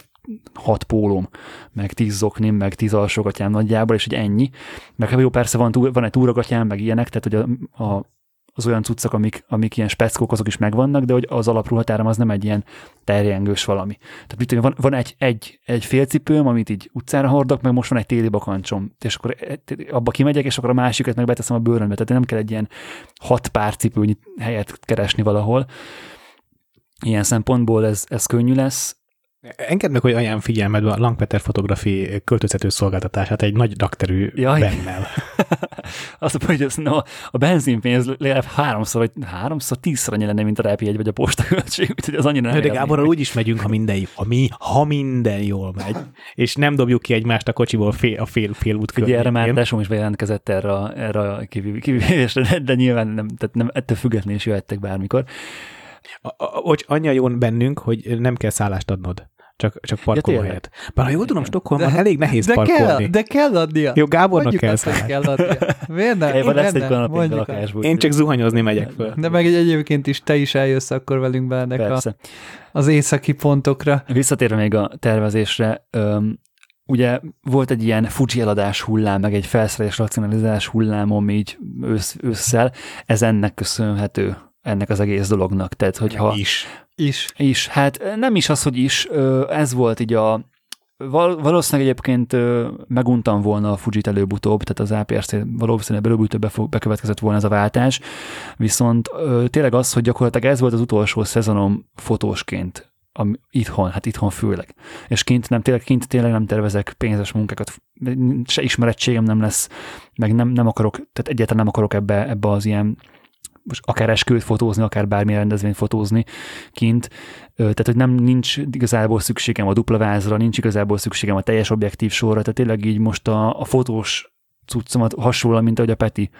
hat pólóm, meg tíz zoknim, meg tíz alsógatyám nagyjából, és hogy ennyi. Meg hát jó, persze van, van egy túrogatyám, meg ilyenek, tehát hogy a, a, az olyan cuccok, amik, amik ilyen speckók, azok is megvannak, de hogy az alapruhatáram az nem egy ilyen terjengős valami. Tehát mit tudom, van, van egy, egy, egy félcipőm, amit így utcára hordok, meg most van egy téli bakancsom, és akkor e, abba kimegyek, és akkor a másikat meg beteszem a bőrömbe, tehát nem kell egy ilyen hat pár cipőnyi helyet keresni valahol. Ilyen szempontból ez, ez könnyű lesz, Engedd meg, hogy ajánl figyelmedbe a Langpeter fotografi költözhető szolgáltatását egy nagy dakterű Jaj. bennel. Azt mondja, hogy ez, no, a benzinpénz legalább háromszor, vagy háromszor, tízszer annyi lenne, mint a repjegy, vagy a postaköltség, úgyhogy az annyira nem De Gáborral úgy is megyünk, ha minden, ha, mi, ha minden jól megy, és nem dobjuk ki egymást a kocsiból fél, a fél, fél út Ugye erre már Desom is bejelentkezett erre, erre a kivívésre, de nyilván nem, tehát nem, ettől függetlenül is jöhettek bármikor. A, a, hogy annyi jön bennünk, hogy nem kell szállást adnod. Csak, csak parkolóhelyet. Ja, Bár ha jól tudom, Stockholmban elég nehéz de parkolni. Kell, de kell adnia. Jó, Gábornak kell szállni. kell adnia. Miért nem? Én lesz egy a lakásból. Én csak zuhanyozni megyek föl. De meg egy egyébként is te is eljössz akkor velünk be ennek a, az északi pontokra. Visszatérve még a tervezésre, öm, ugye volt egy ilyen Fuji eladás hullám, meg egy felszerelés racionalizálás hullámom így ősz, ősszel, ez ennek köszönhető ennek az egész dolognak. Tehát, hogyha... Is. Is. Is. Hát nem is az, hogy is, ez volt így a valószínűleg egyébként meguntam volna a Fujit előbb-utóbb, tehát az APRC valószínűleg előbb-utóbb bekövetkezett volna ez a váltás, viszont tényleg az, hogy gyakorlatilag ez volt az utolsó szezonom fotósként, ami itthon, hát itthon főleg. És kint nem, tényleg, kint tényleg nem tervezek pénzes munkákat, se ismerettségem nem lesz, meg nem, nem akarok, tehát egyáltalán nem akarok ebbe, ebbe az ilyen most akár esküvőt fotózni, akár bármilyen rendezvényt fotózni kint, tehát hogy nem nincs igazából szükségem a dupla vázra, nincs igazából szükségem a teljes objektív sorra, tehát tényleg így most a, a fotós cuccomat hasonló, mint ahogy a Peti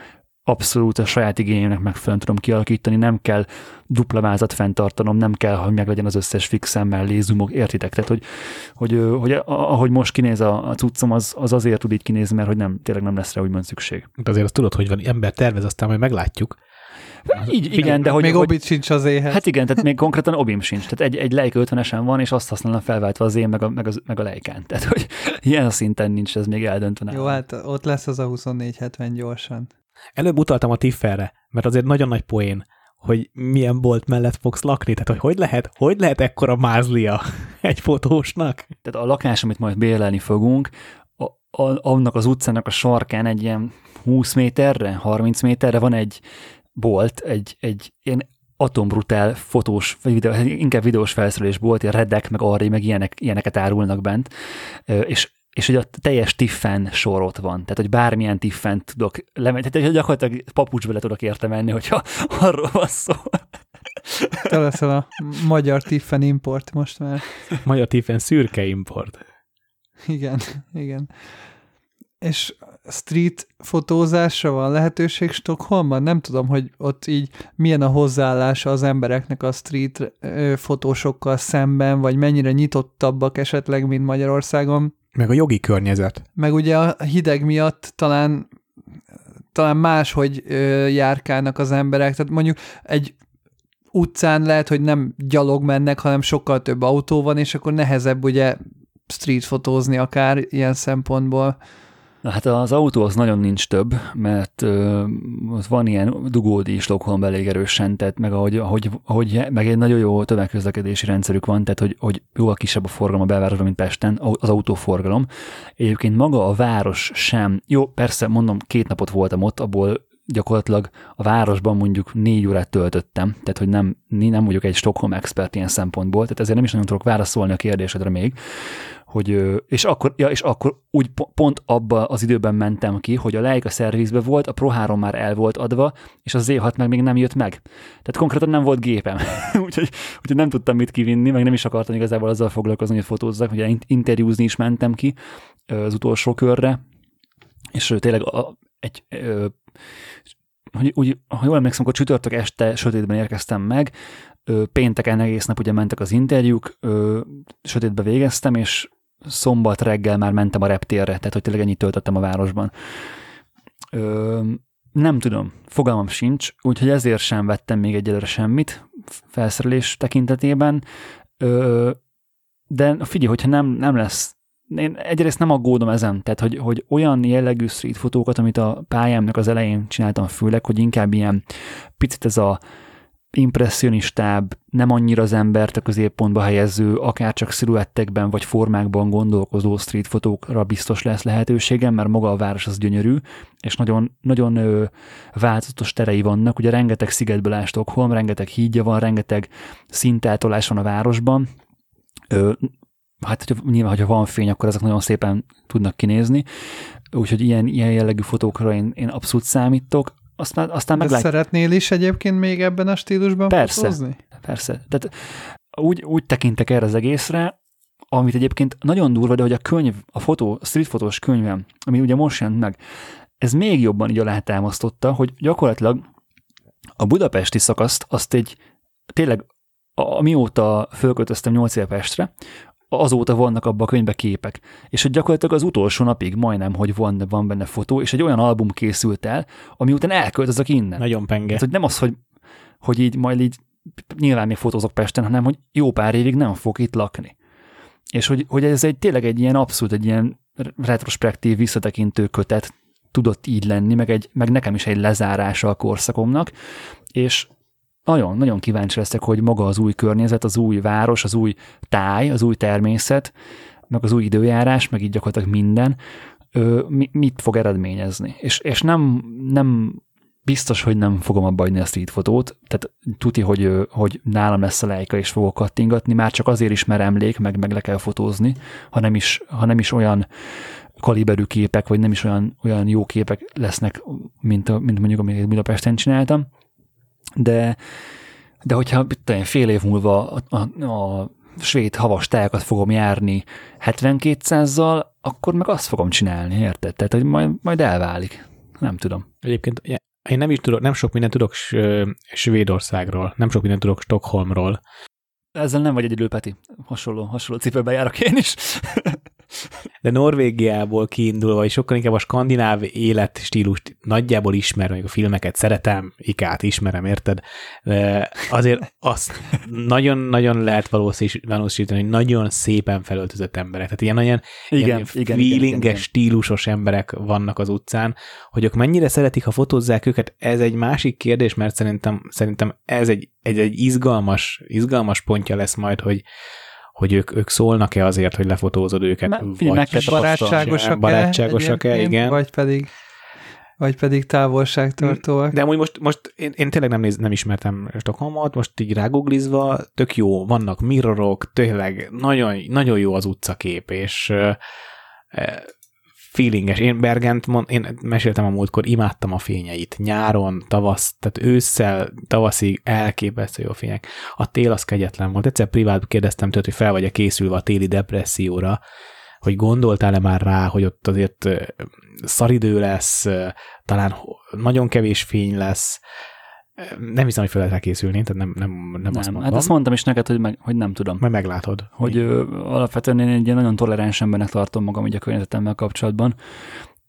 abszolút a saját igényemnek megfelelően tudom kialakítani, nem kell dupla vázat fenntartanom, nem kell, hogy meg legyen az összes fixem mellé zoomok, értitek? Tehát, hogy, hogy, hogy ahogy most kinéz a, a cuccom, az, az azért tud így kinézni, mert hogy nem, tényleg nem lesz rá úgymond szükség. De azért azt tudod, hogy van ember tervez, aztán majd meglátjuk. Így, igen, igen, de hogy... Még hogy, obit sincs az éhez. Hát igen, tehát még konkrétan obim sincs. Tehát egy, egy Leica 50 van, és azt használna felváltva az én, meg a, meg, az, meg a Leikán. Tehát, hogy ilyen szinten nincs, ez még eldöntve. Jó, hát ott lesz az a 2470 gyorsan. Előbb utaltam a Tifferre, mert azért nagyon nagy poén, hogy milyen bolt mellett fogsz lakni, tehát hogy hogy lehet, hogy lehet ekkora mázlia egy fotósnak? Tehát a lakás, amit majd bérelni fogunk, a, a, annak az utcának a sarkán egy ilyen 20 méterre, 30 méterre van egy bolt, egy, egy ilyen atombrutál fotós, vagy videó, inkább videós felszerelés volt, ilyen redek, meg arri, meg ilyenek, ilyeneket árulnak bent, és és hogy a teljes tiffen sor ott van. Tehát, hogy bármilyen tiffen tudok lemenni. Tehát gyakorlatilag papucsba le tudok érte menni, hogyha arról van szó. Te leszel a magyar tiffen import most már. Magyar tiffen szürke import. Igen, igen. És street fotózásra van lehetőség Stockholmban? Nem tudom, hogy ott így milyen a hozzáállása az embereknek a street fotósokkal szemben, vagy mennyire nyitottabbak esetleg, mint Magyarországon. Meg a jogi környezet. Meg ugye a hideg miatt talán talán máshogy ö, járkálnak az emberek. Tehát mondjuk egy utcán lehet, hogy nem gyalog mennek, hanem sokkal több autó van, és akkor nehezebb ugye street fotózni akár ilyen szempontból. Hát az autó az nagyon nincs több, mert ö, van ilyen dugódi Stockholm elég erősen, tehát meg ahogy, ahogy, ahogy, meg egy nagyon jó tömegközlekedési rendszerük van, tehát hogy, hogy jóval kisebb a forgalom a belvárosban, mint Pesten, az autóforgalom. Egyébként maga a város sem, jó, persze mondom, két napot voltam ott, abból gyakorlatilag a városban mondjuk négy órát töltöttem, tehát hogy nem, nem vagyok egy Stockholm expert ilyen szempontból, tehát ezért nem is nagyon tudok válaszolni a kérdésedre még, hogy, és akkor, ja, és akkor úgy pont abba az időben mentem ki, hogy a Leica szervizbe volt, a Pro 3 már el volt adva, és az Z6 meg még nem jött meg. Tehát konkrétan nem volt gépem. úgyhogy, úgyhogy nem tudtam mit kivinni, meg nem is akartam igazából azzal foglalkozni, hogy fotózzak, hogy interjúzni is mentem ki az utolsó körre, és tényleg a, egy, hogy úgy, ha jól emlékszem, akkor csütörtök este sötétben érkeztem meg, pénteken egész nap ugye mentek az interjúk, sötétbe végeztem, és szombat reggel már mentem a reptérre, tehát hogy tényleg ennyit töltöttem a városban. Ö, nem tudom, fogalmam sincs, úgyhogy ezért sem vettem még egyelőre semmit felszerelés tekintetében, ö, de figyelj, hogyha nem, nem lesz én egyrészt nem aggódom ezen, tehát hogy, hogy olyan jellegű street fotókat, amit a pályámnak az elején csináltam főleg, hogy inkább ilyen picit ez a impressionistább, nem annyira az embert a középpontba helyező, akár csak sziluettekben vagy formákban gondolkozó street fotókra biztos lesz lehetőségem, mert maga a város az gyönyörű, és nagyon, nagyon ö, változatos terei vannak. Ugye rengeteg szigetből áll Stockholm, rengeteg hídja van, rengeteg szintátolás van a városban. Hát hogyha, nyilván, hogyha van fény, akkor ezek nagyon szépen tudnak kinézni. Úgyhogy ilyen, ilyen jellegű fotókra én, én abszolút számítok aztán, aztán meg szeretnél is egyébként még ebben a stílusban persze, fotózni? Persze, tehát úgy, úgy tekintek erre az egészre, amit egyébként nagyon durva, de hogy a könyv, a fotó, a street fotós könyvem, ami ugye most jelent meg, ez még jobban így alátámasztotta, hogy gyakorlatilag a budapesti szakaszt azt egy tényleg amióta fölköltöztem 8 éve Pestre, azóta vannak abban a könyvben képek. És hogy gyakorlatilag az utolsó napig majdnem, hogy van, van benne fotó, és egy olyan album készült el, ami után elköltözök innen. Nagyon penge. Tehát, hogy nem az, hogy, hogy így majd így nyilván még fotózok Pesten, hanem hogy jó pár évig nem fog itt lakni. És hogy, hogy ez egy tényleg egy ilyen abszolút, egy ilyen retrospektív, visszatekintő kötet tudott így lenni, meg, egy, meg nekem is egy lezárása a korszakomnak, és nagyon, nagyon kíváncsi leszek, hogy maga az új környezet, az új város, az új táj, az új természet, meg az új időjárás, meg így gyakorlatilag minden, ö, mit fog eredményezni. És, és nem, nem biztos, hogy nem fogom abba a street fotót, tehát tuti, hogy, hogy nálam lesz a lejka, és fogok kattingatni, már csak azért is, mert emlék, meg, meg le kell fotózni, hanem is, hanem is olyan kaliberű képek, vagy nem is olyan, olyan jó képek lesznek, mint, mint mondjuk, amit Budapesten csináltam de, de hogyha tudom, fél év múlva a, a, a svéd havas tájakat fogom járni 7200-zal, akkor meg azt fogom csinálni, érted? Tehát, hogy majd, majd elválik. Nem tudom. Egyébként én nem is tudok, nem sok mindent tudok Svédországról, nem sok mindent tudok Stockholmról. Ezzel nem vagy egyedül, Peti. Hasonló, hasonló cipőben járok én is. De Norvégiából kiindulva, és sokkal inkább a skandináv életstílust nagyjából ismerem, a filmeket szeretem, ikát ismerem, érted? De azért azt nagyon-nagyon lehet valószínűsíteni, hogy nagyon szépen felöltözött emberek. Tehát ilyen nagyon igen, ilyen igen, feelinges, igen, igen, stílusos emberek vannak az utcán, hogy ők mennyire szeretik, ha fotózzák őket, ez egy másik kérdés, mert szerintem, szerintem ez egy, egy, egy izgalmas, izgalmas pontja lesz majd, hogy, hogy ők, ők szólnak-e azért, hogy lefotózod őket, Me, vagy barátságosak-e, barátságosak-e igen. vagy pedig vagy pedig távolságtartóak. De amúgy most, most én, én tényleg nem, néz, nem ismertem Stockholmot, most így ráguglizva, tök jó, vannak mirrorok, tényleg nagyon, nagyon jó az utcakép, és feelinges. Én Bergent, mond, én meséltem a múltkor, imádtam a fényeit. Nyáron, tavasz, tehát ősszel, tavaszig elképesztő jó fények. A tél az kegyetlen volt. Egyszer privát kérdeztem tőle, hogy fel vagy-e készülve a téli depresszióra, hogy gondoltál-e már rá, hogy ott azért szaridő lesz, talán nagyon kevés fény lesz, nem hiszem, hogy fel lehet készülni, tehát nem, nem, nem, nem azt mondom. Hát azt mondtam is neked, hogy, meg, hogy nem tudom. Majd meglátod. Hogy ö, alapvetően én egy ilyen nagyon toleráns embernek tartom magam így a környezetemmel kapcsolatban.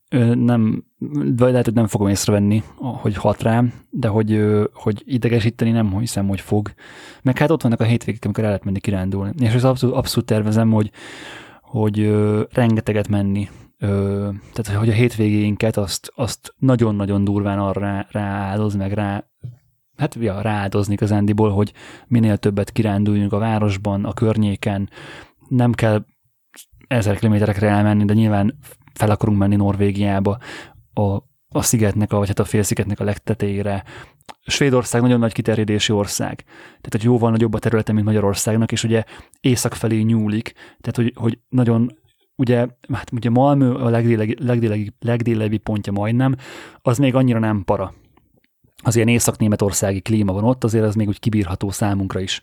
Ö, nem, vagy lehet, hogy nem fogom észrevenni, hogy hat rám, de hogy, ö, hogy idegesíteni nem hiszem, hogy fog. Meg hát ott vannak a hétvégek, amikor el lehet menni kirándulni. És az abszolút, abszolút tervezem, hogy, hogy ö, rengeteget menni. Ö, tehát, hogy a hétvégéinket azt, azt nagyon-nagyon durván arra rááldoz, meg rá hát ja, rááldozni igazándiból, hogy minél többet kiránduljunk a városban, a környéken, nem kell ezer kilométerekre elmenni, de nyilván fel akarunk menni Norvégiába, a, a szigetnek, a, vagy hát a félszigetnek a legtetejére. Svédország nagyon nagy kiterjedési ország, tehát hogy jóval nagyobb a területe, mint Magyarországnak, és ugye észak felé nyúlik, tehát hogy, hogy nagyon ugye, hát ugye Malmö a legdélegi, legdélegi, legdélebbi pontja majdnem, az még annyira nem para az ilyen észak-németországi klíma van ott, azért az még úgy kibírható számunkra is.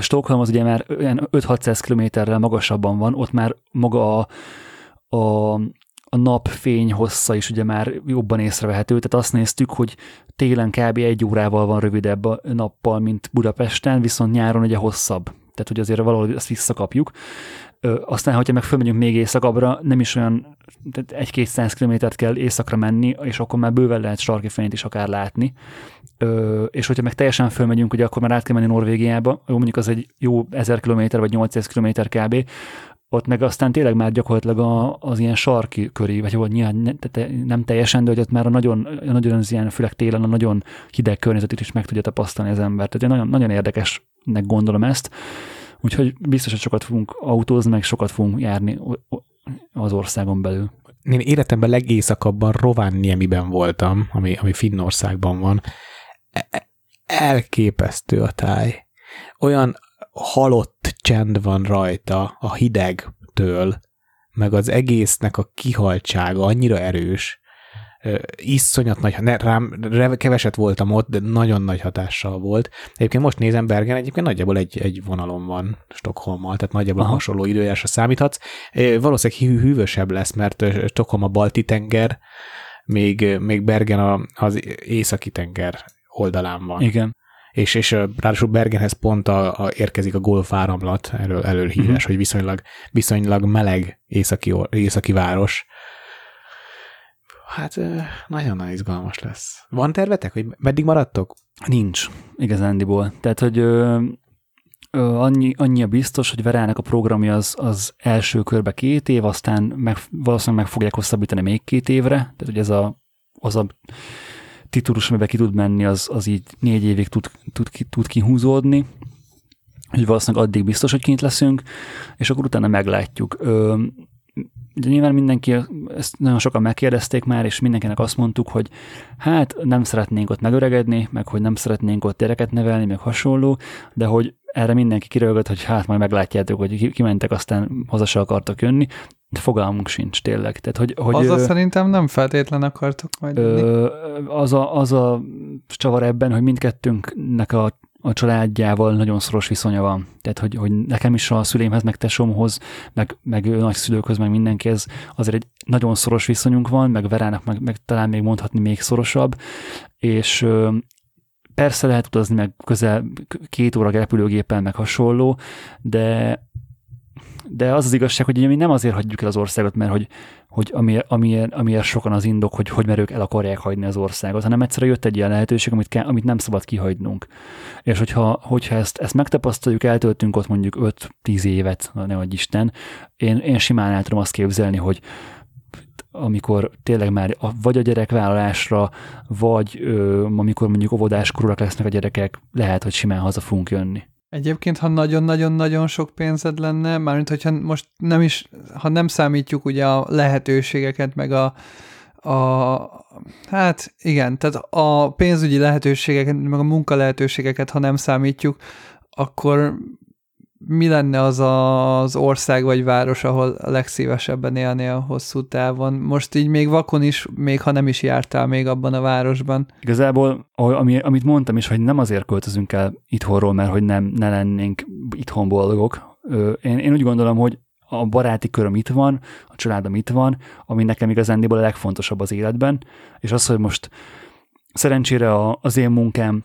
Stockholm az ugye már 5-600 kilométerrel magasabban van, ott már maga a, a, a napfény hossza is ugye már jobban észrevehető, tehát azt néztük, hogy télen kb. egy órával van rövidebb a nappal, mint Budapesten, viszont nyáron ugye hosszabb. Tehát, hogy azért valahogy ezt visszakapjuk. Ö, aztán, hogyha meg fölmegyünk még északabbra, nem is olyan, egy-kétszáz kilométert kell északra menni, és akkor már bőven lehet sarki fényt is akár látni. Ö, és hogyha meg teljesen fölmegyünk, ugye akkor már át kell menni Norvégiába, jó, mondjuk az egy jó 1000 km vagy 800 km kb., ott meg aztán tényleg már gyakorlatilag a, az ilyen sarki köré, vagy hogy nyilván nem teljesen, de hogy ott már a nagyon, a nagyon az ilyen, főleg télen a nagyon hideg környezetét is meg tudja tapasztalni az ember. Tehát nagyon, nagyon érdekesnek gondolom ezt. Úgyhogy biztos, hogy sokat fogunk autózni, meg sokat fogunk járni az országon belül. Én életemben legészakabban Rovaniemiben voltam, ami, ami Finnországban van. E, e, elképesztő a táj. Olyan halott csend van rajta a hidegtől, meg az egésznek a kihaltsága annyira erős, iszonyat nagy, ne, rám keveset voltam ott, de nagyon nagy hatással volt. Egyébként most nézem Bergen, egyébként nagyjából egy, egy vonalon van Stockholmmal, tehát nagyjából Aha. hasonló időjárásra számíthatsz. Valószínűleg hű, hűvösebb lesz, mert Stockholm a balti tenger, még, még Bergen a, az északi tenger oldalán van. Igen. És, és ráadásul Bergenhez pont a, a, érkezik a golf áramlat, erről, erről híres, uh-huh. hogy viszonylag, viszonylag meleg északi, északi város, Hát nagyon-nagyon izgalmas lesz. Van tervetek, hogy meddig maradtok? Nincs, igazándiból. Tehát, hogy ö, ö, annyi, annyi a biztos, hogy Verának a programja az, az első körbe két év, aztán meg, valószínűleg meg fogják hosszabbítani még két évre, tehát hogy ez a, az a titulus, amiben ki tud menni, az, az így négy évig tud, tud, tud kihúzódni, hogy valószínűleg addig biztos, hogy kint leszünk, és akkor utána meglátjuk. Ö, de nyilván mindenki, ezt nagyon sokan megkérdezték már, és mindenkinek azt mondtuk, hogy hát nem szeretnénk ott megöregedni, meg hogy nem szeretnénk ott gyereket nevelni, meg hasonló, de hogy erre mindenki kirögött, hogy hát majd meglátjátok, hogy kimentek, aztán haza se akartak jönni, de fogalmunk sincs tényleg. Tehát, hogy, hogy az a szerintem nem feltétlen akartok majd ö, az, a, az a csavar ebben, hogy mindkettőnknek a a családjával nagyon szoros viszonya van. Tehát, hogy, hogy nekem is a szülémhez, meg tesómhoz, meg, meg nagyszülőkhöz, meg mindenkihez azért egy nagyon szoros viszonyunk van, meg Verának meg, meg talán még mondhatni még szorosabb, és persze lehet utazni meg közel két óra repülőgéppel, meg hasonló, de de az az igazság, hogy mi nem azért hagyjuk el az országot, mert hogy, hogy amiért, amiért, amiért sokan az indok, hogy hogy mert ők el akarják hagyni az országot, hanem egyszerűen jött egy ilyen lehetőség, amit, kell, amit nem szabad kihagynunk. És hogyha, hogyha ezt, ezt megtapasztaljuk, eltöltünk ott mondjuk 5-10 évet, ne vagy Isten, én, én simán el tudom azt képzelni, hogy amikor tényleg már a, vagy a gyerekvállalásra, vagy ö, amikor mondjuk óvodáskorúak lesznek a gyerekek, lehet, hogy simán haza fogunk jönni. Egyébként, ha nagyon-nagyon-nagyon sok pénzed lenne, mármint hogyha most nem is, ha nem számítjuk ugye a lehetőségeket, meg a, a hát igen, tehát a pénzügyi lehetőségeket, meg a munka lehetőségeket, ha nem számítjuk, akkor mi lenne az az ország vagy város, ahol a legszívesebben élnél hosszú távon? Most így még vakon is, még ha nem is jártál még abban a városban. Igazából, ami, amit mondtam is, hogy nem azért költözünk el itthonról, mert hogy nem, ne lennénk itthon boldogok. Én, én úgy gondolom, hogy a baráti köröm itt van, a családom itt van, ami nekem igazándiból a legfontosabb az életben, és az, hogy most szerencsére a, az én munkám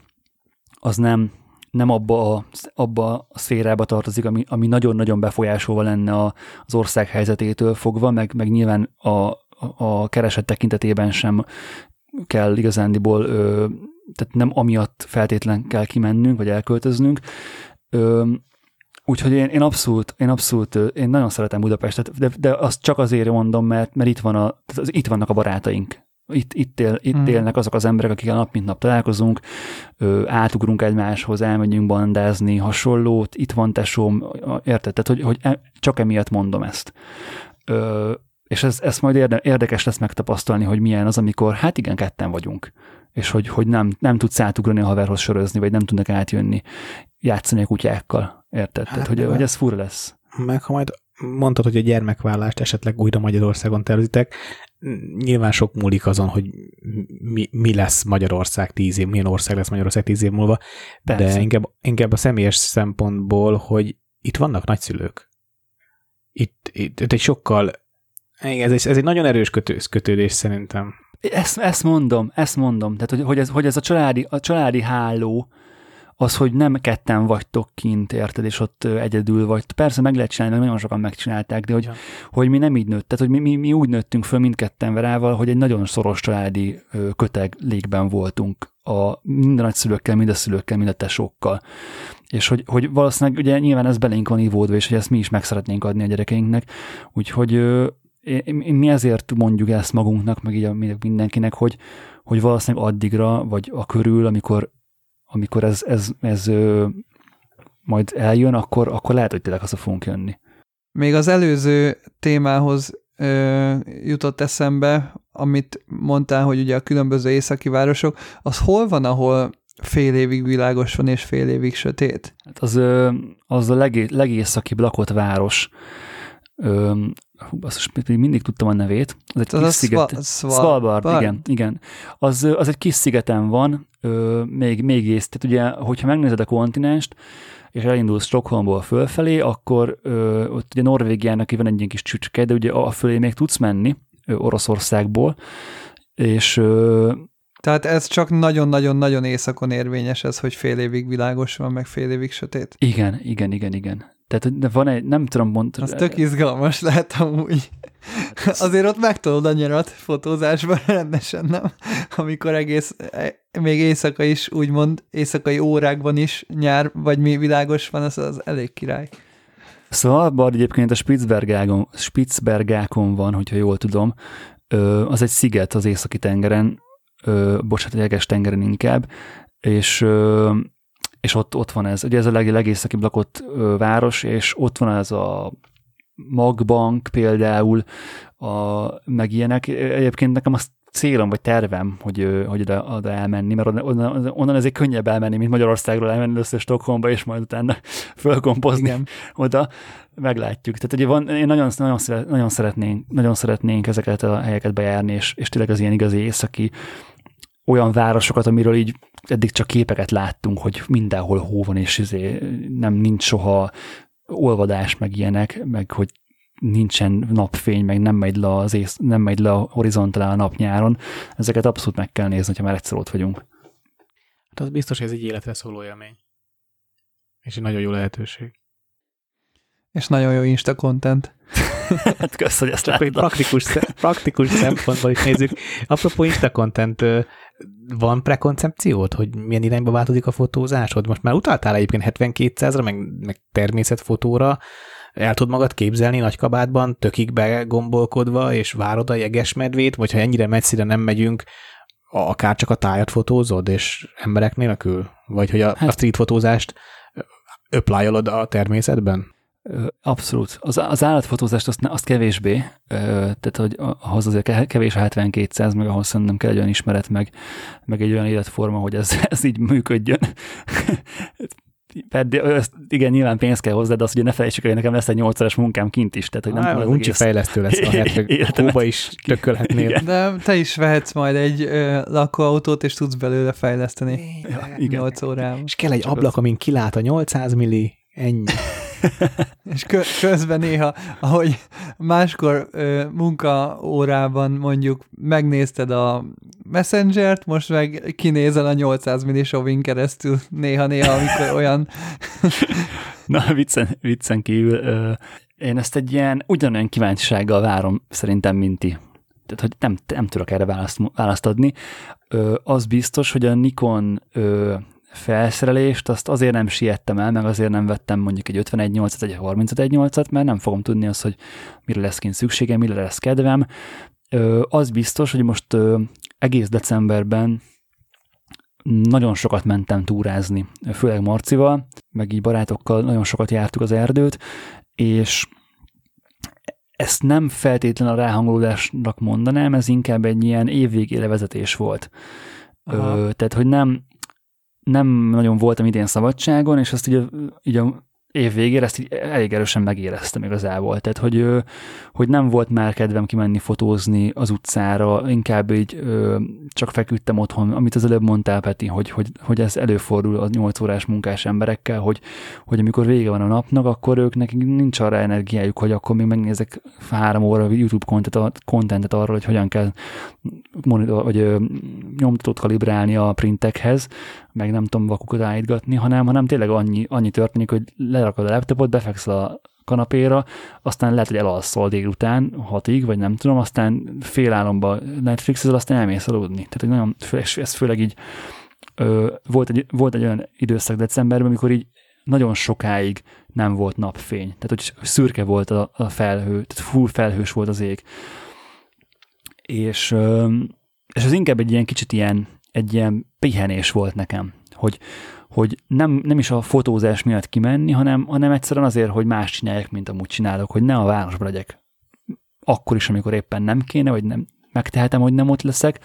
az nem, nem abba a, abba a szférába tartozik, ami, ami nagyon-nagyon befolyásolva lenne a, az ország helyzetétől fogva, meg, meg nyilván a, a kereset tekintetében sem kell igazándiból, ö, tehát nem amiatt feltétlen kell kimennünk, vagy elköltöznünk. Ö, úgyhogy én, én abszolút, én abszolút, én nagyon szeretem Budapestet, de, de azt csak azért mondom, mert, mert itt, van a, tehát itt vannak a barátaink itt, itt, él, itt hmm. élnek azok az emberek, akik a nap mint nap találkozunk, ö, átugrunk egymáshoz, elmegyünk bandázni, hasonlót, itt van tesóm, érted? Tehát, hogy, hogy e, csak emiatt mondom ezt. Ö, és ez, ez majd érde, érdekes lesz megtapasztalni, hogy milyen az, amikor hát igen, ketten vagyunk, és hogy, hogy nem, nem tudsz átugrani a haverhoz sörözni, vagy nem tudnak átjönni, játszani a kutyákkal, érted? Hát, Tehát, hogy, hogy ez fura lesz. Meg ha majd mondtad, hogy a gyermekvállást esetleg újra Magyarországon tervezitek, nyilván sok múlik azon, hogy mi, mi lesz Magyarország tíz év, milyen ország lesz Magyarország tíz év múlva, Persze. de inkább, inkább a személyes szempontból, hogy itt vannak nagyszülők. Itt, itt, itt egy sokkal, ez egy, ez egy nagyon erős kötő, kötődés szerintem. Ezt, ezt mondom, ezt mondom, tehát hogy, hogy, ez, hogy ez a családi, a családi háló, az, hogy nem ketten vagytok kint, érted, és ott egyedül vagy. Persze meg lehet csinálni, mert nagyon sokan megcsinálták, de hogy, ja. hogy mi nem így nőtt. Tehát, hogy mi, mi, mi úgy nőttünk föl mindketten verával, hogy egy nagyon szoros családi köteg légben voltunk a minden nagyszülőkkel, mind a szülőkkel, mind a tesókkal. És hogy, hogy valószínűleg ugye nyilván ez belénk van ívódva, és hogy ezt mi is meg szeretnénk adni a gyerekeinknek. Úgyhogy mi ezért mondjuk ezt magunknak, meg így mindenkinek, hogy, hogy valószínűleg addigra, vagy a körül, amikor amikor ez, ez, ez ö, majd eljön, akkor, akkor lehet, hogy tényleg haza fogunk jönni. Még az előző témához ö, jutott eszembe, amit mondtál, hogy ugye a különböző északi városok, az hol van, ahol fél évig világos van, és fél évig sötét? Hát az, az a leg, legészakibb lakott város. Ö, hú, azt mindig tudtam a nevét. Az egy az kis sziget. Sval- Svalbard, igen, igen. Az, az egy kis szigeten van, ö, még, még ész. Tehát ugye, hogyha megnézed a kontinenst, és elindulsz Stockholmból fölfelé, akkor ö, ott ugye Norvégiának van egy ilyen kis csücske, de ugye a fölé még tudsz menni ö, Oroszországból, és ö, tehát ez csak nagyon-nagyon-nagyon éjszakon érvényes ez, hogy fél évig világos van, meg fél évig sötét. Igen, igen, igen, igen. Tehát van egy, nem tudom mondani. Az tök izgalmas lehet amúgy. Hát Azért ott megtolod a nyarat fotózásban rendesen, nem? Amikor egész, e, még éjszaka is, úgymond éjszakai órákban is nyár, vagy mi világos van, az, az elég király. Szóval Bard egyébként a Spitzbergákon, Spitzbergákon van, hogyha jól tudom. Az egy sziget az északi tengeren, bocsánat, jeges tengeren inkább, és és ott, ott van ez, ugye ez a leg, legészakibb lakott ö, város, és ott van ez a magbank például, a, meg ilyenek. Egyébként nekem az célom, vagy tervem, hogy, hogy oda, oda elmenni, mert onnan, onnan ezért könnyebb elmenni, mint Magyarországról elmenni először Stockholmba, és majd utána fölkompozni Igen. oda. Meglátjuk. Tehát ugye van, én nagyon, nagyon, nagyon, szeretnénk, nagyon szeretnénk ezeket a helyeket bejárni, és, és tényleg az ilyen igazi északi olyan városokat, amiről így eddig csak képeket láttunk, hogy mindenhol hó van, és izé nem nincs soha olvadás, meg ilyenek, meg hogy nincsen napfény, meg nem megy le, az ész, nem megy le a horizontál a nap nyáron. Ezeket abszolút meg kell nézni, ha már egyszer ott vagyunk. Hát az biztos, hogy ez egy életre szóló élmény. És egy nagyon jó lehetőség. És nagyon jó Insta content. hát kösz, hogy ezt Csak praktikus, praktikus szempontból is nézzük. Apropó Insta content, van prekoncepciód, hogy milyen irányba változik a fotózásod? Most már utaltál egyébként 7200-ra, meg, meg természetfotóra, el tud magad képzelni nagy kabátban, tökig begombolkodva, és várod a jegesmedvét, vagy ha ennyire messzire nem megyünk, akár csak a tájat fotózod, és emberek nélkül? Vagy hogy a, hát, a street fotózást öplájolod a természetben? Abszolút. Az, az állatfotózást azt, azt kevésbé, tehát hogy ahhoz azért kevés a 7200, meg ahhoz szerintem kell egy olyan ismeret, meg, meg egy olyan életforma, hogy ez, ez így működjön. pedig, ezt, igen, nyilván pénzt kell hozzá, de azt ugye ne felejtsük, hogy nekem lesz egy 8 munkám kint is, tehát hogy nem tudom, uncsi fejlesztő lesz, ahelyett, hóba is tökölhetnél. De te is vehetsz majd egy ö, lakóautót, és tudsz belőle fejleszteni ja, igen. 8 órában. És kell egy Csak ablak, az... amin kilát a 800 milli, ennyi. És közben néha, ahogy máskor munkaórában mondjuk megnézted a Messenger-t, most meg kinézel a 800 millisovin keresztül néha-néha, amikor olyan... Na, viccen, viccen kívül, ö, én ezt egy ilyen ugyanolyan kíváncsisággal várom szerintem, mint ti. Tehát, hogy nem, nem tudok erre választ, választ adni. Ö, az biztos, hogy a Nikon ö, felszerelést, azt azért nem siettem el, meg azért nem vettem mondjuk egy 51.8-at, egy 35.8-at, mert nem fogom tudni azt, hogy mire lesz kint szükségem, mire lesz kedvem. Ö, az biztos, hogy most ö, egész decemberben nagyon sokat mentem túrázni, főleg Marcival, meg így barátokkal nagyon sokat jártuk az erdőt, és ezt nem feltétlenül a ráhangolódásnak mondanám, ez inkább egy ilyen évvégére vezetés volt. Ö, tehát, hogy nem, nem nagyon voltam idén szabadságon, és ezt így, így a év végére ezt így elég erősen megéreztem igazából. Tehát, hogy, hogy nem volt már kedvem kimenni fotózni az utcára, inkább így csak feküdtem otthon, amit az előbb mondtál, Peti, hogy, hogy, hogy ez előfordul a 8 órás munkás emberekkel, hogy, hogy amikor vége van a napnak, akkor ők nekik nincs arra energiájuk, hogy akkor még megnézek három óra YouTube kontentet arról, hogy hogyan kell monitor, vagy nyomtatót kalibrálni a printekhez, meg nem tudom vakukat állítgatni, hanem, hanem tényleg annyi, annyi történik, hogy lerakod a laptopot, befekszel a kanapéra, aztán lehet, hogy elalszol délután, hatig, vagy nem tudom, aztán fél álomba Netflixezel, aztán elmész aludni. Tehát nagyon, ez főleg így ö, volt, egy, volt egy olyan időszak decemberben, amikor így nagyon sokáig nem volt napfény. Tehát, hogy szürke volt a, a felhő, tehát full felhős volt az ég. És, és ez inkább egy ilyen kicsit ilyen, egy ilyen pihenés volt nekem, hogy, hogy nem, nem is a fotózás miatt kimenni, hanem, hanem egyszerűen azért, hogy más csinálják, mint amúgy csinálok, hogy ne a városba legyek akkor is, amikor éppen nem kéne, vagy nem megtehetem, hogy nem ott leszek.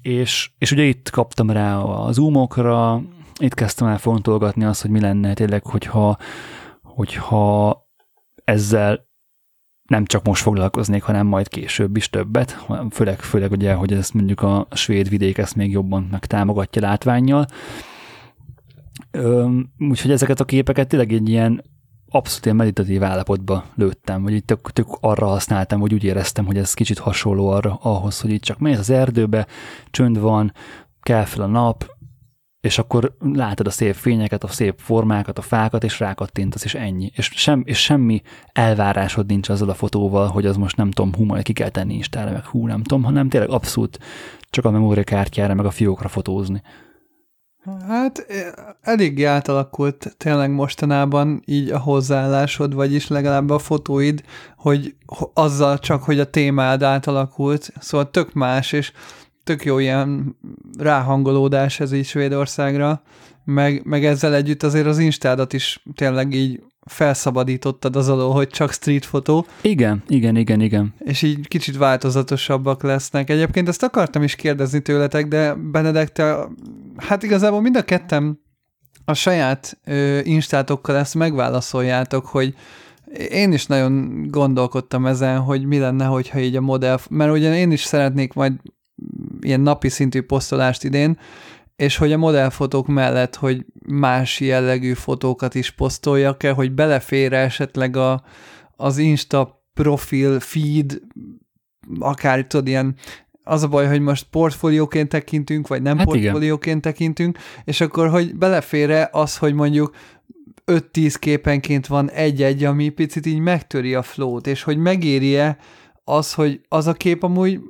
És, és ugye itt kaptam rá a zoomokra, itt kezdtem el fontolgatni azt, hogy mi lenne tényleg, hogyha, hogyha ezzel nem csak most foglalkoznék, hanem majd később is többet, főleg, főleg ugye, hogy ezt mondjuk a svéd vidék ezt még jobban megtámogatja látványjal. Úgyhogy ezeket a képeket tényleg egy ilyen abszolút ilyen meditatív állapotba lőttem, vagy itt tök, tök arra használtam, hogy úgy éreztem, hogy ez kicsit hasonló arra, ahhoz, hogy itt csak mész az erdőbe, csönd van, kell fel a nap, és akkor látod a szép fényeket, a szép formákat, a fákat, és rákattintasz, és ennyi. És, sem, és semmi elvárásod nincs azzal a fotóval, hogy az most nem tudom, hú, majd ki kell tenni Instára, meg hú, nem tudom, hanem tényleg abszolút csak a memóriakártyára, meg a fiókra fotózni. Hát eléggé átalakult tényleg mostanában így a hozzáállásod, vagyis legalább a fotóid, hogy azzal csak, hogy a témád átalakult, szóval tök más, és tök jó ilyen ráhangolódás ez így Svédországra, meg, meg ezzel együtt azért az Instádat is tényleg így felszabadítottad az alól, hogy csak street fotó. Igen, igen, igen, igen. És így kicsit változatosabbak lesznek. Egyébként ezt akartam is kérdezni tőletek, de Benedek, te, hát igazából mind a kettem a saját ö, instátokkal ezt megválaszoljátok, hogy én is nagyon gondolkodtam ezen, hogy mi lenne, hogyha így a modell, mert ugye én is szeretnék majd ilyen napi szintű posztolást idén, és hogy a modellfotók mellett, hogy más jellegű fotókat is posztoljak-e, hogy belefér esetleg a, az Insta profil, feed, akár tudod, ilyen az a baj, hogy most portfólióként tekintünk, vagy nem hát portfólióként igen. tekintünk, és akkor, hogy belefér az, hogy mondjuk 5-10 képenként van egy-egy, ami picit így megtöri a flót, és hogy megéri-e az, hogy az a kép amúgy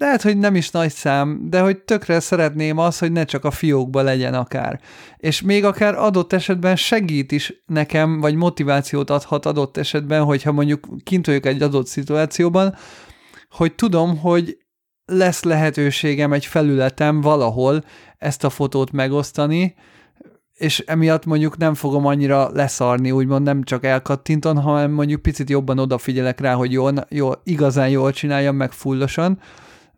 lehet, hogy nem is nagy szám, de hogy tökre szeretném az, hogy ne csak a fiókba legyen akár. És még akár adott esetben segít is nekem, vagy motivációt adhat adott esetben, hogyha mondjuk kint vagyok egy adott szituációban, hogy tudom, hogy lesz lehetőségem egy felületem valahol ezt a fotót megosztani, és emiatt mondjuk nem fogom annyira leszarni, úgymond nem csak elkattinton, hanem mondjuk picit jobban odafigyelek rá, hogy jól, jól, igazán jól csináljam meg fullosan,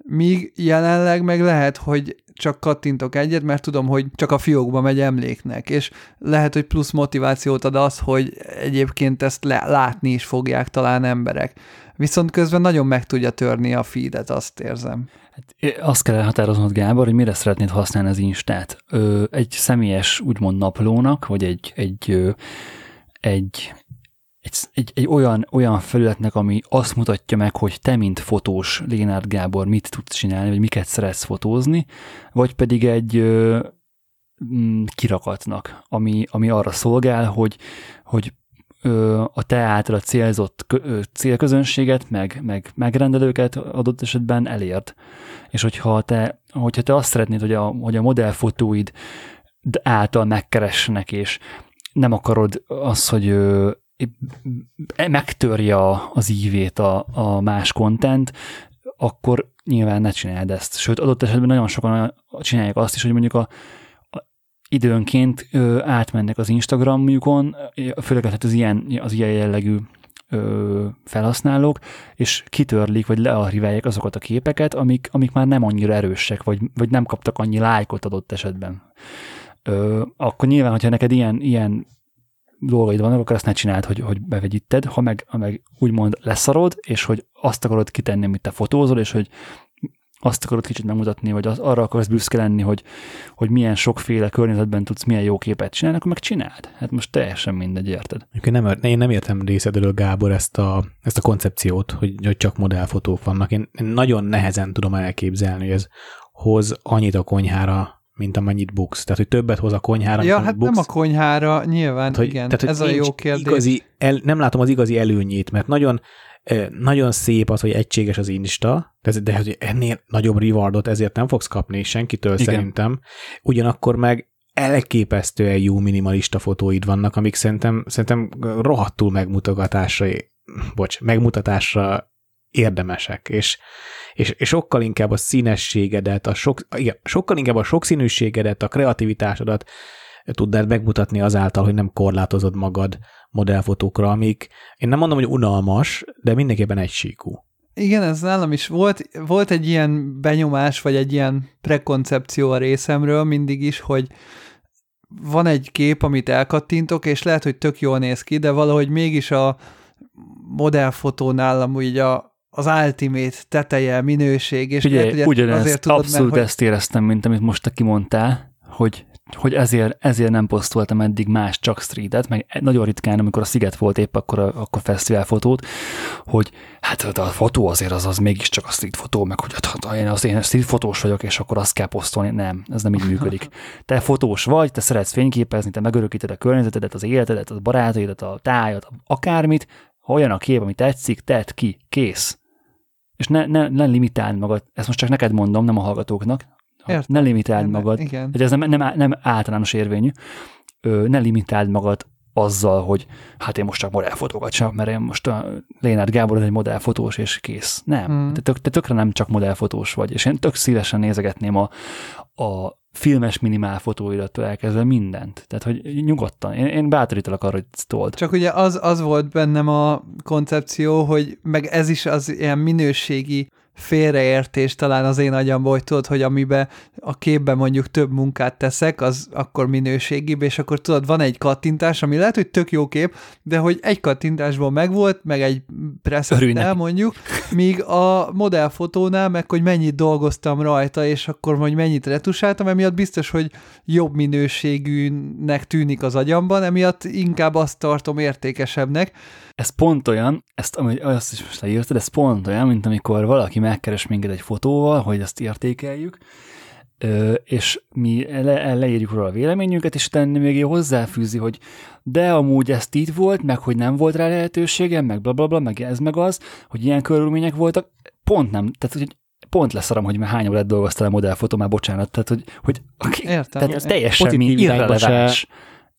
míg jelenleg meg lehet, hogy csak kattintok egyet, mert tudom, hogy csak a fiókba megy emléknek, és lehet, hogy plusz motivációt ad az, hogy egyébként ezt le- látni is fogják talán emberek. Viszont közben nagyon meg tudja törni a feedet, azt érzem. Hát, azt kell elhatároznod, Gábor, hogy mire szeretnéd használni az Instát. Ö, egy személyes, úgymond naplónak, vagy egy, egy, ö, egy, egy, egy, egy olyan, olyan felületnek, ami azt mutatja meg, hogy te, mint fotós Lénárd Gábor mit tudsz csinálni, vagy miket szeretsz fotózni, vagy pedig egy ö, mm, kirakatnak, ami, ami arra szolgál, hogy, hogy ö, a te által a célzott kö, ö, célközönséget, meg, meg megrendelőket adott esetben elérd. És hogyha te, hogyha te azt szeretnéd, hogy a, hogy a modellfotóid által megkeressenek, és nem akarod azt, hogy megtörje az ívét a, a más content, akkor nyilván ne csináld ezt. Sőt, adott esetben nagyon sokan csinálják azt is, hogy mondjuk a, a időnként ö, átmennek az Instagramjukon, főleg hát az ilyen, az ilyen jellegű ö, felhasználók, és kitörlik, vagy learchiválják azokat a képeket, amik, amik már nem annyira erősek, vagy, vagy nem kaptak annyi lájkot adott esetben. Ö, akkor nyilván, hogyha neked ilyen, ilyen dolgaid vannak, akkor azt ne csináld, hogy, hogy bevegyíted, ha meg, ha meg úgymond leszarod, és hogy azt akarod kitenni, amit te fotózol, és hogy azt akarod kicsit megmutatni, vagy az, arra akarsz büszke lenni, hogy, hogy milyen sokféle környezetben tudsz milyen jó képet csinálni, akkor meg csináld. Hát most teljesen mindegy, érted? Nem, én nem értem részedről, Gábor, ezt a, ezt a koncepciót, hogy, hogy csak modellfotók vannak. Én, én nagyon nehezen tudom elképzelni, hogy ez hoz annyit a konyhára, mint amennyit buksz. Tehát, hogy többet hoz a konyhára, Ja, hát buksz. nem a konyhára, nyilván, tehát, hogy, igen. Tehát, ez a jó kérdés. Igazi, el, nem látom az igazi előnyét, mert nagyon nagyon szép az, hogy egységes az Insta, de, de hogy ennél nagyobb rewardot ezért nem fogsz kapni senkitől Igen. szerintem. Ugyanakkor meg elképesztően jó minimalista fotóid vannak, amik szerintem, szerintem rohadtul megmutatásra, bocs, megmutatásra érdemesek, és, és, és sokkal inkább a színességedet, a sok, igen, sokkal inkább a sokszínűségedet, a kreativitásodat tudnád megmutatni azáltal, hogy nem korlátozod magad modellfotókra, amik én nem mondom, hogy unalmas, de mindenképpen egysíkú. Igen, ez nálam is volt, volt egy ilyen benyomás, vagy egy ilyen prekoncepció a részemről mindig is, hogy van egy kép, amit elkattintok, és lehet, hogy tök jól néz ki, de valahogy mégis a modellfotó nálam úgy a, az ultimate teteje, minőség, és Ugye, lehet, ugyanezt, azért tudod, abszolút mert, hogy... ezt éreztem, mint amit most te kimondtál, hogy hogy ezért, ezért nem posztoltam eddig más, csak streetet, meg nagyon ritkán, amikor a Sziget volt épp akkor, a, akkor fotót, hogy hát a fotó azért az, az mégiscsak a street fotó, meg hogy hát, én az én street fotós vagyok, és akkor azt kell posztolni. Nem, ez nem így működik. Te fotós vagy, te szeretsz fényképezni, te megörökíted a környezetedet, az életedet, a barátaidat, a tájat, akármit, olyan a kép, ami tetszik, tedd ki, kész. És ne, ne, ne limitáld magad, ezt most csak neked mondom, nem a hallgatóknak, Értem. Ne limitáld Értem. magad. Igen. Hogy ez nem, nem, nem általános érvényű. Ö, ne limitáld magad azzal, hogy hát én most csak modellfotókat csinálok, mert én most a Lénárd Gábor egy modellfotós, és kész. Nem. Hmm. Te, tök, te tökre nem csak modellfotós vagy, és én tök szívesen nézegetném a, a filmes minimál fotóirattól elkezdve mindent. Tehát, hogy nyugodtan. Én, én bátorítalak arra, hogy told. Csak ugye az, az volt bennem a koncepció, hogy meg ez is az ilyen minőségi félreértés talán az én agyamból, hogy tudod, hogy amiben a képben mondjuk több munkát teszek, az akkor minőségibb, és akkor tudod, van egy kattintás, ami lehet, hogy tök jó kép, de hogy egy kattintásból megvolt, meg egy presszettel mondjuk, míg a modellfotónál meg, hogy mennyit dolgoztam rajta, és akkor hogy mennyit retusáltam, emiatt biztos, hogy jobb minőségűnek tűnik az agyamban, emiatt inkább azt tartom értékesebbnek, ez pont olyan, ezt, amit azt is most leírtad, ez pont olyan, mint amikor valaki megkeres minket egy fotóval, hogy azt értékeljük, és mi le, leírjuk róla a véleményünket, és tenni még hozzáfűzi, hogy de amúgy ezt így volt, meg hogy nem volt rá lehetőségem, meg blablabla, bla, bla, meg ez meg az, hogy ilyen körülmények voltak, pont nem, tehát hogy pont leszarom, hogy már hány órát dolgoztál a modellfotó, már bocsánat, tehát hogy, hogy Értem, tehát ez teljesen mi irreleváns. Se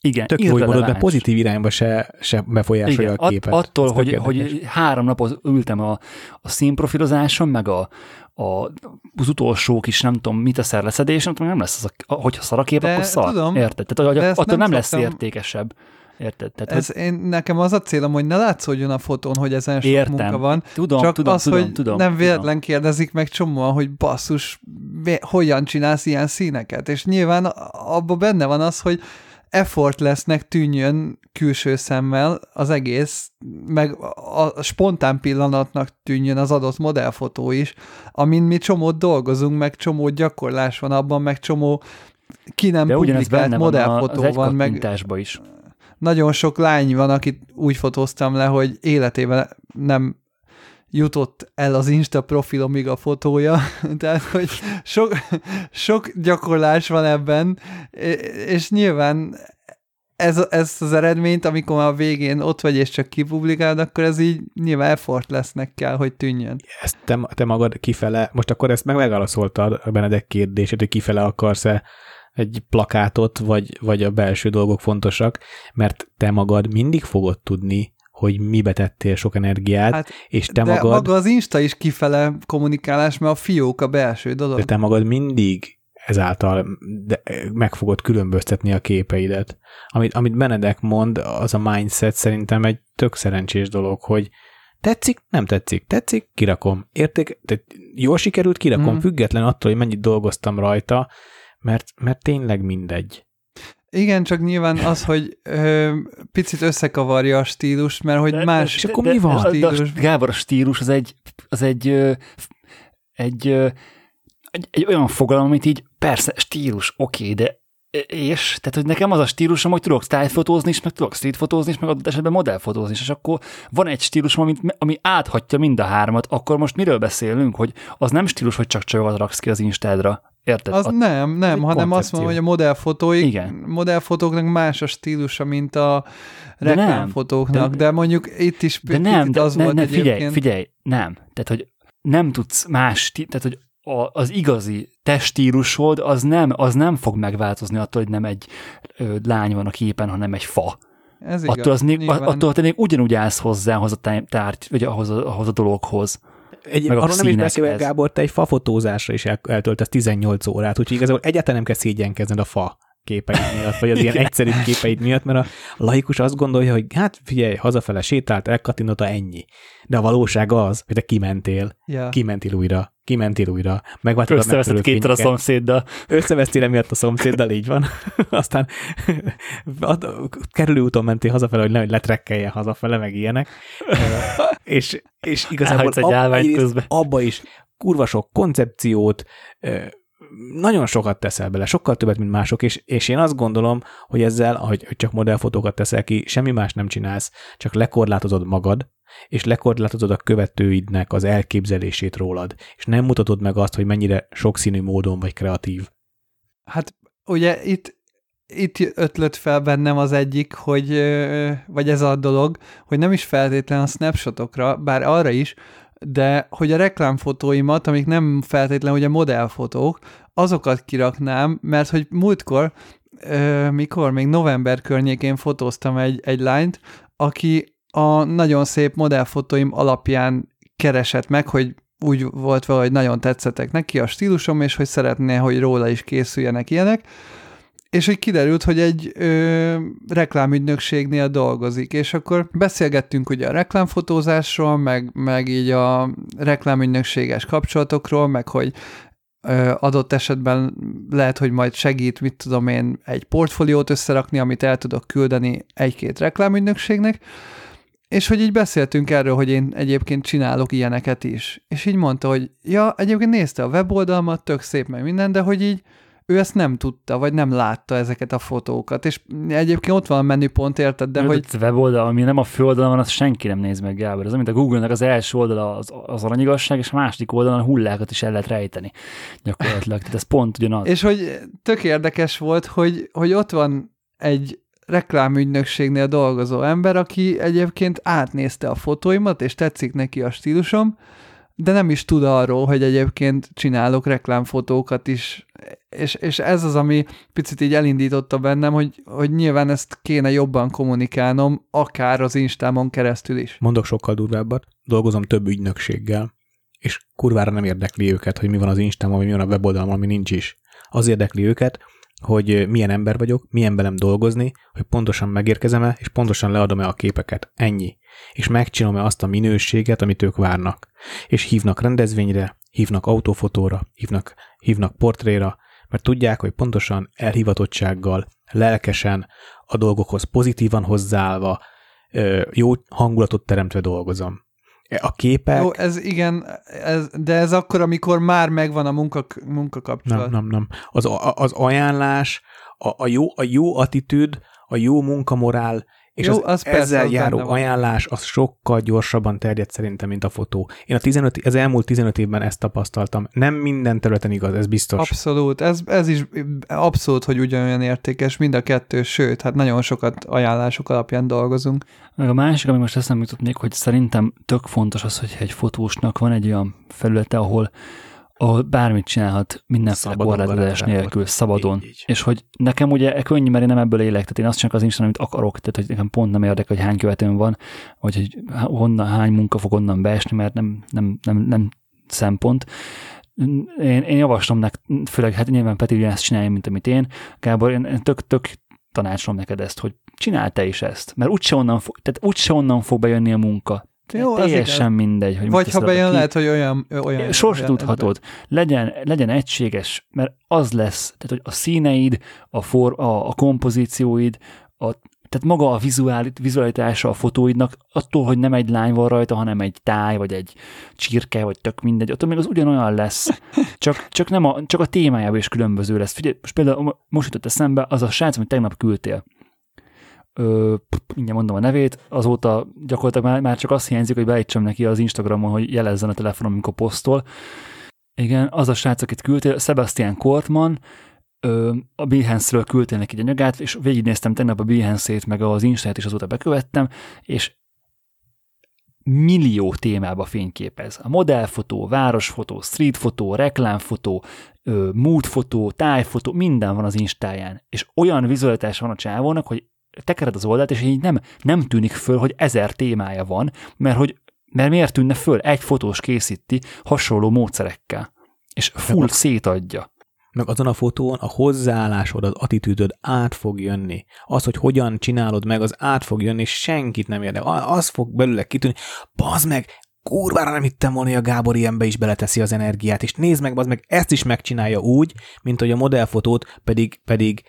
igen, Tök jó mondod, de pozitív irányba se, se befolyásolja Igen, a képet. Att, attól, hogy, hogy három napot ültem a, a színprofilozáson, meg a, a, az utolsó kis, nem tudom, mit a szerleszedés, nem, nem lesz az, a, hogyha szar a kép, de akkor szar. Tudom, Érted? Tehát, hogy attól nem, nem lesz értékesebb. Érted? Tehát, Ez én, nekem az a célom, hogy ne látszódjon a fotón, hogy ezen sok Értem. munka van, tudom, csak tudom, az, tudom, hogy tudom, nem tudom. véletlen kérdezik meg csomóan, hogy basszus, hogyan csinálsz ilyen színeket, és nyilván abban benne van az, hogy effort lesznek tűnjön külső szemmel az egész, meg a spontán pillanatnak tűnjön az adott modellfotó is, amin mi csomót dolgozunk, meg csomó gyakorlás van abban, meg csomó ki nem De publikált van modellfotó az van, meg is. nagyon sok lány van, akit úgy fotóztam le, hogy életében nem jutott el az Insta profilomig a fotója, tehát hogy sok, sok gyakorlás van ebben, és nyilván ez, ez az eredményt, amikor már a végén ott vagy és csak kipublikálod, akkor ez így nyilván effort lesznek kell, hogy tűnjön. Ezt te, te magad kifele, most akkor ezt meg megválaszoltad a Benedek kérdését, hogy kifele akarsz-e egy plakátot, vagy, vagy a belső dolgok fontosak, mert te magad mindig fogod tudni, hogy mibe tettél sok energiát, Hát, és te De magad, maga az Insta is kifele kommunikálás, mert a fiók a belső dolog. de te magad mindig ezáltal de meg fogod különböztetni a képeidet. Amit, amit Benedek mond, az a mindset szerintem egy tök szerencsés dolog, hogy tetszik, nem tetszik, tetszik, kirakom. Érték, tehát jól sikerült, kirakom, Mhm. független attól, hogy mennyit dolgoztam rajta, mert, mert tényleg mindegy. Igen, csak nyilván az, hogy ö, picit összekavarja a stílust, mert hogy De- más és akkor mi van? De, de, a- stílus. Gábor, a stílus az egy, az egy, ö, egy, ö, egy, egy olyan fogalom, amit így persze, stílus, oké, de és, tehát, hogy nekem az a stílusom, hogy tudok style-fotózni is, meg tudok street-fotózni is, meg adott esetben modellfotózni is, és akkor van egy stílusom, ami, ami áthatja mind a hármat, akkor most miről beszélünk, hogy az nem stílus, hogy csak csajokat raksz ki az Instádra, érted? Az A- nem, nem, hanem azt koncepció. mondom, hogy a modellfotóik, Igen. modellfotóknak más a stílusa, mint a reklámfotóknak, de, De- mondjuk itt is De nem, de, az ne, volt ne, figyelj, egyébként. figyelj, nem. Tehát, hogy nem tudsz más, tehát, hogy a, az igazi teststílusod az nem, az nem fog megváltozni attól, hogy nem egy ö, lány van a képen, hanem egy fa. Ez igaz, attól, az még, nyilván. attól te még ugyanúgy állsz hozzá ahhoz a tá- tárgy, vagy ahhoz a, ahhoz a dologhoz. Egy, Meg arról nem is beszélve, Gábor, te egy fafotózásra is el, eltöltesz 18 órát, úgyhogy igazából egyáltalán nem kell szégyenkezned a fa képeid miatt, vagy az ilyen egyszerű képeid miatt, mert a laikus azt gondolja, hogy hát figyelj, hazafele sétált, elkattintotta ennyi. De a valóság az, hogy te kimentél, Ja. kimentél újra, kimentél újra, megváltad a megfelelő kétszer a szomszéddal. Összevesztél emiatt a szomszéddal, így van. Aztán kerülő úton mentél hazafele, hogy nehogy letrekkeljen hazafele, meg ilyenek. És, és igazából Elhagysz egy ab- állványt egyrészt közben. abba is kurva sok koncepciót, nagyon sokat teszel bele, sokkal többet, mint mások, és, és én azt gondolom, hogy ezzel, hogy csak modellfotókat teszel ki, semmi más nem csinálsz, csak lekorlátozod magad, és lekorlátozod a követőidnek az elképzelését rólad, és nem mutatod meg azt, hogy mennyire sokszínű módon vagy kreatív. Hát ugye itt, itt ötlött fel bennem az egyik, hogy, vagy ez a dolog, hogy nem is feltétlen a snapshotokra, bár arra is, de hogy a reklámfotóimat, amik nem feltétlen ugye modellfotók, azokat kiraknám, mert hogy múltkor, ö, mikor még november környékén fotóztam egy, egy lányt, aki a nagyon szép modellfotóim alapján keresett meg, hogy úgy volt vele, hogy nagyon tetszettek neki a stílusom, és hogy szeretné, hogy róla is készüljenek ilyenek, és hogy kiderült, hogy egy ö, reklámügynökségnél dolgozik, és akkor beszélgettünk ugye a reklámfotózásról, meg, meg így a reklámügynökséges kapcsolatokról, meg hogy adott esetben lehet, hogy majd segít, mit tudom én, egy portfóliót összerakni, amit el tudok küldeni egy-két reklámügynökségnek, és hogy így beszéltünk erről, hogy én egyébként csinálok ilyeneket is. És így mondta, hogy ja, egyébként nézte a weboldalmat, tök szép meg minden, de hogy így ő ezt nem tudta, vagy nem látta ezeket a fotókat. És egyébként ott van a menüpont, érted, de De hogy hogy weboldal, ami nem a főoldalon van, azt senki nem néz meg, Gábor. Ez mint a Google-nek az első oldala az, az aranyigasság, és a második oldalon a hullákat is el lehet rejteni. Gyakorlatilag. Tehát ez pont ugyanaz. És hogy tök érdekes volt, hogy, hogy ott van egy reklámügynökségnél dolgozó ember, aki egyébként átnézte a fotóimat, és tetszik neki a stílusom, de nem is tud arról, hogy egyébként csinálok reklámfotókat is, és, és ez az, ami picit így elindította bennem, hogy, hogy nyilván ezt kéne jobban kommunikálnom, akár az Instámon keresztül is. Mondok sokkal durvábbat, dolgozom több ügynökséggel, és kurvára nem érdekli őket, hogy mi van az Instán, vagy mi van a weboldalon, ami nincs is. Az érdekli őket, hogy milyen ember vagyok, milyen velem dolgozni, hogy pontosan megérkezem-e, és pontosan leadom-e a képeket. Ennyi. És megcsinálom-e azt a minőséget, amit ők várnak. És hívnak rendezvényre, hívnak autofotóra, hívnak, hívnak portréra, mert tudják, hogy pontosan elhivatottsággal, lelkesen, a dolgokhoz pozitívan hozzáállva, jó hangulatot teremtve dolgozom. A képek... Jó, ez igen, ez, de ez akkor, amikor már megvan a munka, munkakapcsolat. Nem, nem, nem. Az, az ajánlás, a, a, jó, a jó attitűd, a jó munkamorál és Jó, az, az ezzel persze, járó az ajánlás az sokkal gyorsabban terjed szerintem, mint a fotó. Én a 15, az elmúlt 15 évben ezt tapasztaltam. Nem minden területen igaz, ez biztos. Abszolút, ez, ez is abszolút, hogy ugyanolyan értékes, mind a kettő, sőt, hát nagyon sokat ajánlások alapján dolgozunk. Meg a másik, ami most eszembe jutott még, hogy szerintem tök fontos az, hogy egy fotósnak van egy olyan felülete, ahol ahol bármit csinálhat mindenféle korlátozás nélkül, szabadon. Így, így. És hogy nekem ugye könnyű, mert én nem ebből élek, tehát én azt csak az Instán, amit akarok, tehát hogy nekem pont nem érdekel, hogy hány követőm van, vagy hogy honnan, hány munka fog onnan beesni, mert nem, nem, nem, nem szempont. Én, én javaslom neked, főleg hát nyilván Peti ugye ezt csinálja, mint amit én. Gábor, én, én tök, tök tanácsolom neked ezt, hogy csinál te is ezt, mert úgyse onnan fog, tehát úgyse onnan fog bejönni a munka. Jó, teljesen mindegy. Hogy Vagy ha bejön, ki. lehet, hogy olyan... olyan Sors tudhatod. Legyen, legyen egységes, mert az lesz, tehát hogy a színeid, a, for, a, a kompozícióid, a, tehát maga a vizuál, vizualitása a fotóidnak, attól, hogy nem egy lány van rajta, hanem egy táj, vagy egy csirke, vagy tök mindegy, attól még az ugyanolyan lesz. Csak, csak, nem a, csak a témájában is különböző lesz. Figyelj, most például most jutott eszembe az a srác, amit tegnap küldtél ö, mindjárt mondom a nevét, azóta gyakorlatilag már, már csak azt hiányzik, hogy beállítsam neki az Instagramon, hogy jelezzen a telefonom, amikor posztol. Igen, az a srác, akit küldtél, Sebastian Kortman, ö, a Behance-ről küldtél neki egy anyagát, és végignéztem tegnap a Behance-ét, meg az Instát is azóta bekövettem, és millió témába fényképez. A modellfotó, városfotó, streetfotó, reklámfotó, moodfotó, tájfotó, minden van az Instáján. És olyan vizualitás van a csávónak, hogy tekered az oldalt, és így nem, nem tűnik föl, hogy ezer témája van, mert hogy mert miért tűnne föl? Egy fotós készíti hasonló módszerekkel, és full szétadja. Meg azon a fotón a hozzáállásod, az attitűdöd át fog jönni. Az, hogy hogyan csinálod meg, az át fog jönni, és senkit nem érdekel. Az fog belőle kitűnni, bazd meg, kurvára nem hittem volna, hogy a Gábor ilyenbe is beleteszi az energiát, és nézd meg, bazd meg, ezt is megcsinálja úgy, mint hogy a modellfotót pedig, pedig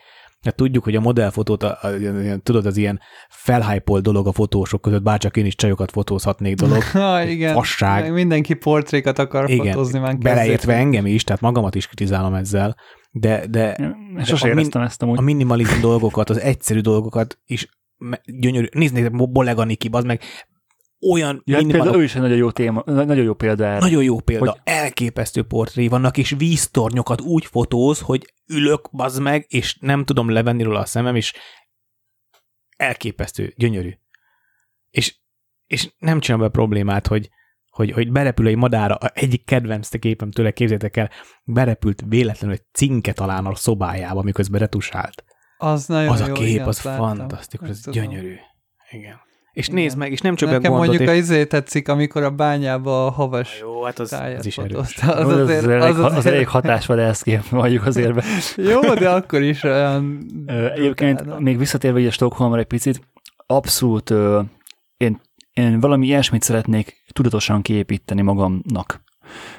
Hát tudjuk, hogy a modellfotót, a, a, a, tudod, az ilyen felhájpol dolog a fotósok között, bárcsak én is csajokat fotózhatnék dolog. ha, igen. Fasság. Mindenki portrékat akar igen, fotózni már Beleértve engem is, tehát magamat is kritizálom ezzel, de, de, de Sose a, min, ezt amúgy. a minimalizm dolgokat, az egyszerű dolgokat is gyönyörű, nézd, nézd, Bolega Niki, az meg olyan... Ja, hát például ő is egy nagyon jó téma, nagyon jó példa erre. Nagyon jó példa. Hogy... Elképesztő portré vannak, és víztornyokat úgy fotóz, hogy ülök, bazd meg, és nem tudom levenni róla a szemem, és elképesztő, gyönyörű. És, és nem csinál be problémát, hogy, hogy, hogy berepül egy madára, egyik kedvenc képem tőle, képzétek el, berepült véletlenül egy cinke talán a szobájába, miközben retusált. Az nagyon Az a kép, igen, az fantasztikus, az gyönyörű. Igen. És Igen. nézd meg, és nem csak Nekem gondot, mondjuk és... a izé tetszik, amikor a bányába a havas Jó, hát az, az is erős. Az, az, azért, az, elég, az, azért... az elég hatás van ezt kép, mondjuk azért. Be. Jó, de akkor is olyan... Egyébként utána. még visszatérve a Stockholmra egy picit, abszolút ö, én, én valami ilyesmit szeretnék tudatosan kiépíteni magamnak,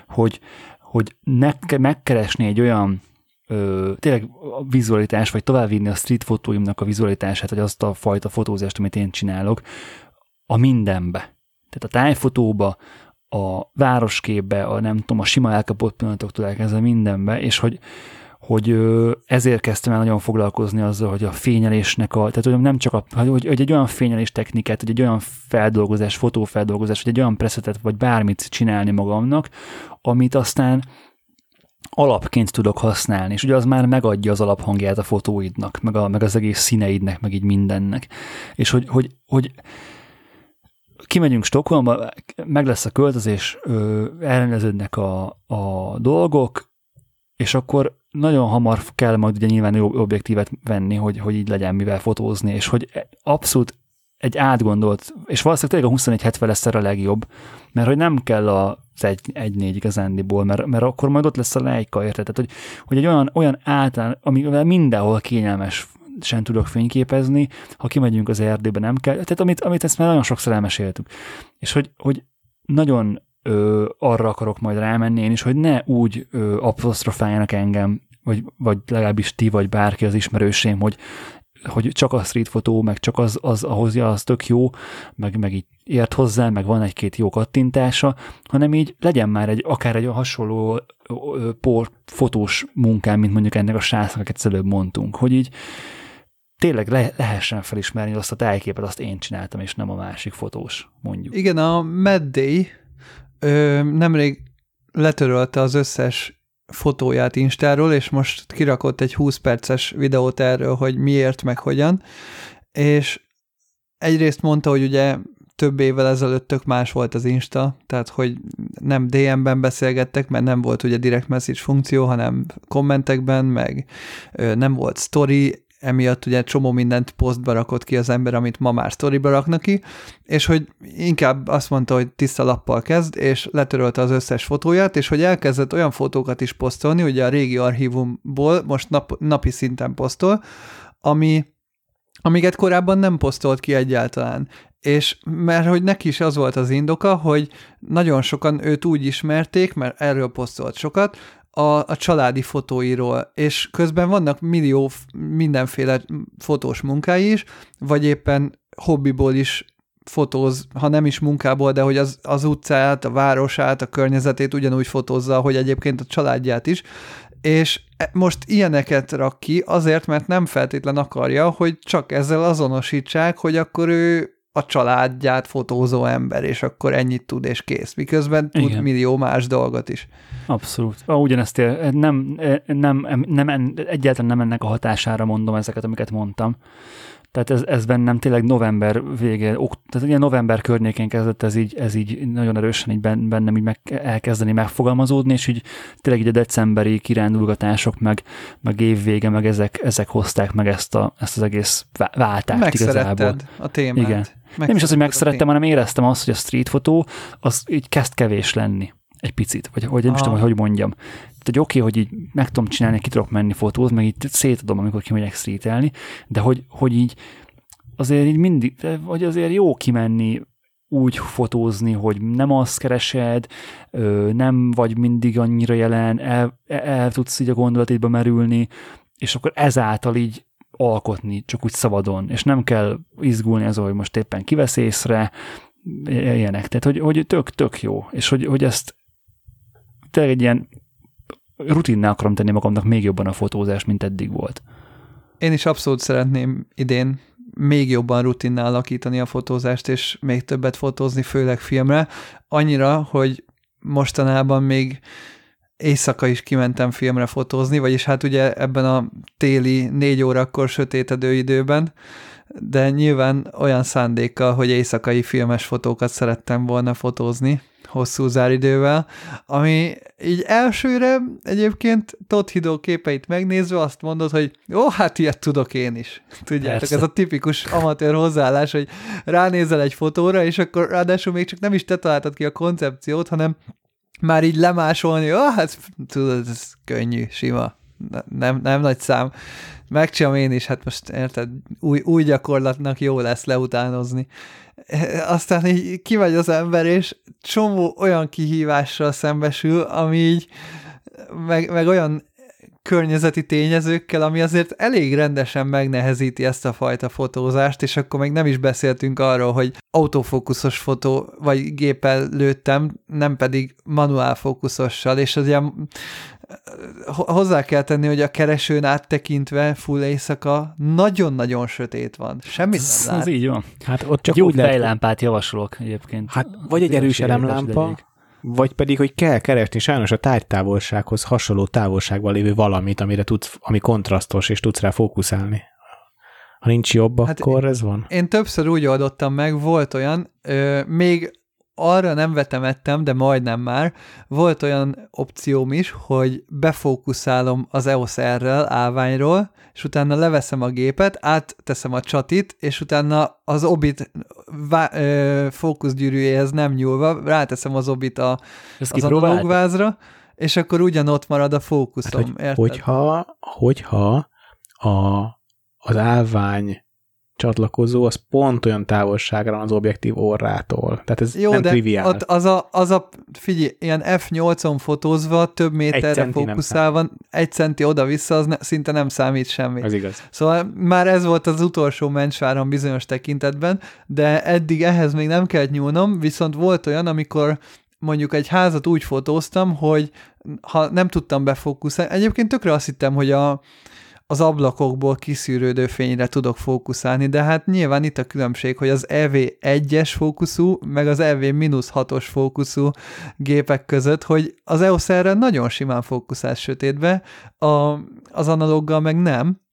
hogy, hogy ne, megkeresni egy olyan ö, tényleg a vizualitás, vagy továbbvinni a street fotóimnak a vizualitását, vagy azt a fajta fotózást, amit én csinálok, a mindenbe. Tehát a tájfotóba, a városképbe, a nem tudom, a sima elkapott pillanatoktól elkezdve mindenbe, és hogy, hogy ezért kezdtem el nagyon foglalkozni azzal, hogy a fényelésnek a, tehát hogy nem csak a, hogy, hogy egy olyan fényelés technikát, hogy egy olyan feldolgozás, fotófeldolgozás, vagy egy olyan preszetet, vagy bármit csinálni magamnak, amit aztán alapként tudok használni, és ugye az már megadja az alaphangját a fotóidnak, meg, a, meg az egész színeidnek, meg így mindennek. És hogy, hogy, hogy kimegyünk Stockholmba, meg lesz a költözés, elrendeződnek a, a dolgok, és akkor nagyon hamar kell majd ugye nyilván jó objektívet venni, hogy, hogy így legyen mivel fotózni, és hogy abszolút egy átgondolt, és valószínűleg tényleg a 2170 lesz erre a legjobb, mert hogy nem kell a egy, egy négy igazándiból, mert, mert akkor majd ott lesz a lejka, érted? Tehát, hogy, hogy egy olyan, olyan általán, amivel mindenhol kényelmes sem tudok fényképezni, ha kimegyünk az erdőbe, nem kell. Tehát amit, amit ezt már nagyon sokszor elmeséltük. És hogy, hogy nagyon ö, arra akarok majd rámenni én is, hogy ne úgy ö, apostrofáljanak engem, vagy, vagy legalábbis ti, vagy bárki az ismerősém, hogy hogy csak a street fotó, meg csak az, az ahhoz az tök jó, meg, meg így ért hozzá, meg van egy-két jó kattintása, hanem így legyen már egy, akár egy hasonló por, fotós munkám, mint mondjuk ennek a srácnak, akiket előbb mondtunk, hogy így tényleg le, lehessen felismerni azt a tájképet, azt én csináltam, és nem a másik fotós, mondjuk. Igen, a Mad Day ö, nemrég letörölte az összes fotóját Instáról, és most kirakott egy 20 perces videót erről, hogy miért, meg hogyan, és egyrészt mondta, hogy ugye több évvel ezelőtt tök más volt az Insta, tehát hogy nem DM-ben beszélgettek, mert nem volt ugye direct message funkció, hanem kommentekben, meg nem volt story, emiatt ugye csomó mindent posztba rakott ki az ember, amit ma már sztoriba raknak ki, és hogy inkább azt mondta, hogy tiszta lappal kezd, és letörölte az összes fotóját, és hogy elkezdett olyan fotókat is posztolni, ugye a régi archívumból most nap, napi szinten posztol, ami, amiket korábban nem posztolt ki egyáltalán. És mert hogy neki is az volt az indoka, hogy nagyon sokan őt úgy ismerték, mert erről posztolt sokat, a, a családi fotóiról, és közben vannak millió mindenféle fotós munkái is, vagy éppen hobbiból is fotóz, ha nem is munkából, de hogy az, az utcát, a városát, a környezetét ugyanúgy fotózza, hogy egyébként a családját is, és e, most ilyeneket rak ki azért, mert nem feltétlen akarja, hogy csak ezzel azonosítsák, hogy akkor ő a családját fotózó ember, és akkor ennyit tud, és kész. Miközben tud Igen. millió más dolgot is. Abszolút. Ugyanezt él, nem, nem, nem, nem, egyáltalán nem ennek a hatására mondom ezeket, amiket mondtam. Tehát ez, ez bennem tényleg november vége, ok, tehát ugye november környékén kezdett ez így, ez így nagyon erősen így bennem így meg, elkezdeni megfogalmazódni, és így tényleg így a decemberi kirándulgatások, meg, meg évvége, meg ezek, ezek hozták meg ezt, a, ezt az egész váltást igazából. a témát. Igen. Nem is az, hogy megszerettem, hanem éreztem azt, hogy a street fotó az így kezd kevés lenni egy picit, vagy hogy nem is tudom, hogy hogy mondjam. Hogy oké, okay, hogy így meg tudom csinálni, ki tudok menni fotót, meg így szétadom, amikor kimegyek streetelni, de hogy, hogy így azért így mindig, vagy azért jó kimenni úgy fotózni, hogy nem azt keresed, nem vagy mindig annyira jelen, el, el tudsz így a gondolatidba merülni, és akkor ezáltal így alkotni, csak úgy szabadon, és nem kell izgulni az, hogy most éppen kivesz észre, ilyenek. Tehát, hogy, hogy tök, tök jó, és hogy, hogy ezt tényleg egy ilyen rutinná akarom tenni magamnak még jobban a fotózás, mint eddig volt. Én is abszolút szeretném idén még jobban rutinnál alakítani a fotózást, és még többet fotózni, főleg filmre. Annyira, hogy mostanában még éjszaka is kimentem filmre fotózni, vagyis hát ugye ebben a téli négy órakor sötétedő időben, de nyilván olyan szándékkal, hogy éjszakai filmes fotókat szerettem volna fotózni, hosszú záridővel, ami így elsőre egyébként Todd Hidó képeit megnézve azt mondod, hogy ó, hát ilyet tudok én is. Tudjátok, Persze. ez a tipikus amatőr hozzáállás, hogy ránézel egy fotóra, és akkor ráadásul még csak nem is te találtad ki a koncepciót, hanem már így lemásolni, ó, hát tudod, ez könnyű, sima, nem, nem nagy szám. Megcsinálom én is, hát most érted, új, új gyakorlatnak jó lesz leutánozni. Aztán így kimegy az ember, és csomó olyan kihívással szembesül, ami így, meg, meg olyan környezeti tényezőkkel, ami azért elég rendesen megnehezíti ezt a fajta fotózást, és akkor még nem is beszéltünk arról, hogy autofókuszos fotó, vagy géppel lőttem, nem pedig manuál fókuszossal, és az ilyen hozzá kell tenni, hogy a keresőn áttekintve full éjszaka nagyon-nagyon sötét van. Semmit nem lát. Ez így van. Hát ott csak úgy fejlámpát javasolok egyébként. Hát vagy egy erős elemlámpa, vagy pedig, hogy kell keresni sajnos a tárgytávolsághoz hasonló távolságban lévő valamit, amire tudsz, ami kontrasztos, és tudsz rá fókuszálni. Ha nincs jobb, hát akkor ez van. Én többször úgy oldottam meg, volt olyan, ö, még arra nem vetemettem, de majdnem már, volt olyan opcióm is, hogy befókuszálom az EOS R-rel, állványról, és utána leveszem a gépet, átteszem a csatit, és utána az obit vá- ö, fókuszgyűrűjéhez nem nyúlva, ráteszem az obit a, Ezt az kipróbáltad? analógvázra, és akkor ugyanott marad a fókuszom, Hát, hogy, érted? hogyha, hogyha a, az állvány csatlakozó, az pont olyan távolságra van az objektív orrától. Tehát ez Jó, nem de triviál. ott az a, az a, figyelj, ilyen F8-on fotózva, több méterre fókuszálva, egy centi oda-vissza, az ne, szinte nem számít semmi. Ez igaz. Szóval már ez volt az utolsó mencsváram bizonyos tekintetben, de eddig ehhez még nem kellett nyúlnom, viszont volt olyan, amikor mondjuk egy házat úgy fotóztam, hogy ha nem tudtam befókuszálni, egyébként tökre azt hittem, hogy a, az ablakokból kiszűrődő fényre tudok fókuszálni, de hát nyilván itt a különbség, hogy az EV 1-es fókuszú, meg az EV 6-os fókuszú gépek között, hogy az EOS erre nagyon simán fókuszál sötétbe, a, az analóggal meg nem,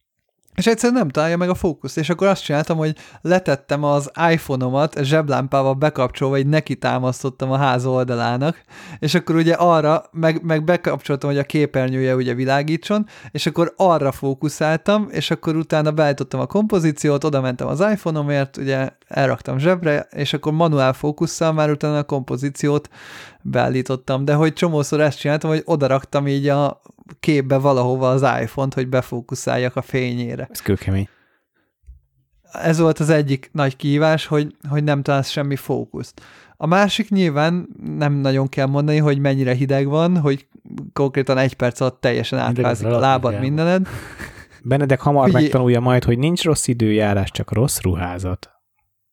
és egyszerűen nem találja meg a fókuszt, és akkor azt csináltam, hogy letettem az iPhone-omat zseblámpával bekapcsolva, így neki támasztottam a ház oldalának, és akkor ugye arra, meg, meg bekapcsoltam, hogy a képernyője ugye világítson, és akkor arra fókuszáltam, és akkor utána beállítottam a kompozíciót, oda mentem az iPhone-omért, ugye elraktam zsebre, és akkor manuál fókusszal már utána a kompozíciót beállítottam, de hogy csomószor ezt csináltam, hogy odaraktam így a képbe valahova az iPhone-t, hogy befókuszáljak a fényére. Ez kőkemény. Ez volt az egyik nagy kihívás, hogy, hogy nem találsz semmi fókuszt. A másik nyilván nem nagyon kell mondani, hogy mennyire hideg van, hogy konkrétan egy perc alatt teljesen átfázik a lábad mindened. Benedek hamar Figyelj- megtanulja majd, hogy nincs rossz időjárás, csak rossz ruházat.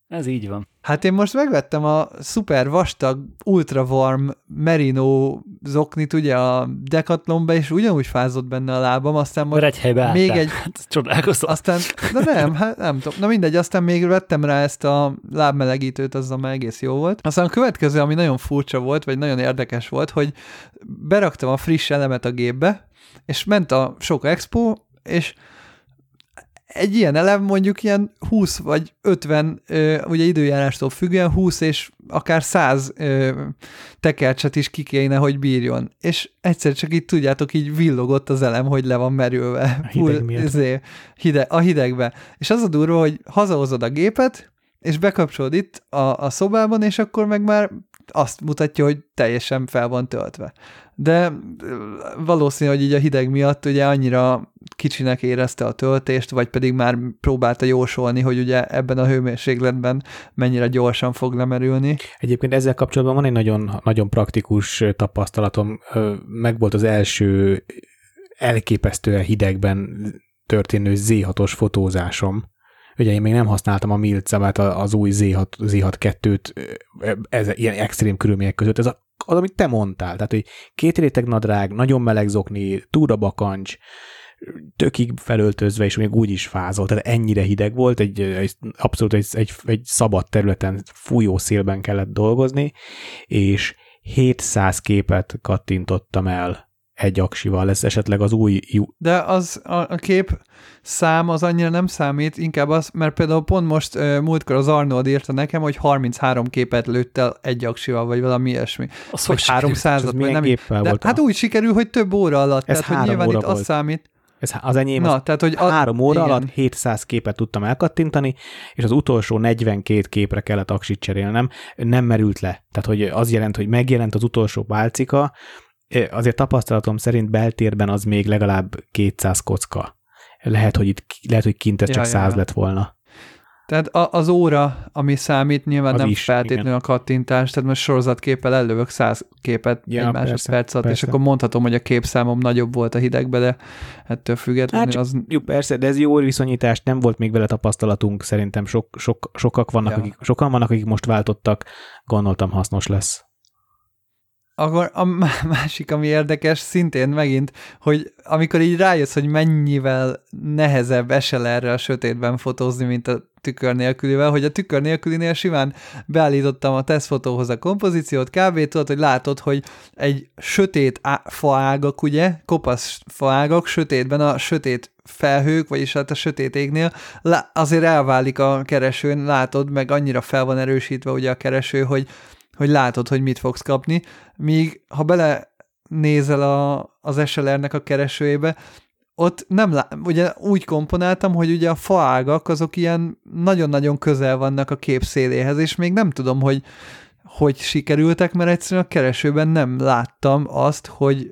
Ez így van. Hát én most megvettem a szuper vastag, ultra warm merino zoknit ugye a Decathlonba, és ugyanúgy fázott benne a lábam, aztán most egy helybe még egy- Hát, csodálkozom. aztán, de nem, hát nem tudom, na mindegy, aztán még vettem rá ezt a lábmelegítőt, azzal már egész jó volt. Aztán a következő, ami nagyon furcsa volt, vagy nagyon érdekes volt, hogy beraktam a friss elemet a gépbe, és ment a sok expo, és egy ilyen elem mondjuk ilyen 20 vagy 50, ö, ugye időjárástól függően 20 és akár 100 ö, tekercset is ki kéne, hogy bírjon. És egyszer csak így tudjátok, így villogott az elem, hogy le van merülve. A hideg miatt. izé, hide, a hidegbe. És az a durva, hogy hazahozod a gépet, és bekapcsolod itt a, a szobában, és akkor meg már azt mutatja, hogy teljesen fel van töltve. De valószínű, hogy így a hideg miatt ugye annyira kicsinek érezte a töltést, vagy pedig már próbálta jósolni, hogy ugye ebben a hőmérsékletben mennyire gyorsan fog lemerülni. Egyébként ezzel kapcsolatban van egy nagyon, nagyon praktikus tapasztalatom. Ö, Megvolt az első elképesztően hidegben történő Z6-os fotózásom. Ugye én még nem használtam a Milcebet, az új Z6, Z6-2-t ez, ilyen extrém körülmények között. Ez a, az, amit te mondtál. Tehát, hogy két réteg nadrág, nagyon meleg zokni, túra bakancs, tökig felöltözve, és még úgy is fázolt, tehát ennyire hideg volt, egy, egy abszolút egy, egy, egy szabad területen fújó szélben kellett dolgozni, és 700 képet kattintottam el egy aksival, ez esetleg az új De az a, a kép szám az annyira nem számít, inkább az, mert például pont most múltkor az Arnold írta nekem, hogy 33 képet lőtt el egy aksival, vagy valami ilyesmi. Az Vagy hogy sikerült? 300 ez vagy nem de, volt? Hát úgy sikerül, hogy több óra alatt. Ez tehát, hogy három nyilván óra itt az volt. számít. Ez az enyém, Na, az tehát, hogy a, három óra igen. alatt 700 képet tudtam elkattintani, és az utolsó 42 képre kellett aksit cserélnem, nem merült le. Tehát, hogy az jelent, hogy megjelent az utolsó pálcika, azért tapasztalatom szerint beltérben az még legalább 200 kocka. Lehet, hogy itt lehet, hogy kint ez Ja, csak ja, 100 ja. lett volna. Tehát a, az óra, ami számít, nyilván Az nem is, feltétlenül igen. a kattintás, tehát most sorozatképpel ellövök 100 képet Ja, egy másodperc alatt, és akkor mondhatom, hogy a képszámom nagyobb volt a hidegbe, de ettől függetlenül Hát csak- az... Jó, persze, de ez jó viszonyítás, nem volt még vele tapasztalatunk, szerintem sok, sok, sokak vannak, Ja. akik, sokan vannak, akik most váltottak, gondoltam hasznos lesz. Akkor a má- másik, ami érdekes, szintén megint, hogy amikor így rájössz, hogy mennyivel nehezebb esel erre a sötétben fotózni, mint a tükör nélkülivel, hogy a tükör nélkülinél simán beállítottam a tesztfotóhoz a kompozíciót, kb. tudod, hogy látod, hogy egy sötét á- faágak, ugye, kopasz faágak, sötétben a sötét felhők, vagyis hát a sötét égnél, lá- azért elválik a keresőn, látod, meg annyira fel van erősítve ugye a kereső, hogy hogy látod, hogy mit fogsz kapni, míg ha bele nézel a, az SLR-nek a keresőjébe, ott nem lá- ugye úgy komponáltam, hogy ugye a faágak azok ilyen nagyon-nagyon közel vannak a kép széléhez, és még nem tudom, hogy hogy sikerültek, mert egyszerűen a keresőben nem láttam azt, hogy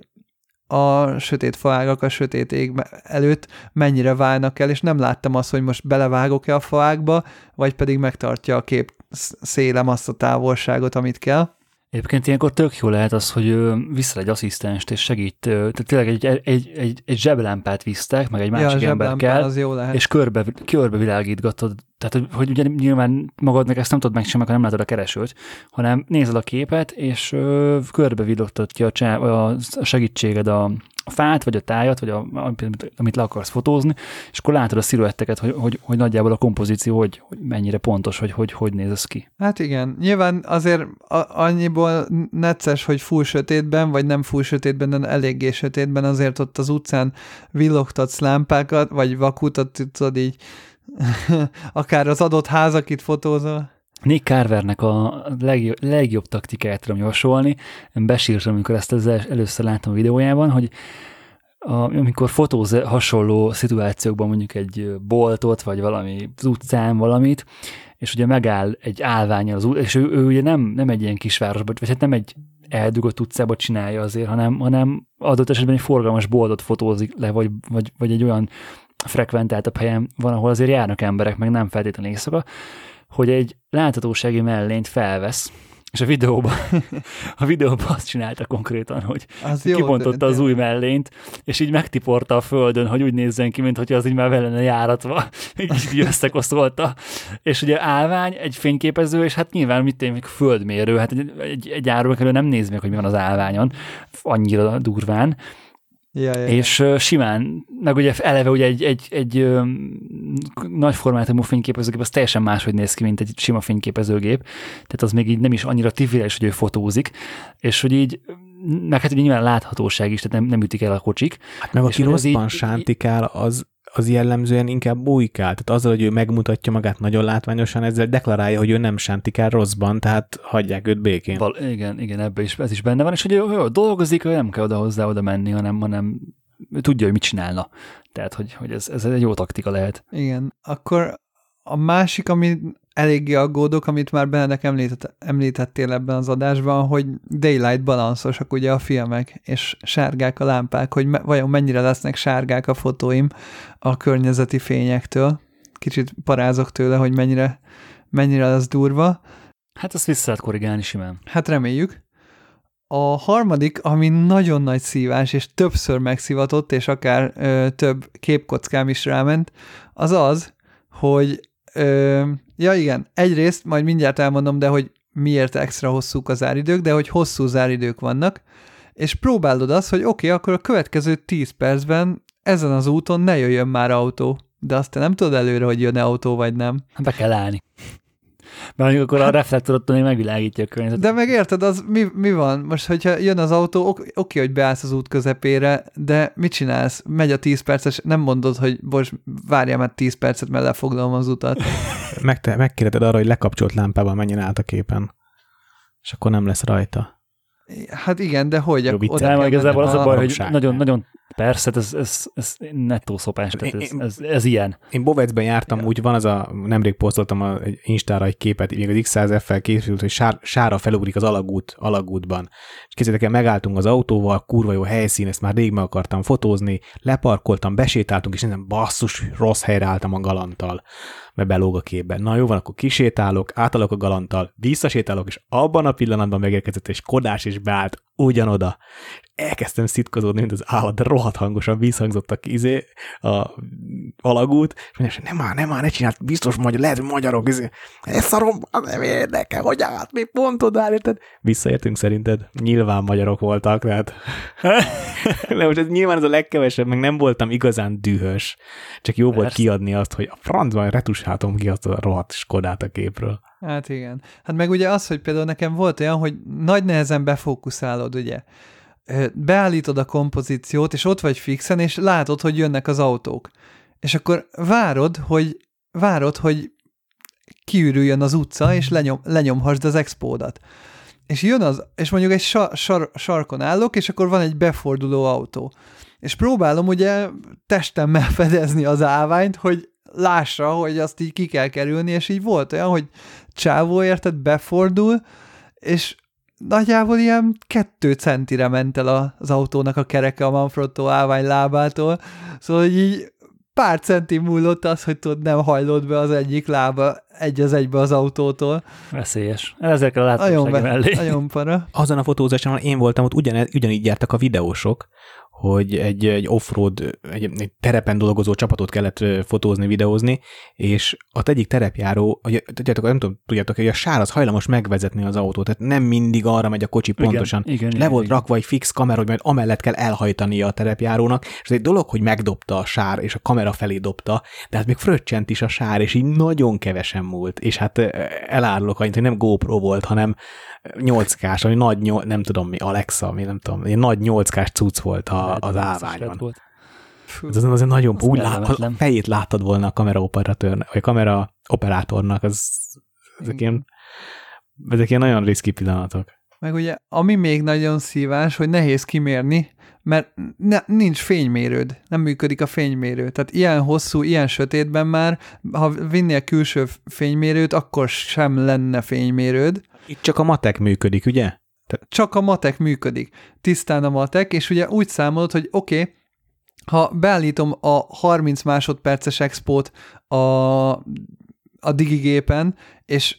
a sötét faágak a sötét ég előtt mennyire válnak el, és nem láttam azt, hogy most belevágok-e a faágba, vagy pedig megtartja a kép szélem azt a távolságot, amit kell. Egyébként ilyenkor tök jó lehet az, hogy vissza egy asszisztenst, és segít, tehát tényleg egy, egy, egy, egy zseblámpát visztek, meg egy másik ja, ember kell, az jó lehet. és körbe, körbe világítgatod. Tehát, hogy ugye nyilván magadnak ezt nem tudod megcsinálni, ha nem látod a keresőt, hanem nézed a képet, és ö, körbe villogtatja a, a segítséged a, a fát, vagy a tájat, vagy a, amit le akarsz fotózni, és akkor látod a sziluetteket, hogy, hogy, hogy nagyjából a kompozíció hogy, hogy mennyire pontos, hogy, hogy hogy néz ez ki. Hát igen, nyilván azért a, annyiból necces, hogy full sötétben, vagy nem full sötétben, de eléggé sötétben, azért ott az utcán villogtatsz lámpákat, vagy vakutat tudod így, akár az adott ház, akit fotózol. Nick Carvernek a legjobb, legjobb taktikáját tudom javasolni. Besírtam, amikor ezt az először láttam a videójában, hogy a, amikor fotóz hasonló szituációkban mondjuk egy boltot, vagy valami az utcán valamit, és ugye megáll egy állvány az út, és ő, ő ugye nem, nem egy ilyen kisvárosban, vagy hát nem egy eldugott utcába csinálja azért, hanem, hanem adott esetben egy forgalmas boltot fotózik le, vagy, vagy, vagy egy olyan frekventáltabb helyen van, ahol azért járnak emberek, meg nem feltétlenül éjszaka, hogy egy láthatósági mellényt felvesz, és a videóban, a videóban azt csinálta konkrétan, hogy az kibontotta jó, az új mellényt, és így megtiporta a földön, hogy úgy nézzen ki, mint az így már vele lenne járatva, így, így összekoszolta. És ugye állvány, egy fényképező, és hát nyilván mit tényleg földmérő, hát egy, egy, egy elő nem néz meg, hogy mi van az állványon, annyira durván, Ja, ja, és uh, simán, meg ugye eleve ugye egy, egy, egy um, nagy formátumú fényképezőgép az teljesen máshogy néz ki, mint egy sima fényképezőgép, tehát az még így nem is annyira triviális, hogy ő fotózik, és hogy így meg hát ugye nyilván láthatóság is, tehát nem, nem ütik el a kocsik. Hát meg aki rosszban sántikál, az, az jellemzően inkább bujkál. Tehát azzal, hogy ő megmutatja magát nagyon látványosan, ezzel deklarálja, hogy ő nem sántikál rosszban, tehát hagyják őt békén. Val- igen, igen, ebbe is, ez is benne van, és hogy ő, ő dolgozik, ő nem kell oda hozzá oda menni, hanem, hanem ő tudja, hogy mit csinálna. Tehát, hogy, hogy ez, ez egy jó taktika lehet. Igen. Akkor a másik, ami eléggé aggódok, amit már Benedek említett, említettél ebben az adásban, hogy daylight balanszosak ugye a filmek, és sárgák a lámpák, hogy me, vajon mennyire lesznek sárgák a fotóim a környezeti fényektől. Kicsit parázok tőle, hogy mennyire, mennyire lesz durva. Hát azt vissza lehet korrigálni simán. Hát reméljük. A harmadik, ami nagyon nagy szívás, és többször megszivatott, és akár ö, több képkockám is ráment, az az, hogy Ö, ja igen, egyrészt majd mindjárt elmondom, de hogy miért extra hosszúk a záridők, de hogy hosszú záridők vannak, és próbálod azt, hogy oké, okay, akkor a következő 10 percben ezen az úton ne jöjjön már autó. De azt te nem tudod előre, hogy jön-e autó, vagy nem. Be kell állni. Mert akkor a reflektorot még megvilágítja a környezetet. De meg érted, az mi, mi van? Most, hogyha jön az autó, oké, hogy beállsz az út közepére, de mit csinálsz? Megy a 10 perces, nem mondod, hogy bocs, várjál már 10 percet, mert lefoglalom az utat. Meg te, megkérdezed arra, hogy lekapcsolt lámpával menjen át a képen, és akkor nem lesz rajta. Hát igen, de hogy? Jó, oda igazából az a baj, hogy nagyon, nagyon Persze, ez, ez, ez nettó szopás, tehát ez, ez, ez, ilyen. Én Bovecben jártam, ja. úgy van az a, nemrég posztoltam a, egy Instára egy képet, még az X100F-fel készült, hogy sár, sára felugrik az alagút, alagútban. És kézzétek el, megálltunk az autóval, kurva jó helyszín, ezt már rég meg akartam fotózni, leparkoltam, besétáltunk, és nem basszus, rossz helyre álltam a galanttal mert belóg a képbe. Na jó van, akkor kisétálok, átalok a galanttal, visszasétálok, és abban a pillanatban megérkezett egy kodás, és beállt ugyanoda elkezdtem szitkozódni, mint az állat, de rohadt hangosan vízhangzott a izé, a alagút, és mondja, nem már, nem már, ne csináld, biztos magyar, lehet, hogy magyarok, izé, ez szarom, nem érdekel, hogy állt, mi pont oda érted? Visszaértünk szerinted? Nyilván magyarok voltak, tehát de most ez nyilván ez a legkevesebb, meg nem voltam igazán dühös, csak jó Persze. volt kiadni azt, hogy a francban retusáltam ki azt a rohadt Skodát a képről. Hát igen. Hát meg ugye az, hogy például nekem volt olyan, hogy nagy nehezen befókuszálod, ugye, beállítod a kompozíciót, és ott vagy fixen, és látod, hogy jönnek az autók. És akkor várod, hogy várod, hogy kiürüljön az utca, és lenyom, lenyomhasd az expódat. és jön az, és mondjuk egy sar, sar, sarkon állok, és akkor van egy beforduló autó. És próbálom ugye testemmel fedezni az állványt, hogy lássa, hogy azt így ki kell kerülni, és így volt olyan, hogy csávó érted, befordul, és nagyjából ilyen kettő centire ment el az autónak a kereke a Manfrotto állvány lábától, szóval hogy így pár centi múlott az, hogy tudod, nem hajlott be az egyik lába egy az egybe az autótól. Veszélyes. Ezekkel a látóság mellé. Nagyon para. Azon a fotózáson, én voltam, ott ugyan, ugyanígy jártak a videósok, hogy egy, egy offroad, egy, egy terepen dolgozó csapatot kellett fotózni, videózni, és ott egyik terepjáró, tudjátok, nem tudom, tudjátok, hogy a sár az hajlamos megvezetni az autót, tehát nem mindig arra megy a kocsi pontosan. Igen, igen, Le igen, volt igen. rakva egy fix kamera, hogy majd amellett kell elhajtania a terepjárónak, és ez egy dolog, hogy megdobta a sár, és a kamera felé dobta, de hát még fröccsent is a sár, és így nagyon kevesen múlt, és hát elárulok annyit, hogy nem GoPro volt, hanem 8K-s, vagy nagy, nyol, nem tudom mi, Alexa, mi nem tudom, egy nagy 8K-s cucc volt a, az állványon. Volt. Fú. Ez azért nagyon, Az úgy lát, a fejét láttad volna a kamera operatőrnek, vagy a kamera operátornak, az, ezek, ilyen, ezek ilyen nagyon riszki pillanatok. Meg ugye, ami még nagyon szívás, hogy nehéz kimérni, mert ne, nincs fénymérőd, nem működik a fénymérő. Tehát ilyen hosszú, ilyen sötétben már, ha vinnél külső fénymérőt, akkor sem lenne fénymérőd. Itt csak a matek működik, ugye? Csak a matek működik. Tisztán a matek, és ugye úgy számolod, hogy oké, okay, ha beállítom a 30 másodperces expót a, a digigépen, és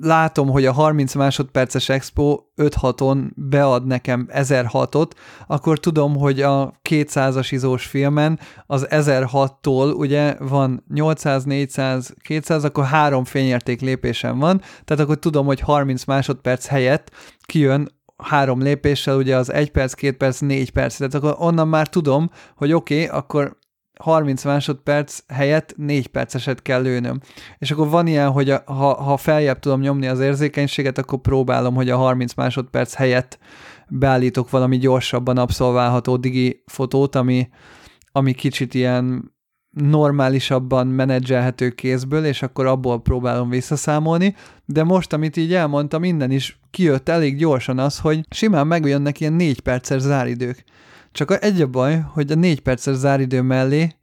látom, hogy a 30 másodperces expo 5-6-on bead nekem 1006-ot, akkor tudom, hogy a 200-as izós filmen az 1006-tól ugye van 800, 400, 200, akkor három fényérték lépésem van, tehát akkor tudom, hogy 30 másodperc helyett kijön három lépéssel, ugye az 1 perc, 2 perc, 4 perc, tehát akkor onnan már tudom, hogy oké, okay, akkor 30 másodperc helyett 4 perceset kell lőnöm. És akkor van ilyen, hogy a, ha, ha feljebb tudom nyomni az érzékenységet, akkor próbálom, hogy a 30 másodperc helyett beállítok valami gyorsabban abszolválható digi fotót, ami, ami kicsit ilyen normálisabban menedzselhető kézből, és akkor abból próbálom visszaszámolni, de most, amit így elmondtam, minden is kijött elég gyorsan az, hogy simán megjönnek ilyen négy perces záridők. Csak egy a baj, hogy a négy perces záridő mellé,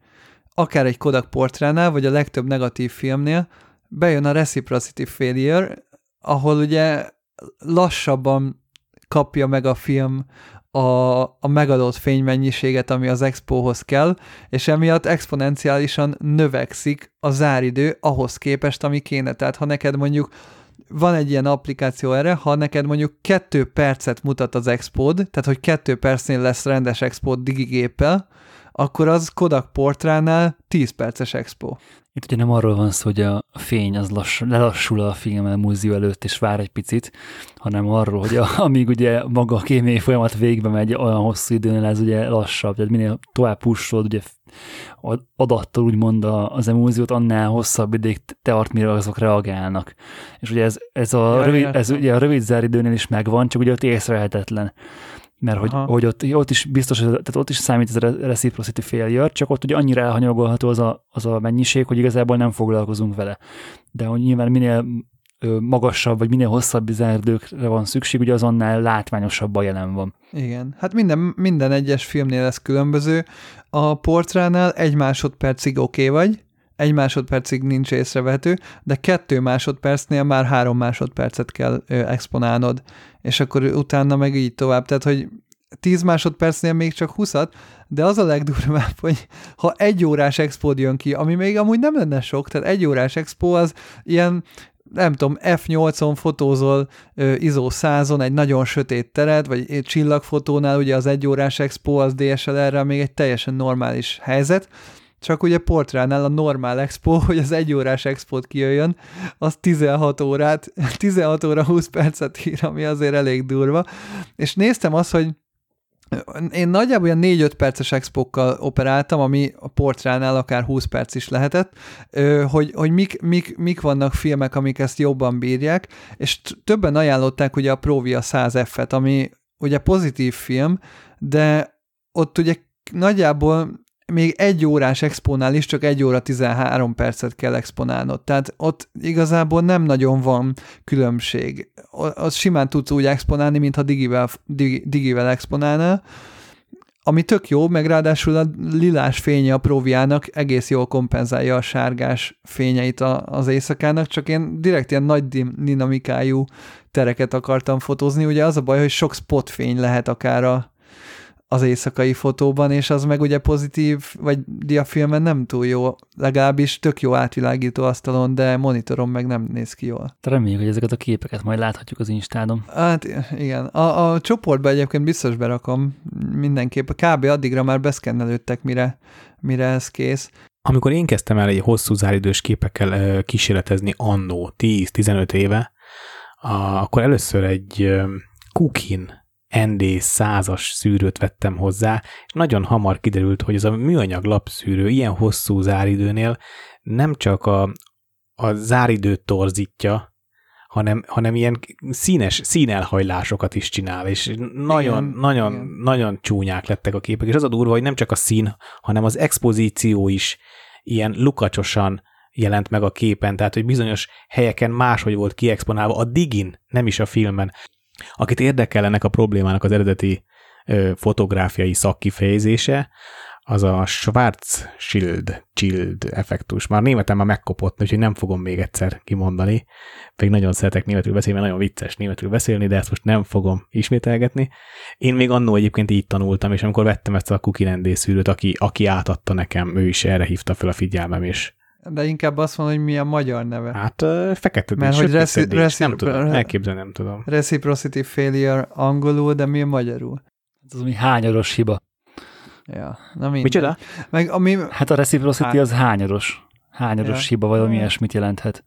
akár egy Kodak portránál, vagy a legtöbb negatív filmnél, bejön a reciprocity failure, ahol ugye lassabban kapja meg a film a, a megadott fénymennyiséget, ami az expóhoz kell, és emiatt exponenciálisan növekszik a záridő ahhoz képest, ami kéne. Tehát ha neked mondjuk van egy ilyen applikáció erre, ha neked mondjuk kettő percet mutat az expód, tehát hogy kettő percnél lesz rendes expód digigéppel, akkor az Kodak Portránál 10 perces expo. Itt ugye nem arról van szó, hogy a fény az lass, lelassul a film múzió előtt, és vár egy picit, hanem arról, hogy a, amíg ugye maga a kémiai folyamat végbe megy olyan hosszú időnél, ez ugye lassabb, tehát minél tovább pusolod, ugye adattól úgymond az emúziót, annál hosszabb ideig tart, mire azok reagálnak. És ugye ez, ez, a, Ja, rövid, ez ugye a rövid záridőnél is megvan, csak ugye ott észrevehetetlen mert hogy, Aha. hogy ott, ott is biztos, tehát ott is számít ez a reciprocity failure, csak ott ugye annyira elhanyagolható az a, az a mennyiség, hogy igazából nem foglalkozunk vele. De hogy nyilván minél magasabb, vagy minél hosszabb zárdőkre van szükség, ugye azonnal látványosabban jelen van. Igen, hát minden, minden egyes filmnél ez különböző. A portránál egy másodpercig oké okay vagy, egy másodpercig nincs észrevehető, de kettő másodpercnél már három másodpercet kell exponálnod, és akkor utána meg így tovább. Tehát, hogy 10 másodpercnél még csak 20 de az a legdurvább, hogy ha egy órás expód jön ki, ami még amúgy nem lenne sok, tehát egy órás expo az ilyen nem tudom, F8-on fotózol ö, ISO 100-on egy nagyon sötét teret, vagy csillagfotónál ugye az egy órás expo az DSLR-rel még egy teljesen normális helyzet, csak ugye portránál a normál expo, hogy az egy órás expót kijöjjön, az 16 órát, 16 óra 20 percet ír, ami azért elég durva. És néztem azt, hogy én nagyjából ilyen 4-5 perces expókkal operáltam, ami a portránál akár 20 perc is lehetett, hogy, hogy mik, mik, mik vannak filmek, amik ezt jobban bírják, és többen ajánlották ugye a Provia 100F-et, ami ugye pozitív film, de ott ugye nagyjából még egy órás expónál is csak egy óra 13 percet kell exponálnod. Tehát ott igazából nem nagyon van különbség. Az simán tudsz úgy exponálni, mintha digivel, digi, digivel exponálnál, ami tök jó, meg ráadásul a lilás fénye a proviának egész jól kompenzálja a sárgás fényeit a, az éjszakának, csak én direkt ilyen nagy dinamikájú tereket akartam fotózni. Ugye az a baj, hogy sok spotfény lehet akár a, az éjszakai fotóban, és az meg ugye pozitív, vagy diafilmen nem túl jó, legalábbis tök jó átvilágító asztalon, de monitoron meg nem néz ki jól. Reméljük, hogy ezeket a képeket majd láthatjuk az Instádon. Hát igen, a, a csoportba egyébként biztos berakom mindenképp, kb. addigra már beszkennelődtek, mire, mire ez kész. Amikor én kezdtem el egy hosszú záridős képekkel kísérletezni annó 10-15 éve, akkor először egy Kukin ND 100-as szűrőt vettem hozzá, és nagyon hamar kiderült, hogy ez a műanyag lapszűrő ilyen hosszú záridőnél nem csak a, a záridőt torzítja, hanem, hanem ilyen színes, színelhajlásokat is csinál, és nagyon, igen, nagyon, igen. nagyon csúnyák lettek a képek, és az a durva, hogy nem csak a szín, hanem az expozíció is ilyen lukacsosan jelent meg a képen, tehát hogy bizonyos helyeken máshogy volt kiexponálva a digin, nem is a filmen. Akit érdekel ennek a problémának az eredeti fotográfiai szakkifejezése, az a Schwarzschild Child effektus. Már németen már megkopott, úgyhogy nem fogom még egyszer kimondani. Pedig nagyon szeretek németül beszélni, mert nagyon vicces németül beszélni, de ezt most nem fogom ismételgetni. Én még annó egyébként így tanultam, és amikor vettem ezt a Cookie szűrőt, aki, aki átadta nekem, ő is erre hívta fel a figyelmem, és de inkább azt mondom, hogy mi a magyar neve. Hát uh, fekete Mert hogy reci- reci- nem tudom, elképzelni nem tudom. Reciprocity failure angolul, de mi a magyarul? Ez az, ami hányaros hiba. Ja, na minden. Micsoda? Meg ami... Hát a reciprocity Há... az hányaros. Hányaros ja. hiba, valami ja. ilyesmit jelenthet.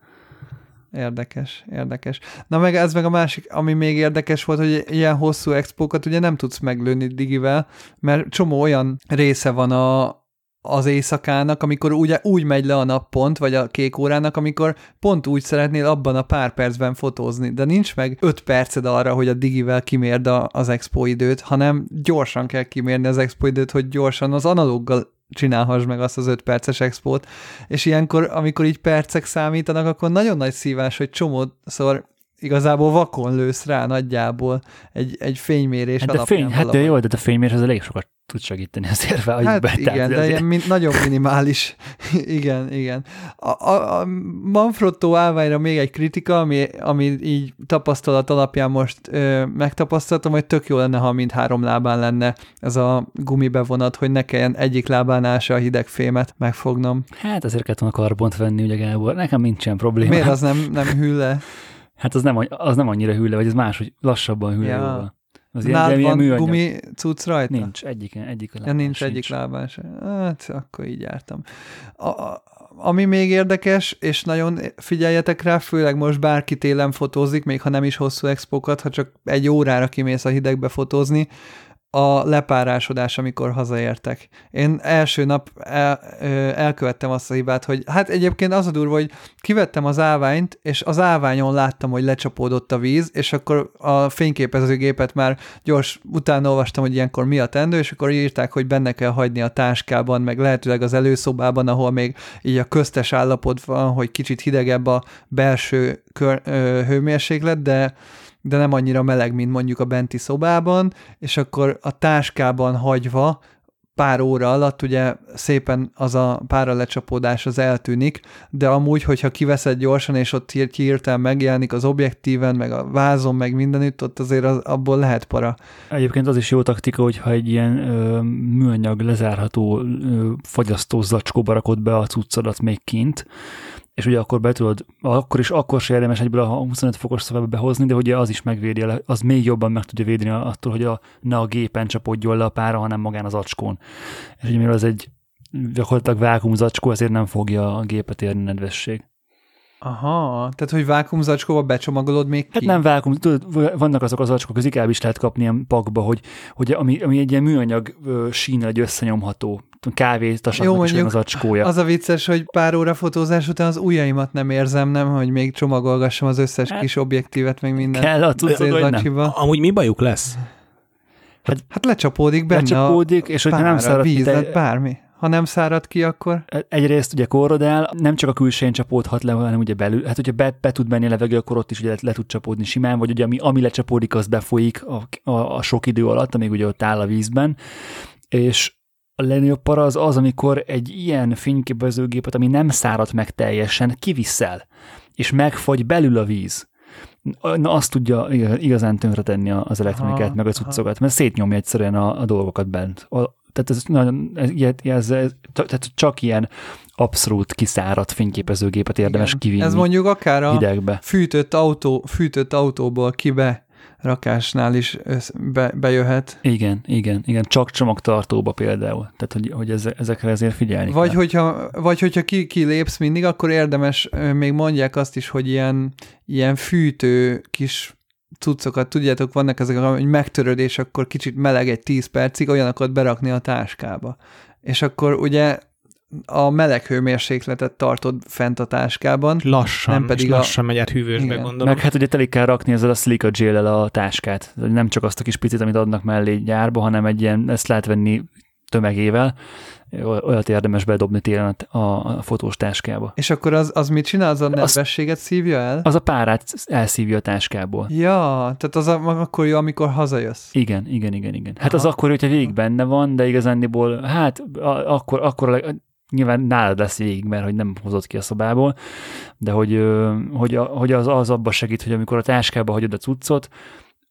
Érdekes, érdekes. Na meg ez meg a másik, ami még érdekes volt, hogy ilyen hosszú expókat ugye nem tudsz meglőni digivel, mert csomó olyan része van a, az éjszakának, amikor ugye úgy megy le a nappont, vagy a kék órának, amikor pont úgy szeretnél abban a pár percben fotózni, de nincs meg öt perced arra, hogy a digivel kimérd az expo időt, hanem gyorsan kell kimérni az expo időt, hogy gyorsan az analóggal csinálhass meg azt az öt perces expót, és ilyenkor, amikor így percek számítanak, akkor nagyon nagy szívás, hogy csomószor igazából vakon lősz rá nagyjából egy, egy fénymérés hát de fény, Hát de jó, de a fénymérés az elég sokat tud segíteni az érve, hogy hát igen, de azért. ilyen min, nagyon minimális. igen, igen. A, a, a Manfrotto állványra még egy kritika, ami, ami így tapasztalat alapján most ö, megtapasztaltam, hogy tök jó lenne, ha mind három lábán lenne ez a gumibevonat, hogy ne kelljen egyik lábán se a hideg fémet megfognom. Hát ezért kellett volna karbont venni, ugye Gábor. Nekem nincsen probléma. Miért az nem, nem hűle? Hát az nem, az nem annyira hűle, vagy ez máshogy lassabban hűle ja. jóval. Az ilyen, Nád van műanyag. gumi cucc rajta? Nincs, egyik, egyik lábán ja, nincs, nincs egyik lábán sem. Hát, akkor így jártam. A, a, ami még érdekes, és nagyon figyeljetek rá, főleg most bárki télen fotózik, még ha nem is hosszú expókat, ha csak egy órára kimész a hidegbe fotózni, a lepárásodás, amikor hazaértek. Én első nap el, elkövettem azt a hibát, hogy hát egyébként az a durva, hogy kivettem az állványt, és az állványon láttam, hogy lecsapódott a víz, és akkor a fényképezőgépet már gyors utána olvastam, hogy ilyenkor mi a tendő, és akkor írták, hogy benne kell hagyni a táskában, meg lehetőleg az előszobában, ahol még így a köztes állapot van, hogy kicsit hidegebb a belső kör, ö, hőmérséklet, de de nem annyira meleg, mint mondjuk a benti szobában, és akkor a táskában hagyva pár óra alatt ugye szépen az a pára lecsapódás az eltűnik, de amúgy, hogyha kiveszed gyorsan, és ott kiírtál megjelenik az objektíven, meg a vázon, meg mindenütt, ott azért az, abból lehet para. Egyébként az is jó taktika, hogyha egy ilyen ö, műanyag lezárható ö, fagyasztó zacskóba rakod be a cuccadat még kint, és ugye akkor be tudod, akkor is akkor se érdemes egyből a 25 fokos szobába behozni, de ugye az is megvédi, az még jobban meg tudja védeni attól, hogy a, ne a gépen csapódjon le a pára, hanem magán az acskón. És ugye mivel az egy gyakorlatilag vákumzacskó, ezért nem fogja a gépet érni nedvesség. Aha, tehát hogy vákumzacskóba becsomagolod még hát ki? Hát nem vákum, tudod, vannak azok az zacskók, az inkább is lehet kapni ilyen pakba, hogy, hogy ami, ami egy ilyen műanyag sín egy összenyomható kávét a Jó, mondjuk, az acskója. Az a vicces, hogy pár óra fotózás után az ujjaimat nem érzem, nem, hogy még csomagolgassam az összes hát, kis objektívet, meg minden. Kell a cuccod, Amúgy mi bajuk lesz? Hát, hát lecsapódik benne lecsapódik, a és hogyha nem víz, de... bármi ha nem szárad ki, akkor? Egyrészt ugye korrodál, nem csak a külsején csapódhat le, hanem ugye belül. Hát hogyha be, be tud menni a levegő, akkor ott is ugye le, le tud csapódni simán, vagy ugye ami, ami lecsapódik, az befolyik a, a, a sok idő alatt, amíg ugye ott áll a vízben. És a legnagyobb para az az, amikor egy ilyen fényképezőgépet, ami nem szárad meg teljesen, kiviszel, és megfagy belül a víz. Na, azt tudja igazán tönkretenni az elektronikát, aha, meg a cuccokat, mert szétnyomja egyszerűen a, a dolgokat bent. A, tehát ez, nagyon, ez, ez, ez, tehát csak ilyen abszolút kiszáradt fényképezőgépet érdemes Igen. kivinni. Ez mondjuk akár a hidegbe. Fűtött, autó, fűtött autóból kibe rakásnál is be, bejöhet. Igen, igen, igen, csak csomagtartóba például. Tehát, hogy, hogy ezekre ezért figyelni Vagy kell. hogyha, vagy hogyha ki, kilépsz mindig, akkor érdemes, még mondják azt is, hogy ilyen, ilyen fűtő kis cuccokat, tudjátok, vannak ezek, hogy megtöröd, és akkor kicsit meleg egy 10 percig, olyanokat berakni a táskába. És akkor ugye a meleg hőmérsékletet tartod fent a táskában. Lassan, nem pedig és lassan a... megy át hűvösbe, Igen. gondolom. Meg hát ugye telik kell rakni ezzel a silica gel a táskát. Nem csak azt a kis picit, amit adnak mellé gyárba, hanem egy ilyen, ezt lehet venni tömegével, olyat érdemes bedobni télen a, a fotós táskába. És akkor az, az mit csinál? Az a nedvességet szívja el? Az a párát elszívja a táskából. Ja, tehát az a, akkor jó, amikor hazajössz. Igen, igen, igen, igen. Hát Aha. az akkor, hogyha végig benne van, de igazándiból, hát a, akkor, akkor nyilván nálad lesz végig, mert hogy nem hozott ki a szobából, de hogy, hogy, hogy az, az abba segít, hogy amikor a táskába hagyod a cuccot,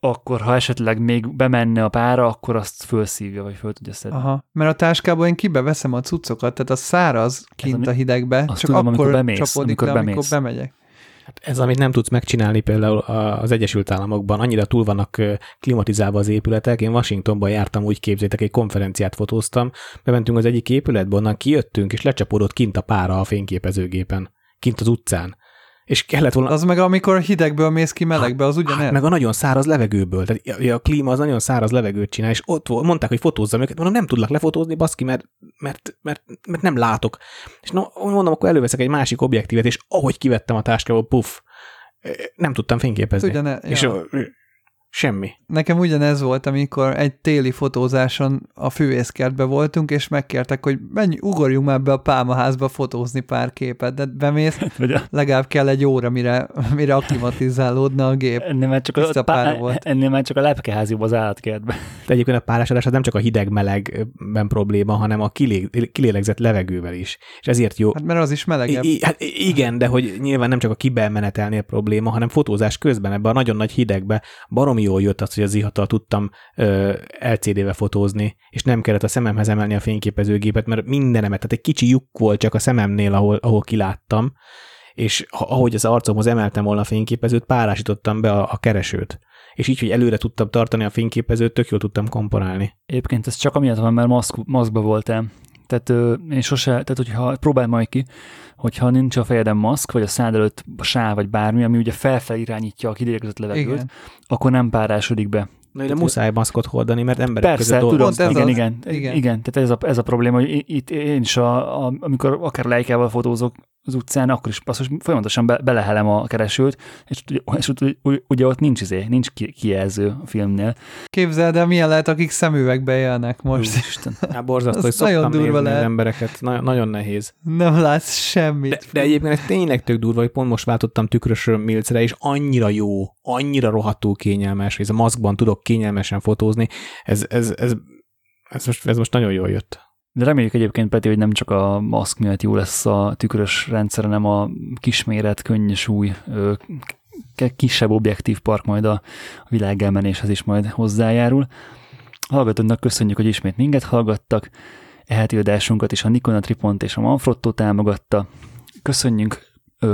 akkor ha esetleg még bemenne a pára, akkor azt fölszívja, vagy föl tudja szedni. Aha, mert a táskából én kibeveszem a cuccokat, tehát az száraz kint a hidegbe, csak tudom, akkor amikor bemész, csapódik amikor le, bemész. amikor bemegyek. Hát ez, amit nem tudsz megcsinálni például az Egyesült Államokban, annyira túl vannak klimatizálva az épületek. Én Washingtonban jártam, úgy képzétek, egy konferenciát fotóztam, bementünk az egyik épületbe, onnan kijöttünk, és lecsapódott kint a pára a fényképezőgépen, kint az utcán és kellett volna... Az meg amikor hidegből mész ki melegbe, az ugyanez. Hát meg a nagyon száraz levegőből. Tehát a klíma az nagyon száraz levegőt csinál, és ott mondták, hogy fotózzam őket, mondom, nem tudlak lefotózni, baszki, mert, mert, mert, mert nem látok. És no, mondom, akkor előveszek egy másik objektívet, és ahogy kivettem a táskából, puff, nem tudtam fényképezni. Ugyane, és ja. Semmi. Nekem ugyanez volt, amikor egy téli fotózáson a fűészkertbe voltunk, és megkértek, hogy menj, ugorjunk már be a pálmaházba fotózni pár képet, de bemész, legalább kell egy óra, mire, mire aklimatizálódna a gép. Ennél már csak a, pá- volt. Ennél már csak a lepkeháziba az állatkertbe. De egyébként a párásodás nem csak a hideg-melegben probléma, hanem a kilé- kilélegzett levegővel is. És ezért jó. Hát mert az is melegebb. I- hát igen, de hogy nyilván nem csak a kibelmenetelnél probléma, hanem fotózás közben ebben a nagyon nagy hidegbe baromi jól jött az, hogy az ihattal tudtam ö, LCD-vel fotózni, és nem kellett a szememhez emelni a fényképezőgépet, mert mindenemet, tehát egy kicsi lyuk volt csak a szememnél, ahol, ahol kiláttam, és ahogy az arcomhoz emeltem volna a fényképezőt, párásítottam be a, a keresőt. És így, hogy előre tudtam tartani a fényképezőt, tök jól tudtam komponálni. Egyébként ez csak amiatt van, mert maszk, maszkba voltam. Tehát ö, én sose, tehát hogyha próbál majd ki, hogyha nincs a fejeden maszk, vagy a szád előtt a sáv, vagy bármi, ami ugye felfel irányítja a kidélegzett levegőt, Igen. akkor nem párásodik be. Na, de muszáj maszkot hordani, mert emberek Persze, között tudom, igen, az, igen, igen, igen, tehát ez a, ez a probléma, hogy itt én is, a, a, amikor akár lejkával fotózok, az utcán, akkor is basszus, folyamatosan be, belehelem a keresőt, és, és ugye ott nincs izé, nincs kijelző a filmnél. Képzeld el, milyen lehet, akik szemüvegbe élnek most. Isten. Hát borzasztó, hogy nagyon durva lehet. az embereket, Na, nagyon nehéz. Nem látsz semmit. De, de egyébként ez tényleg tök durva, hogy pont most váltottam tükrösről milcre, és annyira jó, annyira rohadtul kényelmes, hogy ez a maszkban tudok kényelmesen fotózni, ez, ez, ez, ez, most, ez most nagyon jól jött. De reméljük egyébként, Peti, hogy nem csak a maszk miatt jó lesz a tükrös rendszer, hanem a kisméret, könnyes új, kisebb objektív park majd a világelmenéshez is majd hozzájárul. Hallgatóknak köszönjük, hogy ismét minket hallgattak. Eheti adásunkat is a Nikon, Tripont és a Manfrotto támogatta. Köszönjük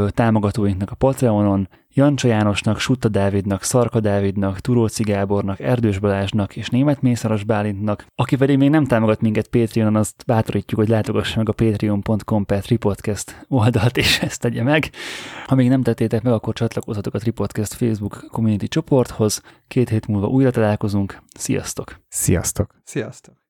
támogatóinknak a Patreonon, Jancsa Jánosnak, Sutta Dávidnak, Szarka Dávidnak, Turóci Gábornak, Erdős Balázsnak és Német Mészáros Bálintnak. Aki pedig még nem támogat minket Patreonon, azt bátorítjuk, hogy látogassa meg a patreon.com per Tripodcast oldalt, és ezt tegye meg. Ha még nem tettétek meg, akkor csatlakozhatok a Tripodcast Facebook community csoporthoz. Két hét múlva újra találkozunk. Sziasztok! Sziasztok! Sziasztok!